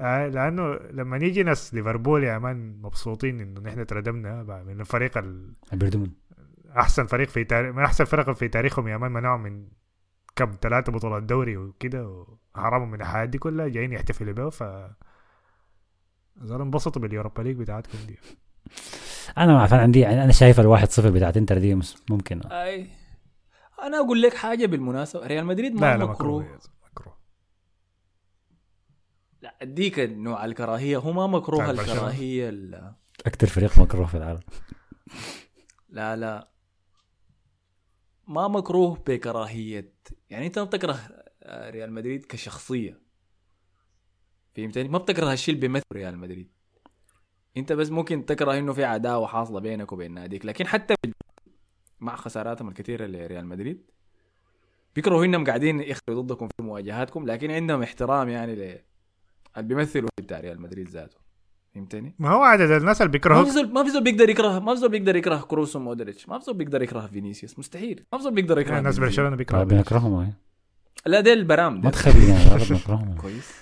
[SPEAKER 4] آه لأنه لما يجي ناس ليفربول يا مان مبسوطين إنه نحن تردمنا من الفريق ال... أحسن فريق في تاريخ من أحسن فرق في تاريخهم يا مان منعهم من كم ثلاثة بطولات دوري وكده وحرمهم من الحياة دي كلها جايين يحتفلوا بيه ف زال انبسطوا بال Europa League بتاعتكم دي.
[SPEAKER 5] أنا ما اعرف أنا عندي يعني أنا شايف الواحد صفر بتاعت إنتر دي ممكن.
[SPEAKER 2] أي. أنا أقول لك حاجة بالمناسبة. ريال مدريد ما
[SPEAKER 4] لا لا
[SPEAKER 2] مكروه.
[SPEAKER 4] مكروه
[SPEAKER 2] لا أديك نوع الكراهية. هو ما مكروه. الكراهية ال-
[SPEAKER 5] أكثر فريق مكروه في العالم.
[SPEAKER 2] لا لا. ما مكروه بكراهية. يعني أنت ما بتكره آه، ريال مدريد كشخصية. فهمتني؟ ما بتكره الشيء اللي بيمثل ريال مدريد. انت بس ممكن تكره انه في عداوة حاصلة بينك وبين ناديك لكن حتى مع خساراتهم الكثيرة لريال مدريد بيكرهوا انهم قاعدين يخرجوا ضدكم في مواجهاتكم لكن عندهم احترام يعني ل اللي بيمثلوا بتاع ريال مدريد ذاته فهمتني؟
[SPEAKER 4] ما هو عدد الناس اللي
[SPEAKER 2] ما في
[SPEAKER 4] بيكرهوا
[SPEAKER 2] زول ما في زول بيقدر يكره ما في زول بيقدر يكره كروس ومودريتش. ما في زول بيقدر يكره فينيسيوس. مستحيل. ما في زول بيقدر يكره
[SPEAKER 4] الناس. برشلونة بيكرهوا
[SPEAKER 5] بنكرههم هاي.
[SPEAKER 2] لا ديل البرام
[SPEAKER 5] ما
[SPEAKER 2] ديل.
[SPEAKER 5] تخلي يعني غلط نكرههم
[SPEAKER 2] كويس.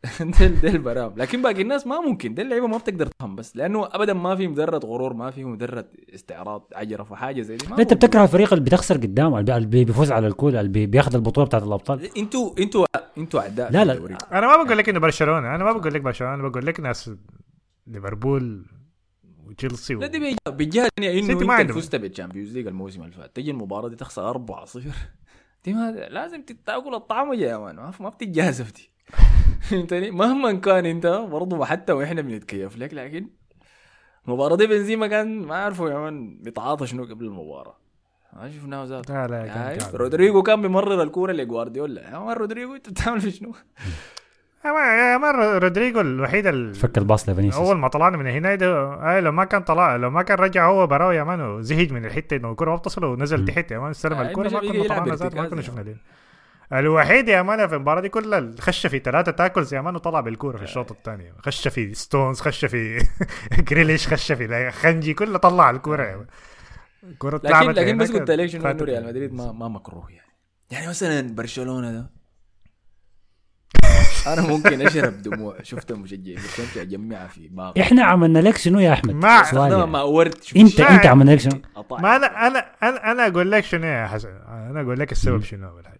[SPEAKER 2] ديل ديل برام. لكن باقي الناس ما ممكن. ديل اللعيبه ما بتقدر تفهم بس. لأنه ابدا ما فيهم ذرة غرور ما فيهم ذرة استعراض عجرف وحاجه زي دي. ما أنت.
[SPEAKER 5] بتكره الفريق اللي بتخسر قدامه اللي بي- اللي بيفوز على الكل اللي بي- بياخذ البطولة بتاعت الأبطال.
[SPEAKER 2] أنتوا أنتوا أنتوا أعداء
[SPEAKER 5] لا، لا.
[SPEAKER 2] الدوري.
[SPEAKER 4] أنا ما بقول لك إنه برشلونة. أنا ما بقول لك برشلونة. أنا بقول لك ناس ليفربول وتشيلسي و...
[SPEAKER 2] لا دي بالجهه الثانية
[SPEAKER 4] إنه ما
[SPEAKER 2] إنت
[SPEAKER 4] عنده.
[SPEAKER 2] فزت بال Champions League الموسم اللي فات. تجي المباراة دي تخسر 4 0 دي ما لازم تاكل الطعم يا مان. ما ما بتتجازف دي. فهمتني؟ مهما كان انت برضه حتى وإحنا بنتكيف لك لكن المباراه دي بنزيما كان ما عارفوا يا مان بيتعاطى شنو قبل المباراة. ما شفناه ذاته.
[SPEAKER 4] لا لا
[SPEAKER 2] هاي،
[SPEAKER 4] كان كان.
[SPEAKER 2] رودريجو كان بيمرر الكورة لجوارديولا. يا مان رودريجو انت بتعمل في شنو؟
[SPEAKER 4] يا مان يا مان رودريجو الوحيد ال...
[SPEAKER 5] فك الباص لفينيسيوس.
[SPEAKER 4] أول ما طلعنا من هنا ده آه لو ما كان طلع لو ما كان رجع هو براو يا مان وزهج من الحتة إنه الكره ما بتصل ونزل. تحت يا مان استلم
[SPEAKER 2] آه،
[SPEAKER 4] الكره ما كنا طلعنا ما كنا شفنا دي الوحيد يا مان في المباراة دي كلها خش في ثلاثة tackles يا مان وطلع بالكورة في الشوط الثاني خش في ستونز خش في جريليش خش في خنجي كله طلع الكورة يا مان الكوره
[SPEAKER 2] لكن لكن بس قلت لك شنو. ريال مدريد ما ما مكروه يعني يعني مثلا برشلونة ده أنا ممكن أشرب دموع شفت مشجعين كنت اجمعها في باقي
[SPEAKER 5] إحنا عملنا لك شنو يا أحمد؟
[SPEAKER 4] ما-
[SPEAKER 2] استخدمها
[SPEAKER 5] يعني.
[SPEAKER 2] مع ورد
[SPEAKER 5] انت. أنت عملنا لك شنو؟
[SPEAKER 4] ما أنا أنا أنا أقول لك شنو يا حسن أنا أقول لك السبب شنو أول حاجة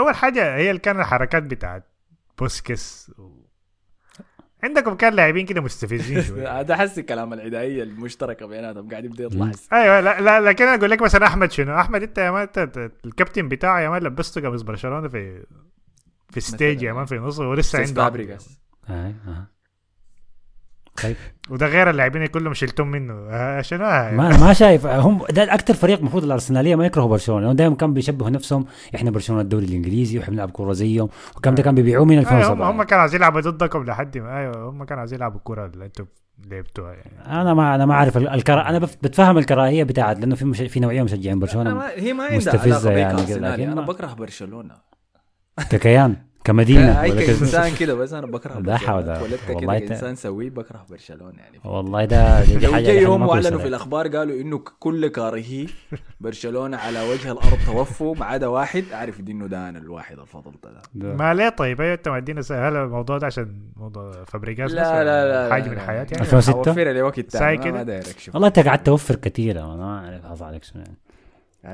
[SPEAKER 4] أول حاجة هي اللي كان الحركات بتاعت بوسكيتس و... عندكم كان لاعبين كده مستفزين شوية.
[SPEAKER 2] هذا حسي كلام العدائيه المشتركة بيناتهم قاعد يبدأ يطلع.
[SPEAKER 4] أيوه لا لا لكن أنا أقول لك مثلا أحمد شنو؟ أحمد أنت يا مان الكابتن بتاعه يا مان لبسته قميص برشلونة في في stage يا مان في نص ولسه عنده
[SPEAKER 2] فابريجاس
[SPEAKER 5] آه، آه. طيب.
[SPEAKER 4] وده غير اللاعبين كلهم شلتهم منه. آه شنو؟ آه
[SPEAKER 5] ما ما شايف. هم ده أكثر فريق المفروض الأرسنالية ما يكرهوا برشلونة. لأنه دائما كانوا بيشبهوا نفسهم. إحنا برشلونة الدوري الإنجليزي وإحنا بنلعب كوره زيهم. وكم ده كان بيبيعوه من
[SPEAKER 4] أيوة هم
[SPEAKER 5] 2007
[SPEAKER 4] هم كانوا عايزين يلعبوا ضدكم لحد ما أيوه هم كانوا عايزين يلعبوا الكوره اللي أنتم لعبتوها يعني.
[SPEAKER 5] أنا ما أنا ما أعرف ال- الكرا... أنا بتفهم الكراهية بتاعت لأنه في مش... في نوعية مشجعين برشلونة
[SPEAKER 2] ما هي ما عندها
[SPEAKER 5] مستفزة
[SPEAKER 2] علاقة
[SPEAKER 5] يعني
[SPEAKER 2] يعني
[SPEAKER 5] أنا
[SPEAKER 2] بكره برشلونة.
[SPEAKER 5] ككيان.
[SPEAKER 2] كمدينة
[SPEAKER 5] ولا كده.
[SPEAKER 2] كإنسان كده بس أنا بكره
[SPEAKER 5] ده حول
[SPEAKER 2] كده
[SPEAKER 5] والله ت-
[SPEAKER 2] كانسان سوي بكره برشلونة يعني
[SPEAKER 5] والله ده دي, حاجة
[SPEAKER 2] جاي يوم وأعلنوا
[SPEAKER 5] كويسة
[SPEAKER 2] في الأخبار قالوا إنه كل كارهي برشلونة على وجه الأرض توفوا ما عدا واحد. أعرف دي إنه ده أنا الواحد الفضل ده.
[SPEAKER 5] ده.
[SPEAKER 4] ما ليه طيب. أيوه أنت مدينا س- هل الموضوع ده عشان موضوع فابريجاز
[SPEAKER 2] لا لا لا لا
[SPEAKER 4] حاجة
[SPEAKER 2] لا
[SPEAKER 4] من
[SPEAKER 2] لا.
[SPEAKER 4] حياتي يعني؟
[SPEAKER 5] 2006
[SPEAKER 2] اوفرها لوقت
[SPEAKER 4] ساي
[SPEAKER 2] تاني. ما-
[SPEAKER 4] كده؟
[SPEAKER 2] داير
[SPEAKER 5] والله أنت قاعد توفر كثير أنا ما اعرف حصل عليك شنو يعني؟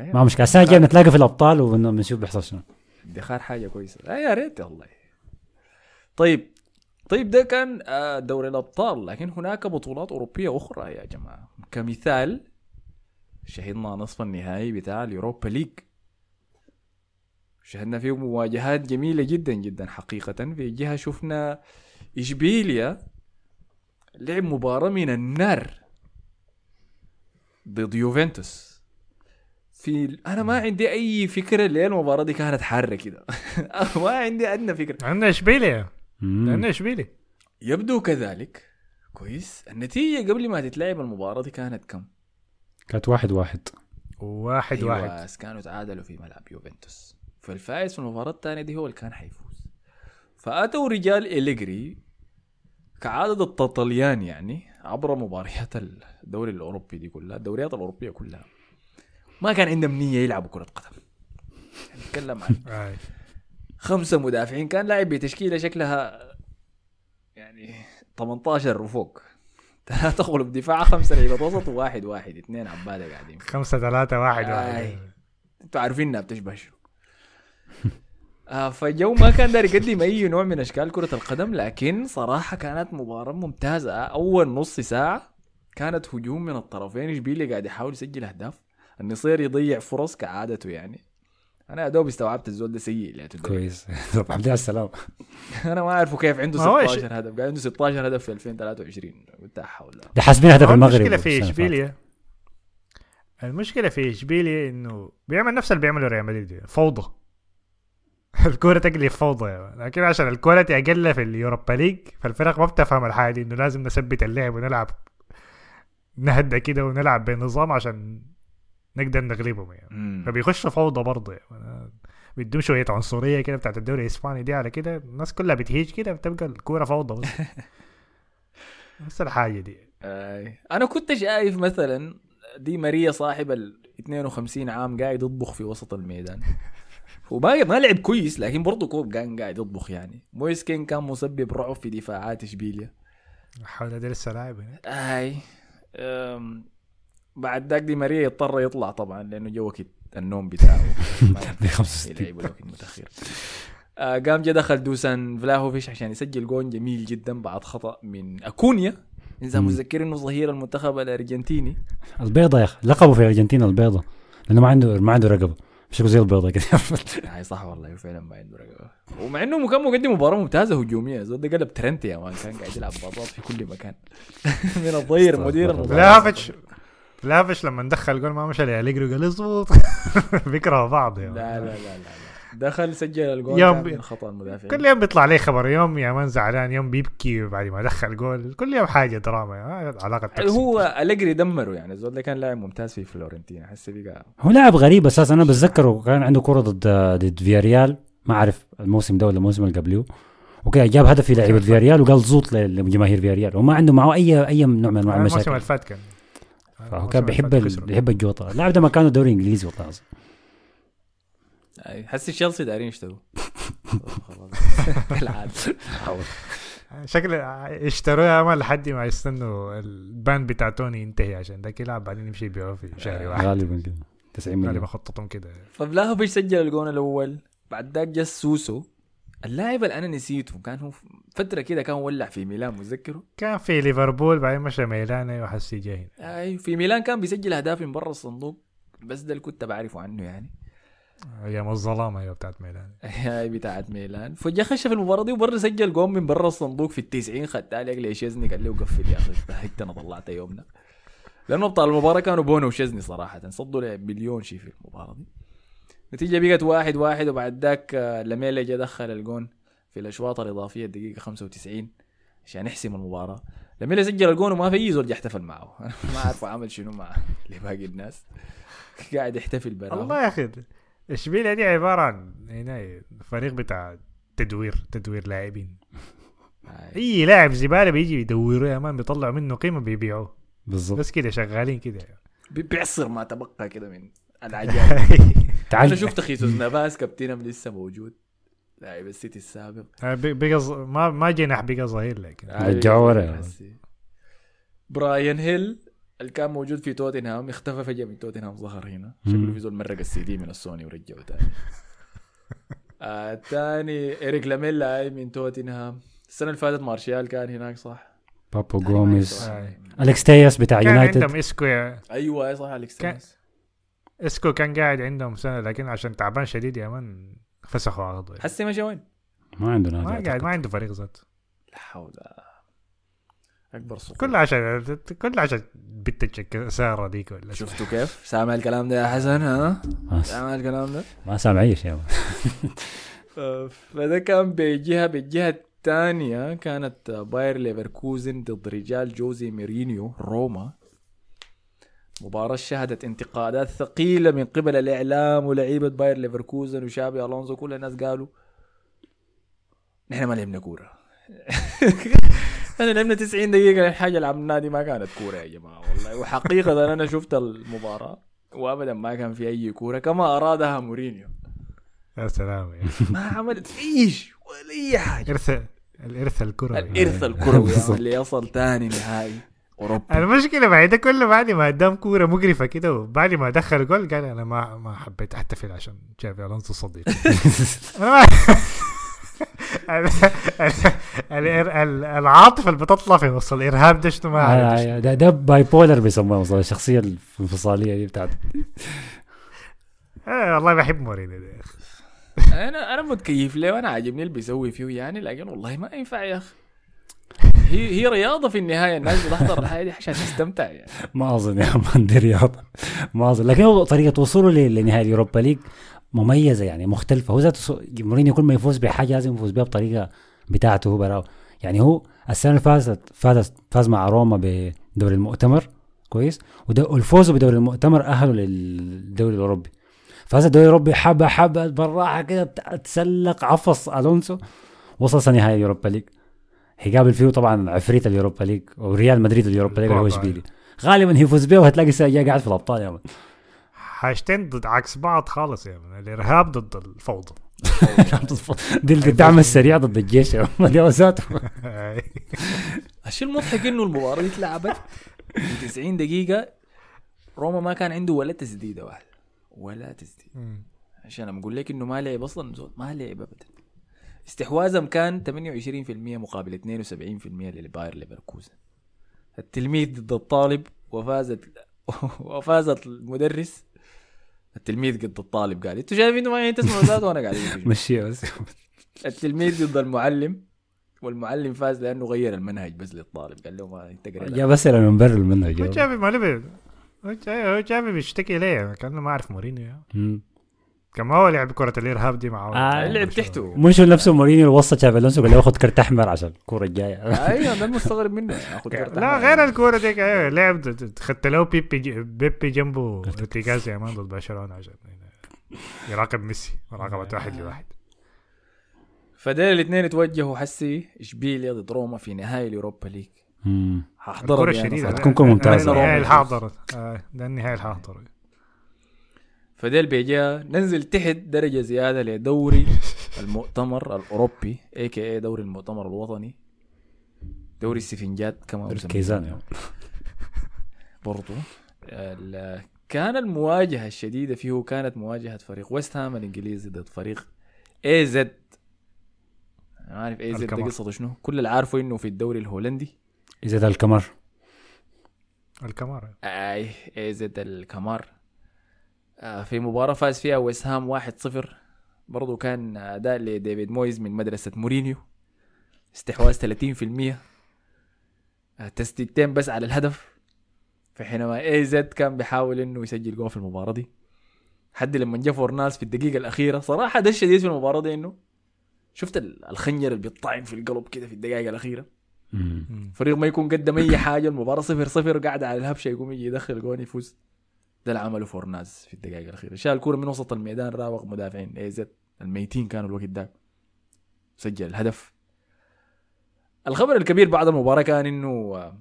[SPEAKER 2] أيوة.
[SPEAKER 5] ما مشكله السنة الجايه نتلاقى في الأبطال وبنشوف بيحصل شنو.
[SPEAKER 2] ادخار حاجة كويسة. آه يا ريت والله. طيب طيب ده كان آه، دوري الأبطال لكن هناك بطولات أوروبية أخرى يا جماعة. كمثال شهدنا نصف النهائي بتاع اليوروبا ليج. شهدنا فيه مواجهات جميلة جدا جدا حقيقه. في جهة شفنا إشبيليا لعب مباراة من النار ضد يوفنتوس. في أنا ما عندي أي فكرة ليه المباراة دي كانت حارة كده. ما عندي ادنى فكرة.
[SPEAKER 4] عندنا اشبيليا
[SPEAKER 5] مم.
[SPEAKER 4] عندنا اشبيليا
[SPEAKER 2] يبدو كذلك. كويس. النتيجة قبل ما تتلعب المباراة دي كانت كم؟
[SPEAKER 5] كانت واحد واحد.
[SPEAKER 4] واحد واحد.
[SPEAKER 2] أيوة كانوا تعادلوا في ملعب يوفنتوس. فالفائز في المباراة الثانية دي هو اللي كان حيفوز. فأتوا رجال إليجري كعادة الطليان يعني عبر مباريات الدوري الأوروبي دي كلها الدوريات الأوروبية كلها. ما كان عندهم نية يلعبوا كرة قدم. نتكلم عن
[SPEAKER 4] آه.
[SPEAKER 2] خمسة مدافعين كان لاعب بتشكيلة شكلها يعني 18 وفوق. ثلاثة قلوب دفاع خمسة لعيبة وسط وواحد واحد. اثنين عبادة قاعدين.
[SPEAKER 4] خمسة ثلاثة واحد. واحد.
[SPEAKER 2] أنتوا عارفين إنها بتشبه شنو. آه فجو ما كان داري يقدم أي نوع من أشكال كرة القدم لكن صراحة كانت مباراة ممتازة. أول نص ساعة كانت هجوم من الطرفين إشبيليا قاعد يحاول يسجل أهداف. النصيري يضيع فرص كعادته يعني. أنا يا دوب استوعبت الزول ده سيء.
[SPEAKER 5] كويس. طب الحمد لله على السلامه
[SPEAKER 2] أنا ما اعرفه كيف عنده
[SPEAKER 4] ما هو
[SPEAKER 2] 16 هدف. قاعد عنده 16 هدف في 2023 قلت حول
[SPEAKER 5] ده حاسبين هدف المغرب
[SPEAKER 4] المشكلة في اشبيليا المشكلة في اشبيليا إنه بيعمل نفس اللي بيعمله ريال مدريد. فوضى. الكورة تقلب فوضى. يا مان. لكن عشان ال quality أقل في ال Europa League فالفرق ما بتفهم الحاجة دي. إنه لازم نثبت اللعب ونلعب نهدى كده ونلعب بنظام عشان نقدر نغلبهم يعني.
[SPEAKER 2] مم.
[SPEAKER 4] فبيخشوا فوضى برضه يعني. بيدوم شوية عنصرية كده بتاعت الدوري الإسباني دي على كده الناس كلها بتهيج كده بتبقى الكورة فوضى بس. نفس الحاجة دي.
[SPEAKER 2] آي. أنا كنت شايف مثلا دي ماريا صاحب ال 52 عام قاعد يطبخ في وسط الميدان. وما ما لعب كويس لكن برضه كوب كان قاعد يطبخ يعني. مويسكين كان مسبب رعب في دفاعات إشبيليا.
[SPEAKER 4] حول ده لسه لاعب هنا
[SPEAKER 2] أي. بعد ذاك دي ماريا يضطر يطلع طبعا لأنه جو وقت النوم بتاعه. ما ينفع
[SPEAKER 5] ب 65
[SPEAKER 2] يلعب الوقت متأخر. آه، قام جا دخل دوسان فلاهوفيش عشان يسجل جون جميل جدا بعد خطأ من أكونيا. اذا. متذكر إنه ظهير المنتخب الأرجنتيني.
[SPEAKER 5] البيضة يا أخي. لقبوا في الارجنتين البيضة. لأنه ما عنده ما عنده رقبة. مش زي البيضة كده.
[SPEAKER 2] هاي صح والله فعلا ما عنده رقبة. ومع إنه كان مقدم مباراة ممتازة هجومية. زود ده قلب ترينت يا man كان قاعد يلعب باصات في كل مكان. من الظهير مدير المباراة.
[SPEAKER 4] فلافيتش لما دخل جول ما مشى لأليجري قال اظبط بيكرهوا بعض
[SPEAKER 2] لا
[SPEAKER 4] يعني.
[SPEAKER 2] لا لا لا, لا. دخل سجل الجول
[SPEAKER 4] يوم
[SPEAKER 2] من خطأ المدافع
[SPEAKER 4] كل يوم بيطلع عليه خبر يوم يا man زعلان يوم بيبكي بعد ما دخل جول كل يوم حاجة دراما ما علاقة تكسب.
[SPEAKER 2] هو أليجري دمره يعني الزول ده كان لاعب ممتاز في فلورنتينا حسي بقى
[SPEAKER 5] هو لاعب غريب أساسا أنا بتذكره كان عنده كره ضد ضد فياريال ما أعرف الموسم ده ولا الموسم اللي قبله. وكان جاب هدف في لعيبة فياريال وقال زوط لجماهير فياريال وما عنده معه أي أي نوع من أنواع
[SPEAKER 4] الموسم
[SPEAKER 5] المشاكل.
[SPEAKER 4] اللي فات كان.
[SPEAKER 5] فهو كان بيحب. بيحب الجوطة. اللاعب ده ما كان دوري إنجليزي والله العظيم.
[SPEAKER 2] أي، حسي تشيلسي دايرين يشتروا خلاص كالعادة
[SPEAKER 4] شكل اشتروه يا man لحد ما يستنوا ال ban بتاع توني ينتهي عشان ذاك يلعب بعدين يمشي يبيعوه في شهر واحد.
[SPEAKER 5] غالبا كده. 90
[SPEAKER 4] غالبا
[SPEAKER 5] مليون.
[SPEAKER 4] خطتهم كده.
[SPEAKER 2] ففلاهوفيتش سجل الجون الأول. بعد ذاك جا سوسو. اللاعب اللي أنا نسيته. كان هو فترة كده كان ولع في ميلان متذكره؟
[SPEAKER 4] كان في ليفربول بعدين مشى ميلان أيوه حسي جاي هنا
[SPEAKER 2] أي في ميلان كان بيسجل اهداف من برا الصندوق بس ده اللي كنت بعرفه عنه يعني.
[SPEAKER 4] أيام الظلام أيوه بتاعت ميلان.
[SPEAKER 2] هاي بتاعت ميلان. فجا خش في المباراة دي وبرا سجل جون من برا الصندوق في التسعين خدتها لي اقلي شيزني قال له قفل يا أخي استهيت أنا طلعت يومنا. لأنه ابطال المباراة كانوا بونو وشيزني صراحة. صدوا لي مليون شيء في المباراة دي. النتيجه بقت واحد واحد وبعد ذاك آه، لاميلا جا دخل الجون في الأشواط الإضافية الدقيقة 95 عشان يحسم المباراة. لاميلا سجل الجون وما في أي زول جا احتفل معه. أنا ما أعرف عمل شنو مع لباقي الناس. قاعد يحتفل براه
[SPEAKER 4] والله يا أخي إشبيليا دي عبارة عن هنا فريق بتاع تدوير تدوير لاعبين. أي لاعب زبالة بيجي يدوروه يا man بيطلعوا منه قيمة بيبيعوه.
[SPEAKER 5] بالضبط.
[SPEAKER 4] بس كده شغالين كده.
[SPEAKER 2] بي- بيعصر ما تبقى كده من العجائب أنا
[SPEAKER 5] تعال
[SPEAKER 2] شفت خيسوس نافاس كابتنهم لسه موجود لاعب السيتي السابق.
[SPEAKER 4] آه، بي- بقى ز- ما ما جناح بقى ظهير لكن.
[SPEAKER 5] رجعوه ورا.
[SPEAKER 2] برايان هيل اللي كان موجود في توتنهام اختفى فجأة من توتنهام ظهر هنا. شكله في زول مرق السي دي من السوني ورجعه تاني. آه تاني إيريك لاميلا هاي من توتنهام. السنة اللي فاتت مارشال كان هناك صح؟
[SPEAKER 5] بابو جوميز
[SPEAKER 4] آه.
[SPEAKER 5] أليكس تيليس بتاع
[SPEAKER 4] كان
[SPEAKER 5] يونايتد.
[SPEAKER 4] عندهم إيسكو
[SPEAKER 2] أيوه صح أليكس
[SPEAKER 4] كان-
[SPEAKER 2] تيليس.
[SPEAKER 4] إيسكو كان قاعد عندهم سنة لكن عشان تعبان شديد يا man فسخوا عقده
[SPEAKER 2] حسي مشى وين؟
[SPEAKER 5] ما عنده نادي
[SPEAKER 4] ما قاعد. ما عنده فريق ذات
[SPEAKER 2] لا حول أكبر سقوط
[SPEAKER 4] كل عشان كل عشان بنت ساره ديك ولا.
[SPEAKER 2] شفتوا كيف؟ سامع الكلام ده يا حسن ها؟ سامع الكلام ده؟
[SPEAKER 5] ما سامع أي شيء
[SPEAKER 2] فده كان بجهة بالجهة الثانية كانت باير ليفركوزن ضد رجال جوزي ميرينيو روما مباراة شهدت انتقادات ثقيلة من قبل الإعلام ولعيبة باير ليفركوزن وتشابي ألونسو. كل الناس قالوا نحن ما لعبنا كورة. إحنا لعبنا 90 دقيقة الحاجة اللي عملناها دي ما كانت كورة يا جماعة والله. وحقيقة أنا شفت المباراة وأبدا ما كان في أي كورة كما أرادها مورينيو.
[SPEAKER 4] يا سلام يا.
[SPEAKER 2] ما عملت إيش ولا أي حاجة.
[SPEAKER 4] ارث الإرث الكروي.
[SPEAKER 2] الإرث الكروي اللي يصل ثاني نهائي. اوروبا
[SPEAKER 4] المشكلة بعد ده كله بعد ما قدام كورة مقرفة كده وبعد ما دخل جول قال أنا ما ما حبيت أحتفل عشان تشافي ألونسو صديق. أنا ما ال- ال- ال- ال- العاطفة اللي بتطلع في نص الإرهاب ده شنو ما أعرف.
[SPEAKER 5] آه، ده, ده باي بولر بيسموه الشخصية الانفصالية دي بتاعته
[SPEAKER 4] آه والله بحب مورينيو ده يا أخي.
[SPEAKER 2] أنا أنا متكيف له وأنا عاجبني اللي بيسوي فيه يعني لكن والله ما ينفع يا أخي. هي هي رياضة في النهاية الناس بتحضر. الحياة دي عشان تستمتع يعني.
[SPEAKER 5] ما أظن يا man دي رياضة. ما أظن. لكن هو طريقة وصوله لنهائي ال Europa League مميزة يعني مختلفة. هو ذاته مورينيو كل ما يفوز بحاجة لازم يفوز بها بطريقة بتاعته هو براو يعني هو السنة اللي فازت فاز فاز مع روما بدوري المؤتمر. كويس. وده- والفوز بدوري المؤتمر أهله للدوري الأوروبي. فاز الدوري الأوروبي حبه حبة بالراحه كده تسلق عفص ألونسو وصل نهائي ال Europa League. هيقابل فيه طبعا عفريت ال Europa League وريال مدريد ال Europa League اللي هو. اشبيلي غالبا هيفوز بيه وهتلاقي السنة الجايه قاعد في الأبطال يا man.
[SPEAKER 4] حاجتين ضد عكس بعض خالص يا man الارهاب ضد الفوضى.
[SPEAKER 5] دي الدعم السريع ضد الجيش يا دي ذاته
[SPEAKER 2] الشيء المضحك إنه المباراة دي اتلعبت في 90 دقيقة. روما ما كان عنده ولا تسديدة واحدة ولا تسديدة. عشان أنا بقول لك إنه ما لعب أصلا. ما لعب ابدا. استحواذهم كان 28% مقابل 72% للباير ليفركوزن. التلميذ ضد الطالب وفازت وفازت المدرس. التلميذ ضد الطالب قال أنتوا شايفين أنتوا ما تسمعوا ذاته؟ وأنا قاعد.
[SPEAKER 5] مشيها بس.
[SPEAKER 2] التلميذ ضد المعلم والمعلم فاز لأنه غير المنهج بس للطالب. قال له ما انت قريت
[SPEAKER 5] يا بس لما نبرر المنهج.
[SPEAKER 4] هو جافي ما هو جافي بيشتكي ليه كأنه ما اعرف مورينيو ما هو لعب كرة الإرهاب دي معاه
[SPEAKER 5] آه،
[SPEAKER 2] لعب تحته.
[SPEAKER 5] مش نفسه مورينيو وصى تشافي إلونسو قال له خد كرت أحمر عشان الكورة الجاية.
[SPEAKER 2] أيوه ده المستغرب منه. كرت
[SPEAKER 4] لا
[SPEAKER 2] أحمر.
[SPEAKER 4] غير الكورة ديك أيوه لعب خدت له بيبي بيبي جنبه ارتكاز يا مان ضد برشلونة عشان يراقب ميسي مراقبة واحد لواحد.
[SPEAKER 2] فديل الاثنين اتوجهوا حسي اشبيليا ضد روما في نهائي ال Europa League؟
[SPEAKER 5] مم.
[SPEAKER 2] ححضرها
[SPEAKER 4] الكرة الشديدة.
[SPEAKER 5] هتكون كرة ممتازة.
[SPEAKER 4] ده النهائي. الحاضر آه، ده النهائي الحاضر
[SPEAKER 2] فديل بيجا ننزل تحت درجة زيادة لدوري المؤتمر الأوروبي اي كي اي دوري المؤتمر الوطني. دوري السفنجات كما مسمينه
[SPEAKER 5] كيزان يعني.
[SPEAKER 2] برضو. كان المواجهة الشديدة فيه كانت مواجهة فريق ويست هام الإنجليزي ضد فريق اي زد ما عارف اي زد. قصته شنو. كل اللي عارفه إنه في الدوري الهولندي.
[SPEAKER 5] اذا ده الكمار.
[SPEAKER 4] الكمار
[SPEAKER 2] أي اي زد الكمار في مباراة فاز فيها ويست هام 1-0 برضو كان أداء لديفيد مويز من مدرسة مورينيو. استحواذ 30% آه، تسديدتين بس على الهدف. فحينما اي زد كان بيحاول إنه يسجل جول في المباراة دي. حد لما جا فورنالس في الدقيقة الأخيرة صراحة ده الشديد في المباراة دي إنه شفت ال- الخنجر اللي بيطعن في القلب كده في الدقائق الأخيرة.
[SPEAKER 5] مم.
[SPEAKER 2] فريق ما يكون قدم أي حاجة. المباراة صفر صفر قاعد على الهبشة. يقوم يجي يدخل جون يفوز. ده اللي عمله فورنالس في الدقائق الأخيرة. شال الكورة من وسط الميدان راوغ مدافعين. اي زد الميتين كانوا الوقت ده. سجل الهدف الخبر الكبير بعد المباراة كان إنه آه،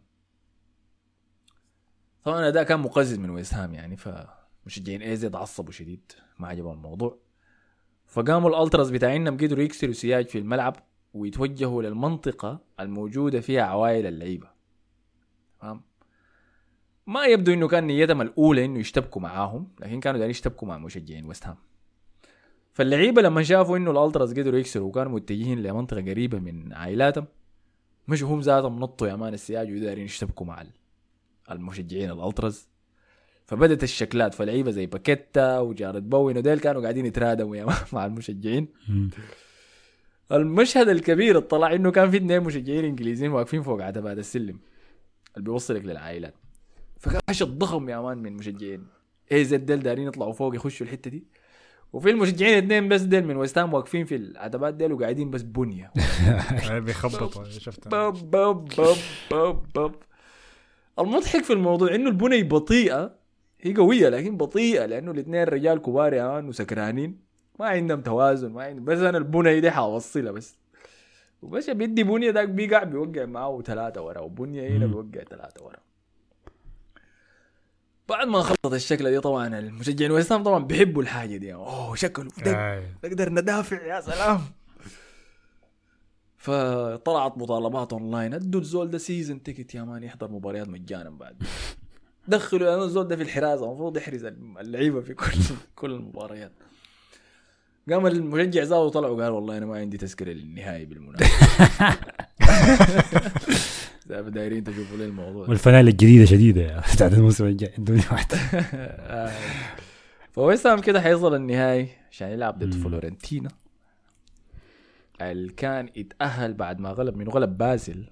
[SPEAKER 2] طبعا الاداء كان مقزز من ويست هام يعني فمشجعين اي زد عصبوا شديد. ما عجبهم الموضوع. فقاموا الألتراس بتاعينهم قدروا يكسروا سياج في الملعب ويتوجهوا للمنطقة الموجودة فيها عوائل اللعيبة. تمام؟ ما يبدو إنه كان نيتهم الأولى إنه يشتبكوا معاهم لكن كانوا دايرين يشتبكوا مع مشجعين ويست هام فاللعيبة لما شافوا إنه الألتراس قدروا يكسروا وكانوا متجهين لمنطقة قريبة من عائلاتهم مشوا هم ذاتهم نطوا يا مان السياج ودايرين يشتبكوا مع ال- المشجعين الألتراس. فبدت الشكلات فلعيبة زي باكيتا وجارود بوين وديل كانوا قاعدين يترادموا يا مان مع المشجعين. المشهد الكبير اطلع إنه كان في اثنين مشجعين إنجليزيين واقفين فوق عتبات السلم اللي بيوصلك للعائلات. فكان حشد ضخم يا مان من مشجعين اي زد ديل دارين يطلعوا فوق يخشوا الحتة دي. وفي المشجعين اثنين بس ديل من ويست هام واقفين في العتبات ديل وقاعدين بس
[SPEAKER 4] بنية. بيخبطوا شفت.
[SPEAKER 2] باب باب باب باب المضحك في الموضوع إنه البني بطيئة. هي قوية لكن بطيئة لأنه الاثنين رجال كبار يا مان وسكرانين. ما عندهم توازن ما عندهم بس أنا البني دي حوصلها بس. وبس بيدي بنية ذاك بيقع بيوقع معاه ثلاثة ورا وبنية هنا بيوقع ثلاثة ورا. بعد ما خلصت الشكله دي طبعا المشجعين ويست هام طبعا بيحبوا الحاجة دي. أوه شكله. نقدر ندافع يا سلام. فطلعت مطالبات أونلاين. أدوا الزول ده season ticket يا مان يحضر مباريات مجانا بعد. دخلوا الزول ده في الحراسة المفروض يحرس اللعيبة في كل كل المباريات. قام المشجع ذاته طلع وقال والله أنا ما عندي تذكرة للنهائي بالمناسبة. دايرين تشوفوا لي الموضوع
[SPEAKER 5] والفنيلة الجديدة شديدة يا بتاعت الموسم الجاي ادوني واحدة.
[SPEAKER 2] فويست هام كده حيوصل النهائي عشان يلعب ضد. فيورنتينا. اللي كان يتأهل بعد ما غلب من غلب بازل.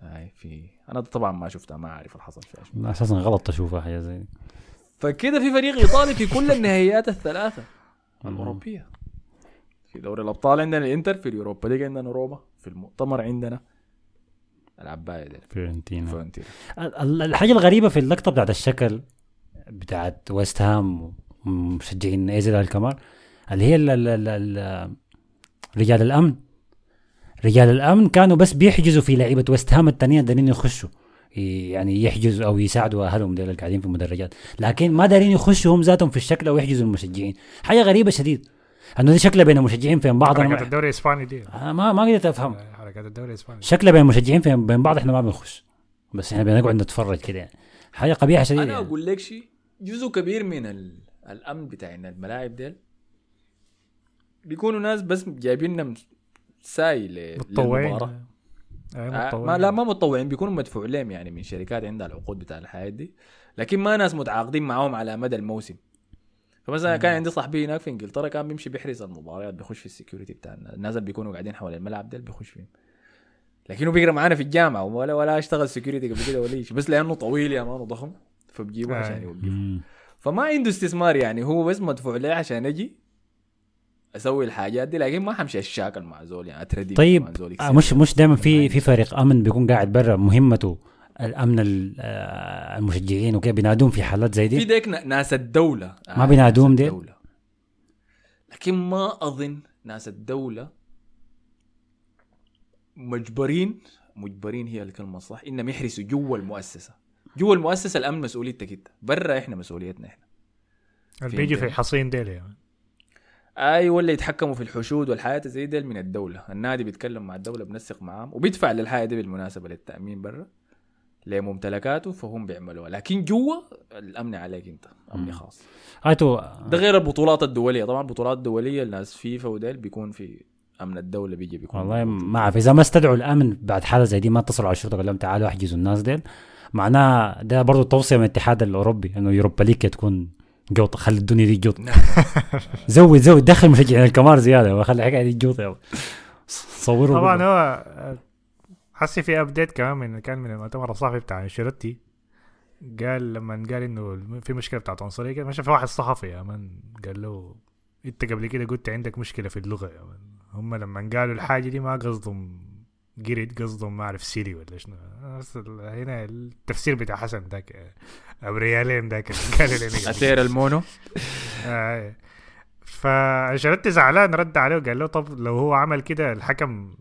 [SPEAKER 2] هاي في أنا طبعا ما شفتها ما أعرف اللي حصل فيها.
[SPEAKER 5] أساسا غلط أشوفها حاجة زي.
[SPEAKER 2] فكده في فريق إيطالي في كل النهائيات الثلاثة. الأوروبية. في دوري الأبطال عندنا الإنتر في ال Europa League عندنا روما في المؤتمر عندنا. العباية دي.
[SPEAKER 5] فيورنتينا.
[SPEAKER 2] فيورنتينا
[SPEAKER 5] ال- الحاجة الغريبة في اللقطة بتاعت الشكل بتاعت ويست هام ومشجعين اي زد الكمار اللي هي ال ال ال ال رجال الأمن. رجال الأمن كانوا بس بيحجزوا في لعيبة ويست هام التانيين دارين يخشوا يعني يحجزوا أو يساعدوا أهلهم اللي قاعدين في المدرجات. لكن ما دارين يخشوا هم ذاتهم في الشكل أو يحجزوا المشجعين. حاجة غريبة شديد. انه دي شكلها بين المشجعين بين بعض
[SPEAKER 4] حركات
[SPEAKER 5] ما,
[SPEAKER 4] الدوري الإسباني دي.
[SPEAKER 5] أنا ما ما قدرت أفهم.
[SPEAKER 4] آه، حركات الدوري الإسباني.
[SPEAKER 5] شكلها بين المشجعين فين بين بعض إحنا ما بنخش. بس إحنا بنقعد نتفرج كده. يعني حاجة قبيحة شديدة.
[SPEAKER 2] أنا
[SPEAKER 5] يعني.
[SPEAKER 2] أقول لك شيء جزء كبير من ال... الأمن بتاع إن الملاعب ديل بيكونوا ناس بس جايبين لنا ساي ل-
[SPEAKER 4] متطوعين.
[SPEAKER 2] للمباراة.
[SPEAKER 4] آه،
[SPEAKER 2] آه،. ما لا ما متطوعين بيكونوا مدفوع لهم يعني من شركات عندها العقود بتاع الحياة دي. لكن ما ناس متعاقدين معاهم على مدى الموسم. فمثلا كان عندي صاحبي هناك في إنجلترا كان بيمشي بيحرس المباريات بيخش في ال security بتاع الناس اللي بيكونوا قاعدين حول الملعب ده بيخش فيهم لكنه بيقرأ معانا في الجامعة ولا ولا اشتغل security قبل كده ولا شيء بس لأنه طويل يا مان وضخم فبجيبه
[SPEAKER 4] آه.
[SPEAKER 2] عشان يوقف
[SPEAKER 5] مم.
[SPEAKER 2] فما عنده استثمار يعني هو بس مدفوع له عشان يجي أسوي الحاجات دي لكن ما حمشي اشاكل مع زول يعني أتردم مع
[SPEAKER 5] طيب
[SPEAKER 2] زول
[SPEAKER 5] آه،. مش مش دائما في في فريق أمن بيكون قاعد برا مهمته الأمن ال- آه، المشجعين وكده بينادون في حالات زي
[SPEAKER 2] في
[SPEAKER 5] دي
[SPEAKER 2] ديك ن- ناس الدولة.
[SPEAKER 5] ما بينادوهم ديل؟
[SPEAKER 2] الدولة. لكن ما أظن ناس الدولة مجبرين مجبرين هي الكلمة الصح إنهم يحرسوا جوا المؤسسة. جوا المؤسسة الأمن مسؤوليتك أنت. برا إحنا مسؤوليتنا إحنا.
[SPEAKER 4] اللي بيجي في؟ حصين ديل يعني.
[SPEAKER 2] اي ولا يتحكموا في الحشود والحياة زي ديل من الدولة. النادي بيتكلم مع الدولة بنسق معاهم وبيدفع للحياة دي بالمناسبة للتأمين برا. لممتلكاته فهم بيعملوها. لكن جوا الأمن عليك أنت أمن خاص.
[SPEAKER 5] هاتوا
[SPEAKER 2] ده غير البطولات الدولية. طبعا البطولات الدولية الناس فيفا وديل بيكون في أمن الدولة بيجي بيكون
[SPEAKER 5] والله. ما أعرف إذا ما استدعوا الأمن بعد حالة زي دي ما اتصلوا على الشرطة قال لهم تعالوا أحجزوا الناس ديل. معناها ده برضه توصية من الاتحاد الأوروبي إنه Europa League تكون جوطة خلي الدنيا دي جوطة.
[SPEAKER 2] نعم.
[SPEAKER 5] زود زود دخل مشجعين الكمار زيادة وخلي الحكاية دي جوطة يلا صوروا
[SPEAKER 4] طبعا هو حسي في update كمان من كان من المؤتمر الصحفي بتاع أنشيلوتي قال لما قال إنه في مشكلة بتاعت عنصرية كده مشى في واحد صحفي يا مان قال له أنت قبل كده قلت عندك مشكلة في اللغة يا مان هم لما قالوا الحاجة دي ما قصدهم قرد قصدهم ما أعرف سيري ولا شنو هنا التفسير بتاع حسن ذاك ابو ريالين ذاك.
[SPEAKER 2] أثير المونو
[SPEAKER 4] آه. فأنشيلوتي زعلان رد عليه وقال له طب لو هو عمل كده الحكم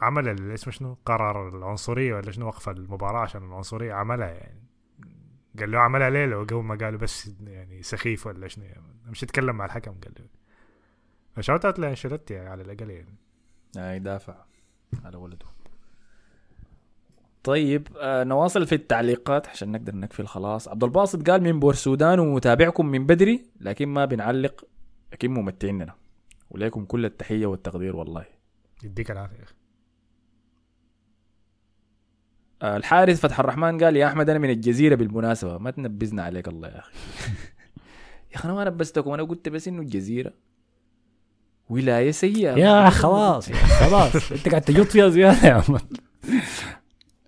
[SPEAKER 4] عمل اسمه شنو؟ قرار العنصرية ولا شنو؟ وقف المباراة عشان العنصرية عملها يعني. قال له عملها ليه لو قبل ما قالوا بس يعني سخيف ولا شنو يعني. مش يتكلم مع الحكم قال له. فشوت أوت لأنشيلوتي على الأقل يعني.
[SPEAKER 2] آه يدافع على ولده. طيب آه نواصل في التعليقات عشان نقدر نكفي خلاص. عبد الباسط قال من بور السودان ومتابعكم من بدري لكن ما بنعلق لكن ممتعيننا. وليكم كل التحية والتقدير والله.
[SPEAKER 4] يديك العافية يا أخي.
[SPEAKER 2] آه، الحارث فتح الرحمن قال يا أحمد أنا من الجزيرة بالمناسبة ما تنبزنا عليك الله يا أخي. يا أخي أنا ما نبزتكم أنا قلت بس إنه الجزيرة ولاية سيئة.
[SPEAKER 5] يا خلاص يا خلاص. أنت قاعد تجط فيها زيادة يا عم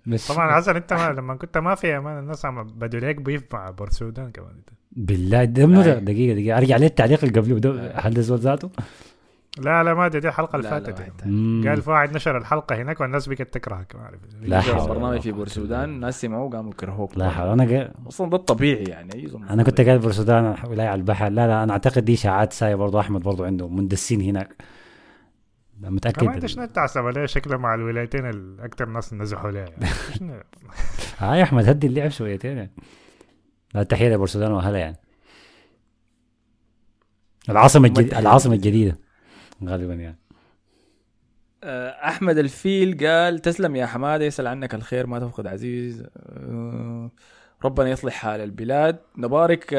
[SPEAKER 5] بس
[SPEAKER 4] طبعا حسن أنت ما لما كنت ما في أمان الناس عم بدوا ليك بيف مع بورسودان كمان. انت
[SPEAKER 5] بالله ده. دقيقة دقيقة. أرجع ليه التعليق اللي قبله ده هل ده ذاته؟
[SPEAKER 4] لا لا ما دي, دي الحلقة اللي فاتت. قال في واحد نشر الحلقة هناك والناس بقت تكرهك ما أعرف.
[SPEAKER 5] لا حول
[SPEAKER 2] برنامج في بورسودان الناس سمعوه قاموا كرهوك
[SPEAKER 5] لا حول أنا
[SPEAKER 2] أصلا ده الطبيعي يعني
[SPEAKER 5] أنا كنت قاعد بالسودان ولاية على البحر. لا لا أنا أعتقد دي إشاعات ساي برضه أحمد برضه عنده مندسين هناك. متأكد
[SPEAKER 4] كمان أنت شنو انت عصب عليه؟ شكله مع الولايتين الاكثر ناس نزحوا عليه يعني.
[SPEAKER 5] هاي أحمد هدي اللعب شويتين يعني. لا تحية لبورسودان واهلها يعني. العاصمة الجديده. العاصمة الجديدة. غالبا يعني.
[SPEAKER 2] آه، أحمد الفيل قال تسلم يا حمادة يسأل عنك الخير ما تفقد عزيز. آه، ربنا يصلح حال البلاد. نبارك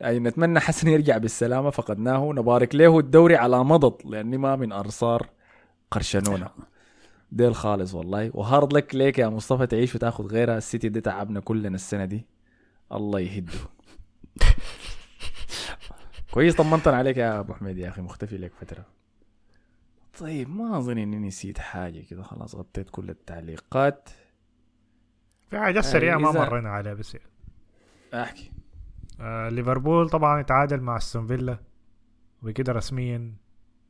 [SPEAKER 2] يعني نتمنى حسن يرجع بالسلامة. فقدناه نبارك له الدوري على مضض لأني ما من انصار برشلونة. ديل خالص والله. و hard luck ليك يا مصطفى تعيش وتاخذ غيرها. السيتي دي تعبنا كلنا السنة دي. الله يهده. كويس طمنتنا عليك يا أبو حميد يا أخي مختفي لك فترة. طيب ما أظن إني نسيت حاجة كده خلاص غطيت كل التعليقات.
[SPEAKER 4] في حاجات سريعة ما مرينا عليها بس يعني.
[SPEAKER 2] أحكي.
[SPEAKER 4] آه ليفربول طبعا يتعادل مع أستون فيلا وكده رسميا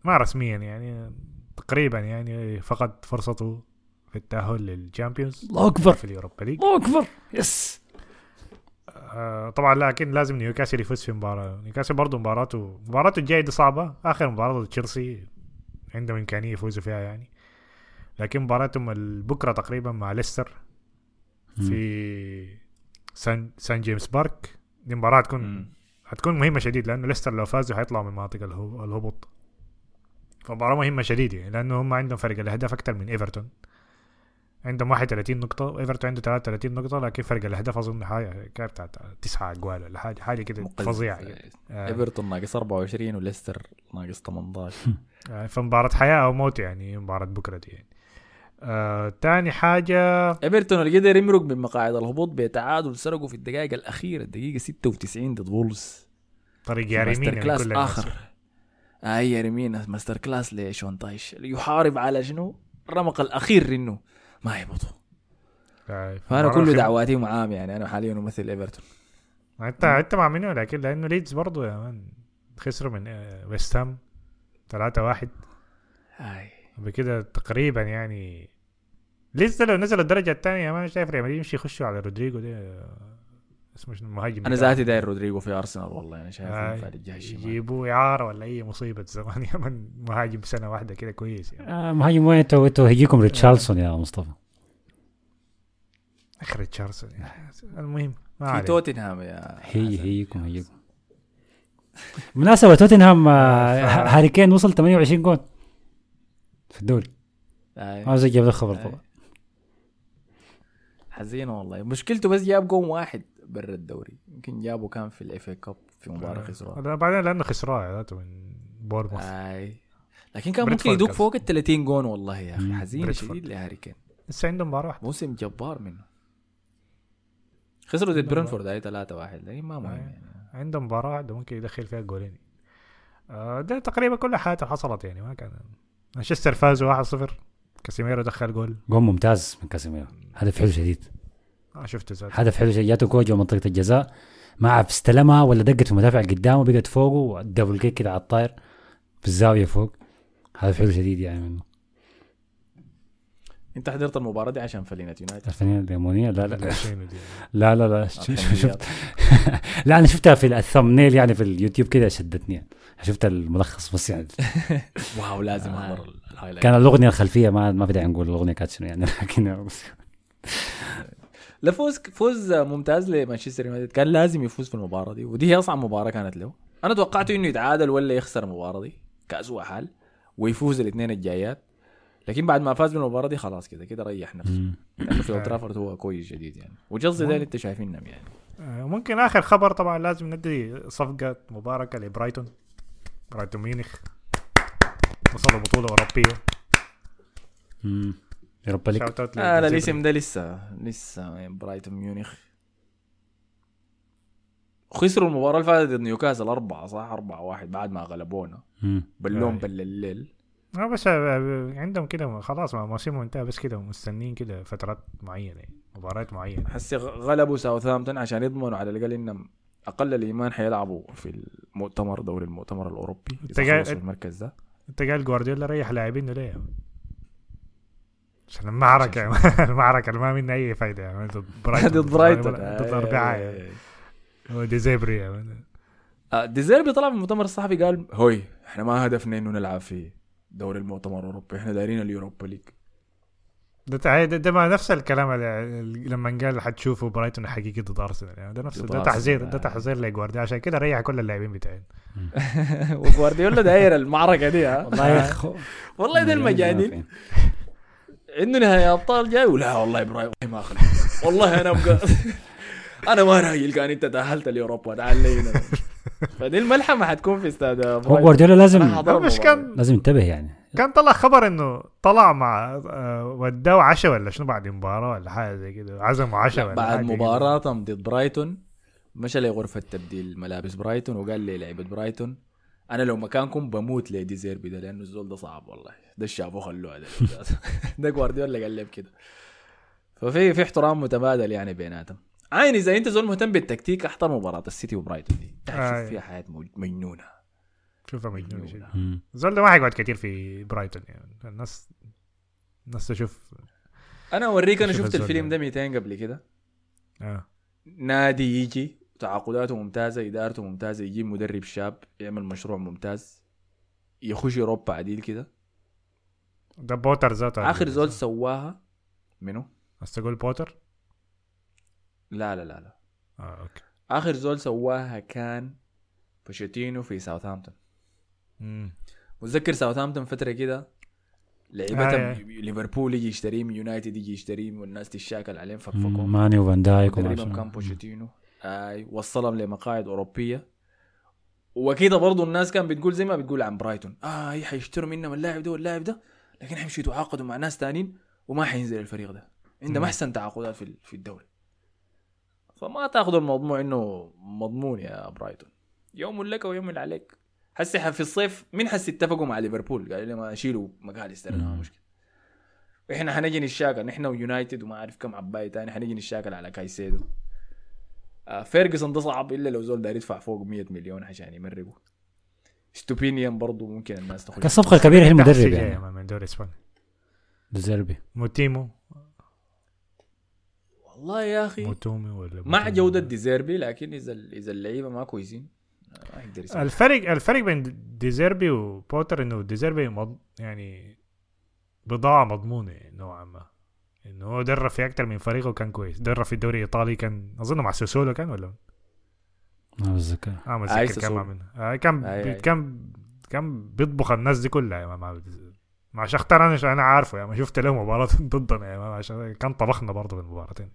[SPEAKER 4] ما رسميا يعني تقريبا يعني فقد فرصته في التأهل لل Champions
[SPEAKER 5] الله أكبر.
[SPEAKER 4] في ال Europa League.
[SPEAKER 5] الله أكبر yes.
[SPEAKER 4] آه طبعا لكن لازم نيوكاسل يفوز في مباراة. نيوكاسل برضه مباراته مباراته الجاية دي صعبة. آخر مباراة ضد تشيلسي عندهم إمكانية يفوزوا فيها يعني. لكن مباراتهم بكرة تقريبا مع ليستر في سان سان جيمس بارك. دي مباراة هتكون. هتكون مهمة شديد لأنه ليستر لو فازوا حيطلعوا من مناطق الهبوط. فمباراة مهمة شديد يعني لأنه هم عندهم فرق الأهداف أكثر من إيفرتون. عندهم 31 نقطة وإيفرتون عنده 33 نقطة لكن فرق الأهداف أظن حاجة بتاعت تسعة أجوال ولا حاجة حاجة كده. فظيعة كده. آه.
[SPEAKER 2] إيفرتون ناقص 24 وليستر ناقص 18
[SPEAKER 4] آه، فمباراة حياة أو موت يعني مباراة بكرة دي يعني. آه، تاني حاجة.
[SPEAKER 2] إيفرتون اللي قدر يمرق من مقاعد الهبوط بتعادل سرقوا في الدقائق الأخيرة الدقيقة 96 ضد وولفز
[SPEAKER 4] طريق ياريمين
[SPEAKER 2] ماستر
[SPEAKER 4] من
[SPEAKER 2] كلاس
[SPEAKER 4] كل الناس.
[SPEAKER 2] اخر اي يارمين ماستر كلاس لشون طايش؟ يحارب على شنو؟ الرمق الأخير انه ما يهبطوا
[SPEAKER 4] فأنا
[SPEAKER 2] كل دعواتي معاهم يعني أنا حاليا امثل إيفرتون.
[SPEAKER 4] انت أنت مع منو لكن لأنه ليدز برضه يا مان خسروا من آه، ويست هام 3 1
[SPEAKER 2] هاي.
[SPEAKER 4] بكده تقريبا يعني لسه لو نزلوا الدرجة الثانية ما شايف ريال مدريد يمشي يخشوا على رودريجو ده. اسمه شنو المهاجم أنا.
[SPEAKER 2] ذاتي داير رودريجو في أرسنال والله أنا شايف
[SPEAKER 4] آه،
[SPEAKER 2] ينفع الجهه الشمال
[SPEAKER 4] يجيبوا اعاره ولا أي مصيبة زمان يا من مهاجم سنة واحدة كده كويس يعني
[SPEAKER 5] آه مهاجم وين أنتوا أنتوا هيجيكم ريتشارلسون يا مصطفى
[SPEAKER 4] اخر تشارلسون يعني. المهم ما
[SPEAKER 2] في. توتنهام يا
[SPEAKER 5] هي. هيكم هيكم مناسبة توتنهام آه، هاري كين وصل 28 جول في الدوري
[SPEAKER 2] هاي.
[SPEAKER 5] ما زي جاب الخبر. طبعا
[SPEAKER 2] حزينة والله مشكلته بس جاب جون واحد برا الدوري. يمكن جابه كان في ال FA Cup في مباراة خسروها
[SPEAKER 4] لا، بعدين لأنه خسروها ذاته من بورنموث
[SPEAKER 2] آي. لكن كان ممكن يدوق. فوق ال 30 جون والله يا
[SPEAKER 5] أخي.
[SPEAKER 2] حزين. شديد لهاري كين.
[SPEAKER 4] لسه عنده مباراة واحدة.
[SPEAKER 2] موسم جبار منه. خسروا ضد برنفورد هاي 3 1 لكن ما مهم
[SPEAKER 4] أي.
[SPEAKER 2] يعني.
[SPEAKER 4] عنده مباراة واحدة ممكن يدخل فيها جولين آه، ده تقريبا كل حياته حصلت يعني ما كان. مانشستر فازوا 1-0 كاسيميرو دخل جول.
[SPEAKER 5] جول ممتاز من كاسيميرو. هدف حلو شديد.
[SPEAKER 4] ما شفته ذاته
[SPEAKER 5] هدف حلو جاته كورة جوة منطقة الجزاء. ما عرف استلمها ولا دقت في المدافع قدامه بقت فوقه و double kick كده على الطاير في الزاوية فوق. هدف حلو شديد يعني منه.
[SPEAKER 2] أنت حضرت المباراة دي عشان فلينة يونايتد؟
[SPEAKER 5] الفنانة الليمونية لا لا لا؟ لا لا,
[SPEAKER 2] عشان
[SPEAKER 5] شفت؟ لا أنا شفتها في ال thumbnail يعني في اليوتيوب كده شدتني. يعني. شفت الملخص بس يعني.
[SPEAKER 2] wow لازم
[SPEAKER 5] آه.
[SPEAKER 2] احضر ال highlight.
[SPEAKER 5] كان الأغنية الخلفية ما ما في داعي نقول الأغنية كانت شنو يعني لكن
[SPEAKER 2] لا فوز فوز ممتاز لمانشستر يونايتد. كان لازم يفوز في المباراة دي ودي هي أصعب مباراة كانت له. أنا توقعت إنه يتعادل ولا يخسر المباراة دي كاسوء حال ويفوز الاثنين الجايات. لكن بعد ما فاز بالمباراة دي خلاص كده كده ريح نفسه. لأنه في أولد ترافورد هو كويس شديد يعني. وجلسي ده اللي انت شايفينهم يعني.
[SPEAKER 4] آه، ممكن آخر خبر طبعا لازم ندي صفقة مباركة لبرايتون. برايتون ميونخ. وصلوا بطوله أوروبية.
[SPEAKER 5] مم. Europa League
[SPEAKER 4] shout out
[SPEAKER 2] آه لا. الاسم ده لسه لسه برايتون ميونخ خسروا المباراة اللي فاتت ضد نيوكاسل أربعة صح أربعة واحد بعد ما غلبونا. بلوم
[SPEAKER 4] آه.
[SPEAKER 2] بل الليل
[SPEAKER 4] آه بس آه، عندهم كده خلاص موسمهم انتهى بس كده مستنين كده فترات معينة يعني مباريات معينة
[SPEAKER 2] حسي غلبوا ساوثهامبتون عشان يضمنوا على الأقل إنهم أقل الإيمان حيلعبوا في المؤتمر دوري المؤتمر الأوروبي
[SPEAKER 4] قاعد-
[SPEAKER 2] خلصوا المركز ده
[SPEAKER 4] انت قال جوارديولا ريح لاعبينه ليه؟ عشان المعركة المعركة اللي ما منها أي فايدة يعني ضد برايتون.
[SPEAKER 2] ضد برايتون.
[SPEAKER 4] ضد أربعة يعني. هو ديزيربي يعني.
[SPEAKER 2] آه، ديزيربي طلع في المؤتمر الصحفي قال هوي إحنا ما هدفنا إنه نلعب في دوري المؤتمر الأوروبي إحنا دايرين ال Europa
[SPEAKER 4] League. ده ده, ده ما نفس الكلام اللي لما قال حتشوفوا برايتون حقيقي ضد أرسنال يعني. ده نفس ده تحذير. ده تحذير لجوارديولا. عشان كده ريح كل اللاعبين بتاعين.
[SPEAKER 2] وجوارديولا داير المعركة دي ها؟
[SPEAKER 5] والله
[SPEAKER 2] والله ده المجانين. عنده نهاية أبطال جاي ولا والله والله ما اخلي والله أنا أبقى أنا ما راجل كان أنت تأهلت لأوروبا تعال لي هنا فدي الملحمة حتكون في استاد
[SPEAKER 5] هو. جوارديولا لازم
[SPEAKER 4] مش. كان
[SPEAKER 5] لازم ينتبه يعني
[SPEAKER 4] كان طلع خبر إنه طلع مع آه، وداه عشاء ولا شنو بعد المباراه ولا حاجة زي كده عزموا عشاء
[SPEAKER 2] لا،
[SPEAKER 4] ولا
[SPEAKER 2] بعد. مباراتهم ضد برايتون مشى لغرفة تبديل ملابس برايتون وقال لي لعيبة برايتون أنا لو مكانكم بموت لدي زيربي ده لأنه الزول ده صعب والله. ده الشافو خلوه ده ده جوارديولا قال لي بكده. ففي في احترام متبادل يعني بيناتهم. عين إذا أنت زول مهتم بالتكتيك أحضر مباراة السيتي وبرايتون دي. تعال
[SPEAKER 4] آه.
[SPEAKER 2] شوف فيها حاجة مج- مجنونة.
[SPEAKER 4] شوفها مجنون شديد.
[SPEAKER 5] مم.
[SPEAKER 4] الزول ده ما حيقعد كتير في برايتون يعني. الناس الناس تشوف.
[SPEAKER 2] أنا أوريك
[SPEAKER 4] أنا
[SPEAKER 2] شفت الفيلم
[SPEAKER 4] ده.
[SPEAKER 2] ده 200 قبل كده.
[SPEAKER 4] آه.
[SPEAKER 2] نادي يجي تعاقداته ممتازة إدارته ممتازة يجيب مدرب شاب يعمل مشروع ممتاز يخش أوروبا عديل كده
[SPEAKER 4] ده بوتر ذاته
[SPEAKER 2] آخر زول سواها منو؟
[SPEAKER 4] بس تقول بوتر
[SPEAKER 2] لا لا لا لا
[SPEAKER 4] آه okay
[SPEAKER 2] آخر زول سواها كان بوشيتينو في ساوثهامبتون. متذكر ساوثهامبتون فترة كده لعيبتهم
[SPEAKER 4] آه،.
[SPEAKER 2] ليفربول يجي يشتريهم يونايتد يجي يشتريهم والناس تشاكل عليهم
[SPEAKER 5] مم.
[SPEAKER 2] فكفكوا
[SPEAKER 5] ماني وفان دايك أعرف
[SPEAKER 2] كان. بوشيتينو اي وصلهم لمقاعد أوروبية. وكده برضو الناس كان بتقول زي ما بتقول عن برايتون. آه هي حيشتروا منهم اللاعب ده واللاعب ده لكن حيمشوا يتعاقدوا مع ناس تانيين وما حينزل الفريق ده. عندهم. أحسن تعاقدات في في الدوري. فما تاخذوا الموضوع إنه مضمون يا برايتون. يوم لك ويوم عليك. حسي في الصيف مين حسي اتفقوا مع ليفربول؟ قالوا لهم أشيلوا ماكاليستر. ما
[SPEAKER 5] مم.
[SPEAKER 2] مشكلة. إحنا حنجي نشاكل نحن ويونايتد وما عارف كم عباية تاني حنجي نشاكل على كايسيدو. آه فيرجسون ده صعب إلا لو زول داير يدفع فوق 100 مليون عشان يمرقه. ستوبينيان برضو ممكن الناس تخش
[SPEAKER 5] الصفقه الكبيره هي المدرب يعني.
[SPEAKER 4] من دوري إسبانيا.
[SPEAKER 5] ديزيربي
[SPEAKER 4] موتيمو.
[SPEAKER 2] والله يا أخي.
[SPEAKER 4] موتومي ولا
[SPEAKER 2] مع. جودة ديزيربي لكن إذا إذا اللعيبة ما كويسين ما يقدر يسوي.
[SPEAKER 4] الفرق الفرق بين ديزيربي وبوتر إنه ديزيربي مض... يعني بضاعة مضمونة نوعا ما. انه هو درب في أكثر من فريق وكان كويس. درب في الدوري الإيطالي كان أظن مع ساسولو كان ولا؟
[SPEAKER 5] ما بتذكر
[SPEAKER 4] آه ما
[SPEAKER 2] آي
[SPEAKER 4] اتذكر كان. مع آه كان
[SPEAKER 2] آي آي.
[SPEAKER 4] كان كان بيطبخ الناس دي كلها يا مع مع شختار أنا أنا عارفه يا ما شفت له مباراة ضدنا يا ما عشان كان طبخنا برضه في المباراتين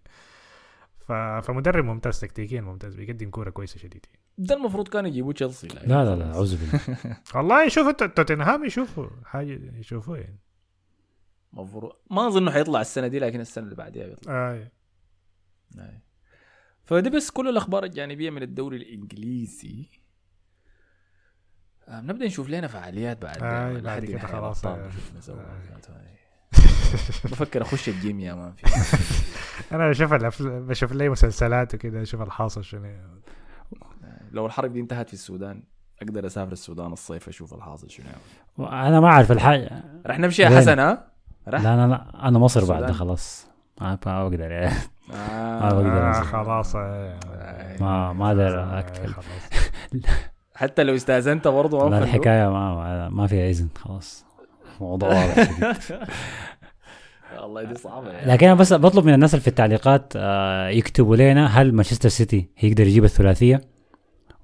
[SPEAKER 4] ف... فمدرب ممتاز تكتيكيا ممتاز بيقدم كورة كويسة شديد.
[SPEAKER 2] ده المفروض كان يجيبوا تشيلسي.
[SPEAKER 5] لا لا لا. أعوذ بالله.
[SPEAKER 4] والله توت- توتنهام يشوفوا حاجة يشوفوه يعني.
[SPEAKER 2] مفروض ما أظن حيطلع السنة دي لكن السنة اللي بعدها بيطلع
[SPEAKER 4] آه.
[SPEAKER 2] آه. فدي بس كل الأخبار الجانبية من الدوري الإنجليزي آه نبدأ نشوف لنا فعاليات بعد
[SPEAKER 4] آه،
[SPEAKER 2] لحد
[SPEAKER 4] بعد كده خلاص،.
[SPEAKER 2] بفكر أخش الجيم يا مان في
[SPEAKER 4] أنا بشوف. بشوف لي مسلسلات وكده أشوف الحاصل شنو
[SPEAKER 2] لو الحرب دي انتهت في السودان أقدر أسافر السودان الصيف أشوف الحاصل شنو
[SPEAKER 5] أنا ما أعرف الحاجة
[SPEAKER 2] رح نمشي يا؟ حسن ها؟
[SPEAKER 5] لا لا لا أنا مصر بعد. خلاص ما ما أقدر يعني.
[SPEAKER 2] آه.
[SPEAKER 5] بقدر
[SPEAKER 4] آه. خلاص آه.
[SPEAKER 5] ما ما أقدر
[SPEAKER 4] آه،
[SPEAKER 5] أكتب
[SPEAKER 4] خلاص
[SPEAKER 2] حتى لو استأذنت برضه ما
[SPEAKER 5] لا. الحكاية ما ما- ما فيها إذن خلاص موضوع واضح.
[SPEAKER 2] والله دي صعبة يعني.
[SPEAKER 5] لكن أنا بس بطلب من الناس اللي في التعليقات آه، يكتبوا لنا هل مانشستر سيتي هيقدر يجيب الثلاثية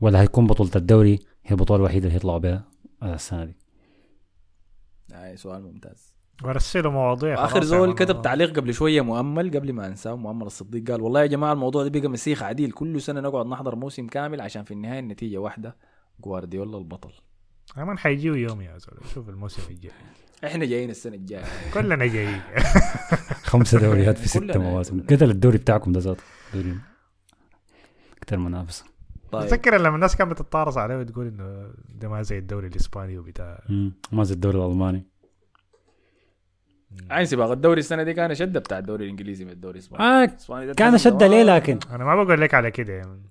[SPEAKER 5] ولا هيكون بطولة الدوري هي البطولة الوحيدة اللي هيطلعوا بها آه، السنة دي
[SPEAKER 2] آه سؤال ممتاز
[SPEAKER 4] ورسلوا مواضيع
[SPEAKER 2] اخر زول. كتب تعليق قبل شوية مؤمل قبل ما أنساه مؤمل الصديق قال والله يا جماعة الموضوع ده بقى مسيخ عديل. كل سنة نقعد نحضر موسم كامل عشان في النهاية النتيجة واحدة جوارديولا البطل.
[SPEAKER 4] يا مان حيجيوا يوم يا زول شوف الموسم الجاي.
[SPEAKER 2] إحنا جايين السنة الجاية.
[SPEAKER 4] كلنا جايين.
[SPEAKER 5] خمسة دوريات في
[SPEAKER 2] يعني،
[SPEAKER 5] مواسم. قتل الدوري بتاعكم ده ذاته. دوري أكثر منافسه
[SPEAKER 2] طيب.
[SPEAKER 4] لما الناس كانت بتتطارص عليه وتقول إنه ده ما زي الدوري الإسباني وبتاع.
[SPEAKER 5] ما زي الدوري الألماني.
[SPEAKER 2] عين سباق الدوري السنة دي كان شدة بتاع الدوري الإنجليزي من الدوري الإسباني. آه
[SPEAKER 5] كان
[SPEAKER 2] شدة
[SPEAKER 5] ليه لكن؟
[SPEAKER 4] أنا ما بقول لك على كده يعني.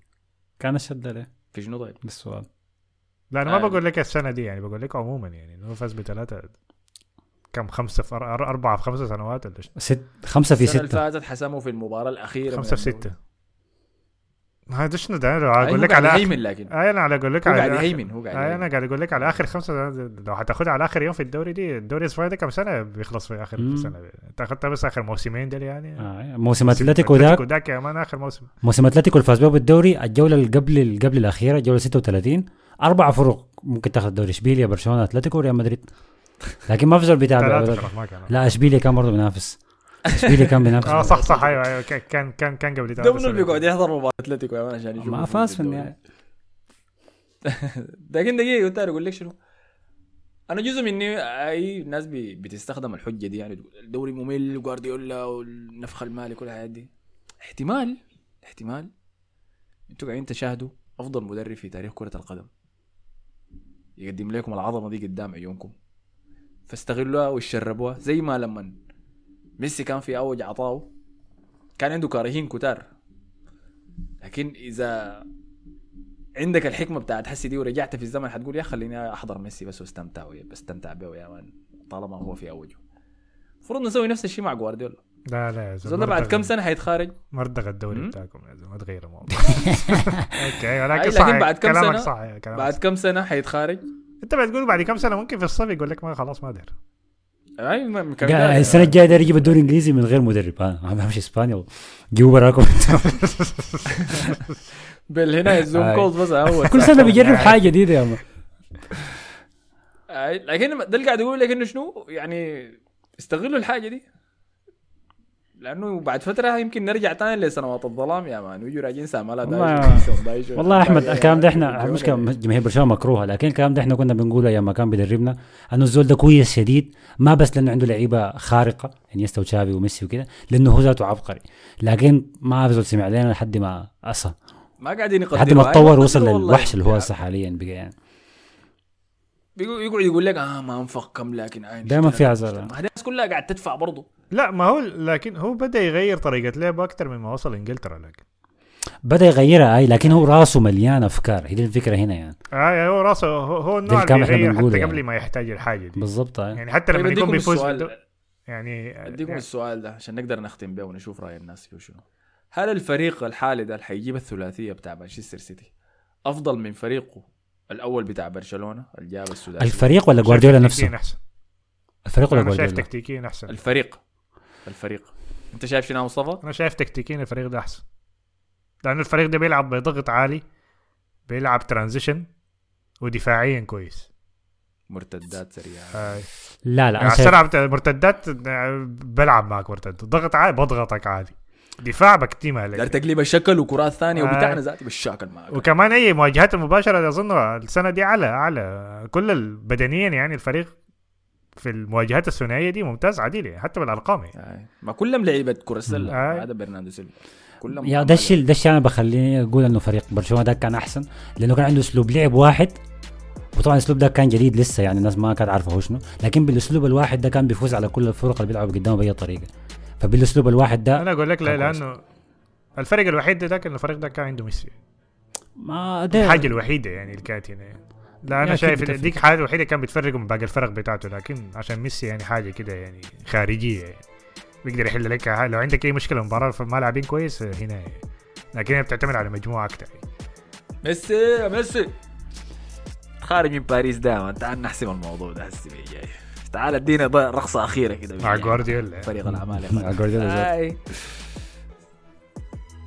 [SPEAKER 5] كان شدة ليه؟
[SPEAKER 2] في شنو طيب؟
[SPEAKER 5] بالسؤال
[SPEAKER 4] لا أنا ما
[SPEAKER 2] آه.
[SPEAKER 4] بقول لك السنة دي يعني بقول لك عموما يعني إنه فاز بثلاثه كم خمسة في أر- أر- أربعة في خمسة سنوات ولا
[SPEAKER 5] ست خمسة في
[SPEAKER 2] السنة اللي
[SPEAKER 5] ستة.
[SPEAKER 2] فاتت حسموا في المباراة الأخيرة من
[SPEAKER 4] خمسة في
[SPEAKER 2] الدوري.
[SPEAKER 4] هذا شنو ده؟ أقول
[SPEAKER 2] هو
[SPEAKER 4] لك
[SPEAKER 2] قاعد
[SPEAKER 4] على
[SPEAKER 2] يهيمن لكن.
[SPEAKER 4] آه أنا على أقول لك
[SPEAKER 2] هو
[SPEAKER 4] على
[SPEAKER 2] يهيمن هو قاعد أنا
[SPEAKER 4] قاعد أقول لك على آخر خمسه لو حتاخدها على آخر يوم في الدوري دي الدوري الاسباني ده كم سنة؟ بيخلص في آخر
[SPEAKER 5] مم.
[SPEAKER 4] سنة. انت اخذتها بس آخر موسمين دول يعني.
[SPEAKER 5] آه. موسم أتلتيكو ذاك.
[SPEAKER 4] ذاك يا مان آخر موسم.
[SPEAKER 5] موسم أتلتيكو اللي فاز به بالدوري الجولة اللي قبل اللي قبل الأخيرة الجوله 36 أربع فرق ممكن تاخذ الدوري إشبيليا برشلونة أتلتيكو ريال مدريد. لكن ما في زول بيتابع لا إشبيليا كان برضه بينافس. اشبيليا كان بينافس
[SPEAKER 4] آه صح صح أيوه أيوه كان- كان كان كان قبل
[SPEAKER 2] ده منو اللي. بيقعد يحضر مباراة أتلتيكو يا مان عشان يشوف
[SPEAKER 5] ما فاز في؟ النهايه
[SPEAKER 2] لكن دقيقة قلت أقول لك شنو؟ أنا جزء مني أي ناس بي بتستخدم الحجة دي يعني الدوري ممل وجوارديولا والنفخ المالي كل الحاجات دي. احتمال احتمال أنتوا قاعدين تشاهدوا أفضل مدرب في تاريخ كرة القدم. يقدم لكم العظمة دي قدام عيونكم. فاستغلوها وشربوها زي ما لما ميسي كان في اوج عطاؤه كان عنده كارهين كتار. لكن إذا عندك الحكمة بتاعت حسي دي ورجعت في الزمن حتقول يا خليني أحضر ميسي بس واستمتع بستمتع به يا مان طالما هو في اوجه المفروض نسوي نفس الشيء مع جوارديولا.
[SPEAKER 4] لا لا يا
[SPEAKER 2] زول ده بعد كم سنة حيتخارج؟
[SPEAKER 4] مردغ الدوري. بتاعكم يا زلمة ما تغير الموضوع.
[SPEAKER 2] okay
[SPEAKER 4] ولكن
[SPEAKER 2] لكن
[SPEAKER 4] صح
[SPEAKER 2] بعد كم سنة-
[SPEAKER 4] صح
[SPEAKER 2] بعد. كم سنة حيتخارج؟
[SPEAKER 4] أنت بتقول بعد كم سنة ممكن في الصيف يقول لك ما خلاص ما داير
[SPEAKER 5] السنة الجاية داير يجيب الدوري الإنجليزي من غير مدرب. ما بمشي إسبانيا. جيبوا براكم.
[SPEAKER 2] بالهنا الزوم
[SPEAKER 5] أي.
[SPEAKER 2] كولز بس أول.
[SPEAKER 5] كل سنة بيجرب حاجة جديدة يا
[SPEAKER 2] أي، لكن ده اللي قاعد يقول لك انه شنو؟ يعني استغلوا الحاجة دي. لأنه بعد فترة يمكن نرجع تاني لسنوات الظلام يا مان. ويجوا راجعين سامالا
[SPEAKER 5] والله- والله
[SPEAKER 2] أحمد
[SPEAKER 5] الكلام ده
[SPEAKER 2] إحنا
[SPEAKER 5] المشكلة جماهير برشلونة مكروهة لكن الكلام ده إحنا كنا بنقوله أيام ما كان بيدربنا إنه الزول ده كويس شديد ما بس لأنه عنده لعيبة خارقة إنيستا وتشافي وميسي وكده لأنه هو ذاته عبقري. لكن ما في زول سمع لنا لحد ما أصل.
[SPEAKER 2] ما قاعدين يقدروا
[SPEAKER 5] لحد ما
[SPEAKER 2] أي،
[SPEAKER 5] اتطور
[SPEAKER 2] يقدروا
[SPEAKER 5] وصل. للوحش اللي هو هسه حاليا بقى يعني.
[SPEAKER 2] بيقول- يقعد يقول لك آه ما أنفق كم لكن اشترى
[SPEAKER 5] في
[SPEAKER 2] هي الناس كلها قاعد تدفع برضه
[SPEAKER 4] لا ما هو لكن هو بدأ يغير طريقة لعبه أكثر مما وصل إنجلترا لكن.
[SPEAKER 5] بدأ يغيرها أي لكن هو راسه مليان أفكار. هي دي الفكرة هنا يعني.
[SPEAKER 4] آه هو راسه هو, هو النوع اللي بيغير
[SPEAKER 5] بنقوله
[SPEAKER 4] حتى
[SPEAKER 5] يعني.
[SPEAKER 4] قبل ما يحتاج الحاجة دي.
[SPEAKER 5] بالضبط آي.
[SPEAKER 4] يعني حتى
[SPEAKER 2] طيب
[SPEAKER 4] لما يكون بيفوز يعني
[SPEAKER 2] أديكم
[SPEAKER 4] يعني.
[SPEAKER 2] السؤال ده عشان نقدر نختم به ونشوف رأي الناس فيه شنو. هل الفريق الحالي ده اللي حيجيب الثلاثية بتاع مانشستر سيتي أفضل من فريقه الأول بتاع برشلونة اللي جاب السداسي
[SPEAKER 5] الفريق ولا جوارديولا
[SPEAKER 4] تكتيكيا
[SPEAKER 5] نفسه؟
[SPEAKER 4] أحسن.
[SPEAKER 5] الفريق ولا
[SPEAKER 4] أنا شايف
[SPEAKER 5] جوارديولا؟
[SPEAKER 4] تكتيكيا أحسن.
[SPEAKER 2] الفريق. الفريق. انت شايف شنو مصطفى؟
[SPEAKER 4] أنا شايف تكتيكيا الفريق ده أحسن. لأنه الفريق ده بيلعب بضغط عالي بيلعب ترانزيشن ودفاعيا كويس.
[SPEAKER 2] مرتدات سريعة.
[SPEAKER 4] آه.
[SPEAKER 5] لا لا
[SPEAKER 4] يعني
[SPEAKER 5] أنا شايف
[SPEAKER 4] بتاع المرتدات آه، بلعب معك مرتد. ضغط عالي بضغطك عادي دفاع بكتيمها
[SPEAKER 2] قال
[SPEAKER 4] لك
[SPEAKER 2] تقليب الشكل وكرات ثانية
[SPEAKER 4] آه.
[SPEAKER 2] وبتاعنا ذاتي بالشاكل معك.
[SPEAKER 4] وكمان أي مواجهات المباشره أظن السنة دي أعلى أعلى. كل بدنيا يعني الفريق في المواجهات الثنائية دي ممتاز عديل يعني حتى بالأرقام يعني
[SPEAKER 2] آه. ما كلهم لعيبة كرة السلة
[SPEAKER 4] آه.
[SPEAKER 2] ما عدا برناردو سيلفا كلهم
[SPEAKER 5] يا ده الشيء ده الشيء أنا بخليني أقول إنه فريق برشلونة ده كان أحسن لأنه كان عنده أسلوب لعب واحد وطبعا الاسلوب ده كان جديد لسه يعني الناس ما كانت عارفة هو شنو لكن بالأسلوب الواحد ده كان بيفوز على كل الفرق اللي بيلعبوا قدامه بأي طريقة فبالأسلوب الواحد ده
[SPEAKER 4] أنا أقول لك لا. لأنه الفرق الوحيد ده كان الفريق ده كان عنده ميسي
[SPEAKER 5] ما ده
[SPEAKER 4] الحاجة الوحيدة يعني اللي كانت هنا يعني. لا
[SPEAKER 5] أنا
[SPEAKER 4] شايف. ديك الحاجة الوحيدة كان بتفرقه من باقي الفرق بتاعته لكن عشان ميسي يعني حاجة كده يعني خارجية يعني بيقدر يحل لك لو عندك أي مشكلة مباراة ما لاعبين كويس هنا يعني. لكن هي بتعتمد على مجموعة أكثر يعني.
[SPEAKER 2] ميسي ميسي خارج من باريس دائما تعال نحسم الموضوع ده هسه جاي تعال ادينا رقصه أخيرة كده
[SPEAKER 4] مع جوارديولا
[SPEAKER 2] فريق الأعمال يا
[SPEAKER 5] مع. جوارديولا.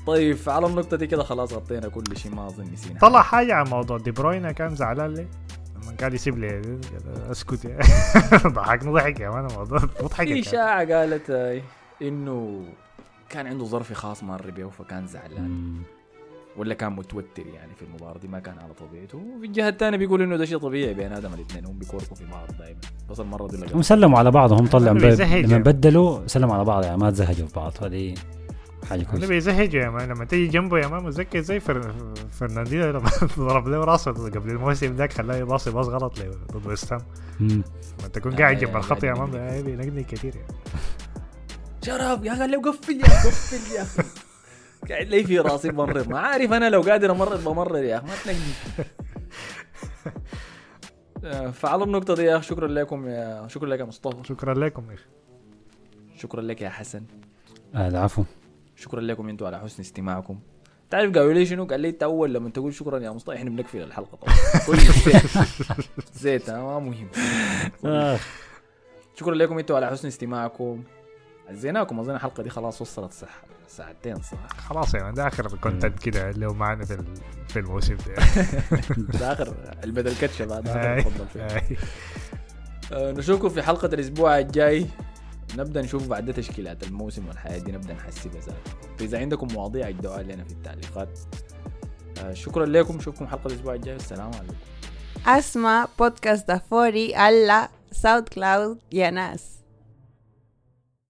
[SPEAKER 2] طيب على النقطة دي كده خلاص غطينا كل شيء ما أظن نسينا
[SPEAKER 4] طلع حاجة عن موضوع دي بروينا كان زعلان ليه؟ لما قاعد يسيب لي اسكت يا ضحكني ضحك يا مان الموضوع مضحك
[SPEAKER 2] في
[SPEAKER 4] كان.
[SPEAKER 2] اشاعة قالت إنه كان عنده ظرف خاص مر بيه فكان زعلان. ولا كان متوتر يعني في المباراة دي ما كان على طبيعته وفي الجهة الثانية بيقول إنه ده شيء طبيعي بين آدم الاثنين هم بيكوركوا في بعض دائما بس المرة دي
[SPEAKER 5] هم سلموا على بعض هم طلعوا لما
[SPEAKER 4] يعني.
[SPEAKER 5] بدلوا سلموا على بعض يعني ما تزهجوا في بعض هذه حاجة
[SPEAKER 4] أنا
[SPEAKER 5] كويسه
[SPEAKER 4] بيزهج يا مان لما تيجي جنبه يا مان متذكر زي فر... فرناندينو لما ضرب له راسه قبل الموسم ذاك خلاه يباصي باص غلط له ضد ويست هام. لما تكون
[SPEAKER 2] آه،
[SPEAKER 4] قاعد جنب
[SPEAKER 2] يا
[SPEAKER 4] الخط يا
[SPEAKER 2] قاعد
[SPEAKER 4] مان. آه، بينقني كثير يعني.
[SPEAKER 2] شرف يا أخي قفل يا قفل يا أخي. قاعد لي في راسي بمرر. ما عارف أنا لو قادر أمرر بمرر يا أخي ما تنقني. آه، فعلى النقطة دي يا أخي شكرا لكم يا شكرا لك يا مصطفى.
[SPEAKER 4] شكرا لكم يا أخي.
[SPEAKER 2] شكرا لك يا حسن.
[SPEAKER 5] آه العفو.
[SPEAKER 2] شكرا لكم أنتوا على حسن استماعكم. تعرف قالوا لي شنو؟ قال لي أنت أول لما تقول شكرا يا مصطفى إحنا بنقفل الحلقة طبعا. كل زيت زيت آه، ما مهم.
[SPEAKER 5] آه.
[SPEAKER 2] شكرا لكم أنتوا على حسن استماعكم. عزيناكم أظن الحلقة دي خلاص وصلت صح ساعتين صح؟
[SPEAKER 4] خلاص مان ده آخر content كده اللي هو معنا في في الموسم ده.
[SPEAKER 2] ده آخر البدل كتشه بعد
[SPEAKER 4] آي،
[SPEAKER 2] تفضل فيه. آه، نشوفكم في حلقة الأسبوع الجاي. نبدأ نشوف بعد تشكيلات الموسم والحياة دي نبدأ نحسبها زاد فإذا عندكم مواضيع ادعوها لنا في التعليقات. آه، شكرا لكم. نشوفكم حلقة الأسبوع الجاي. السلام عليكم.
[SPEAKER 3] Podcast da Fori alla SoundCloud y a Nas.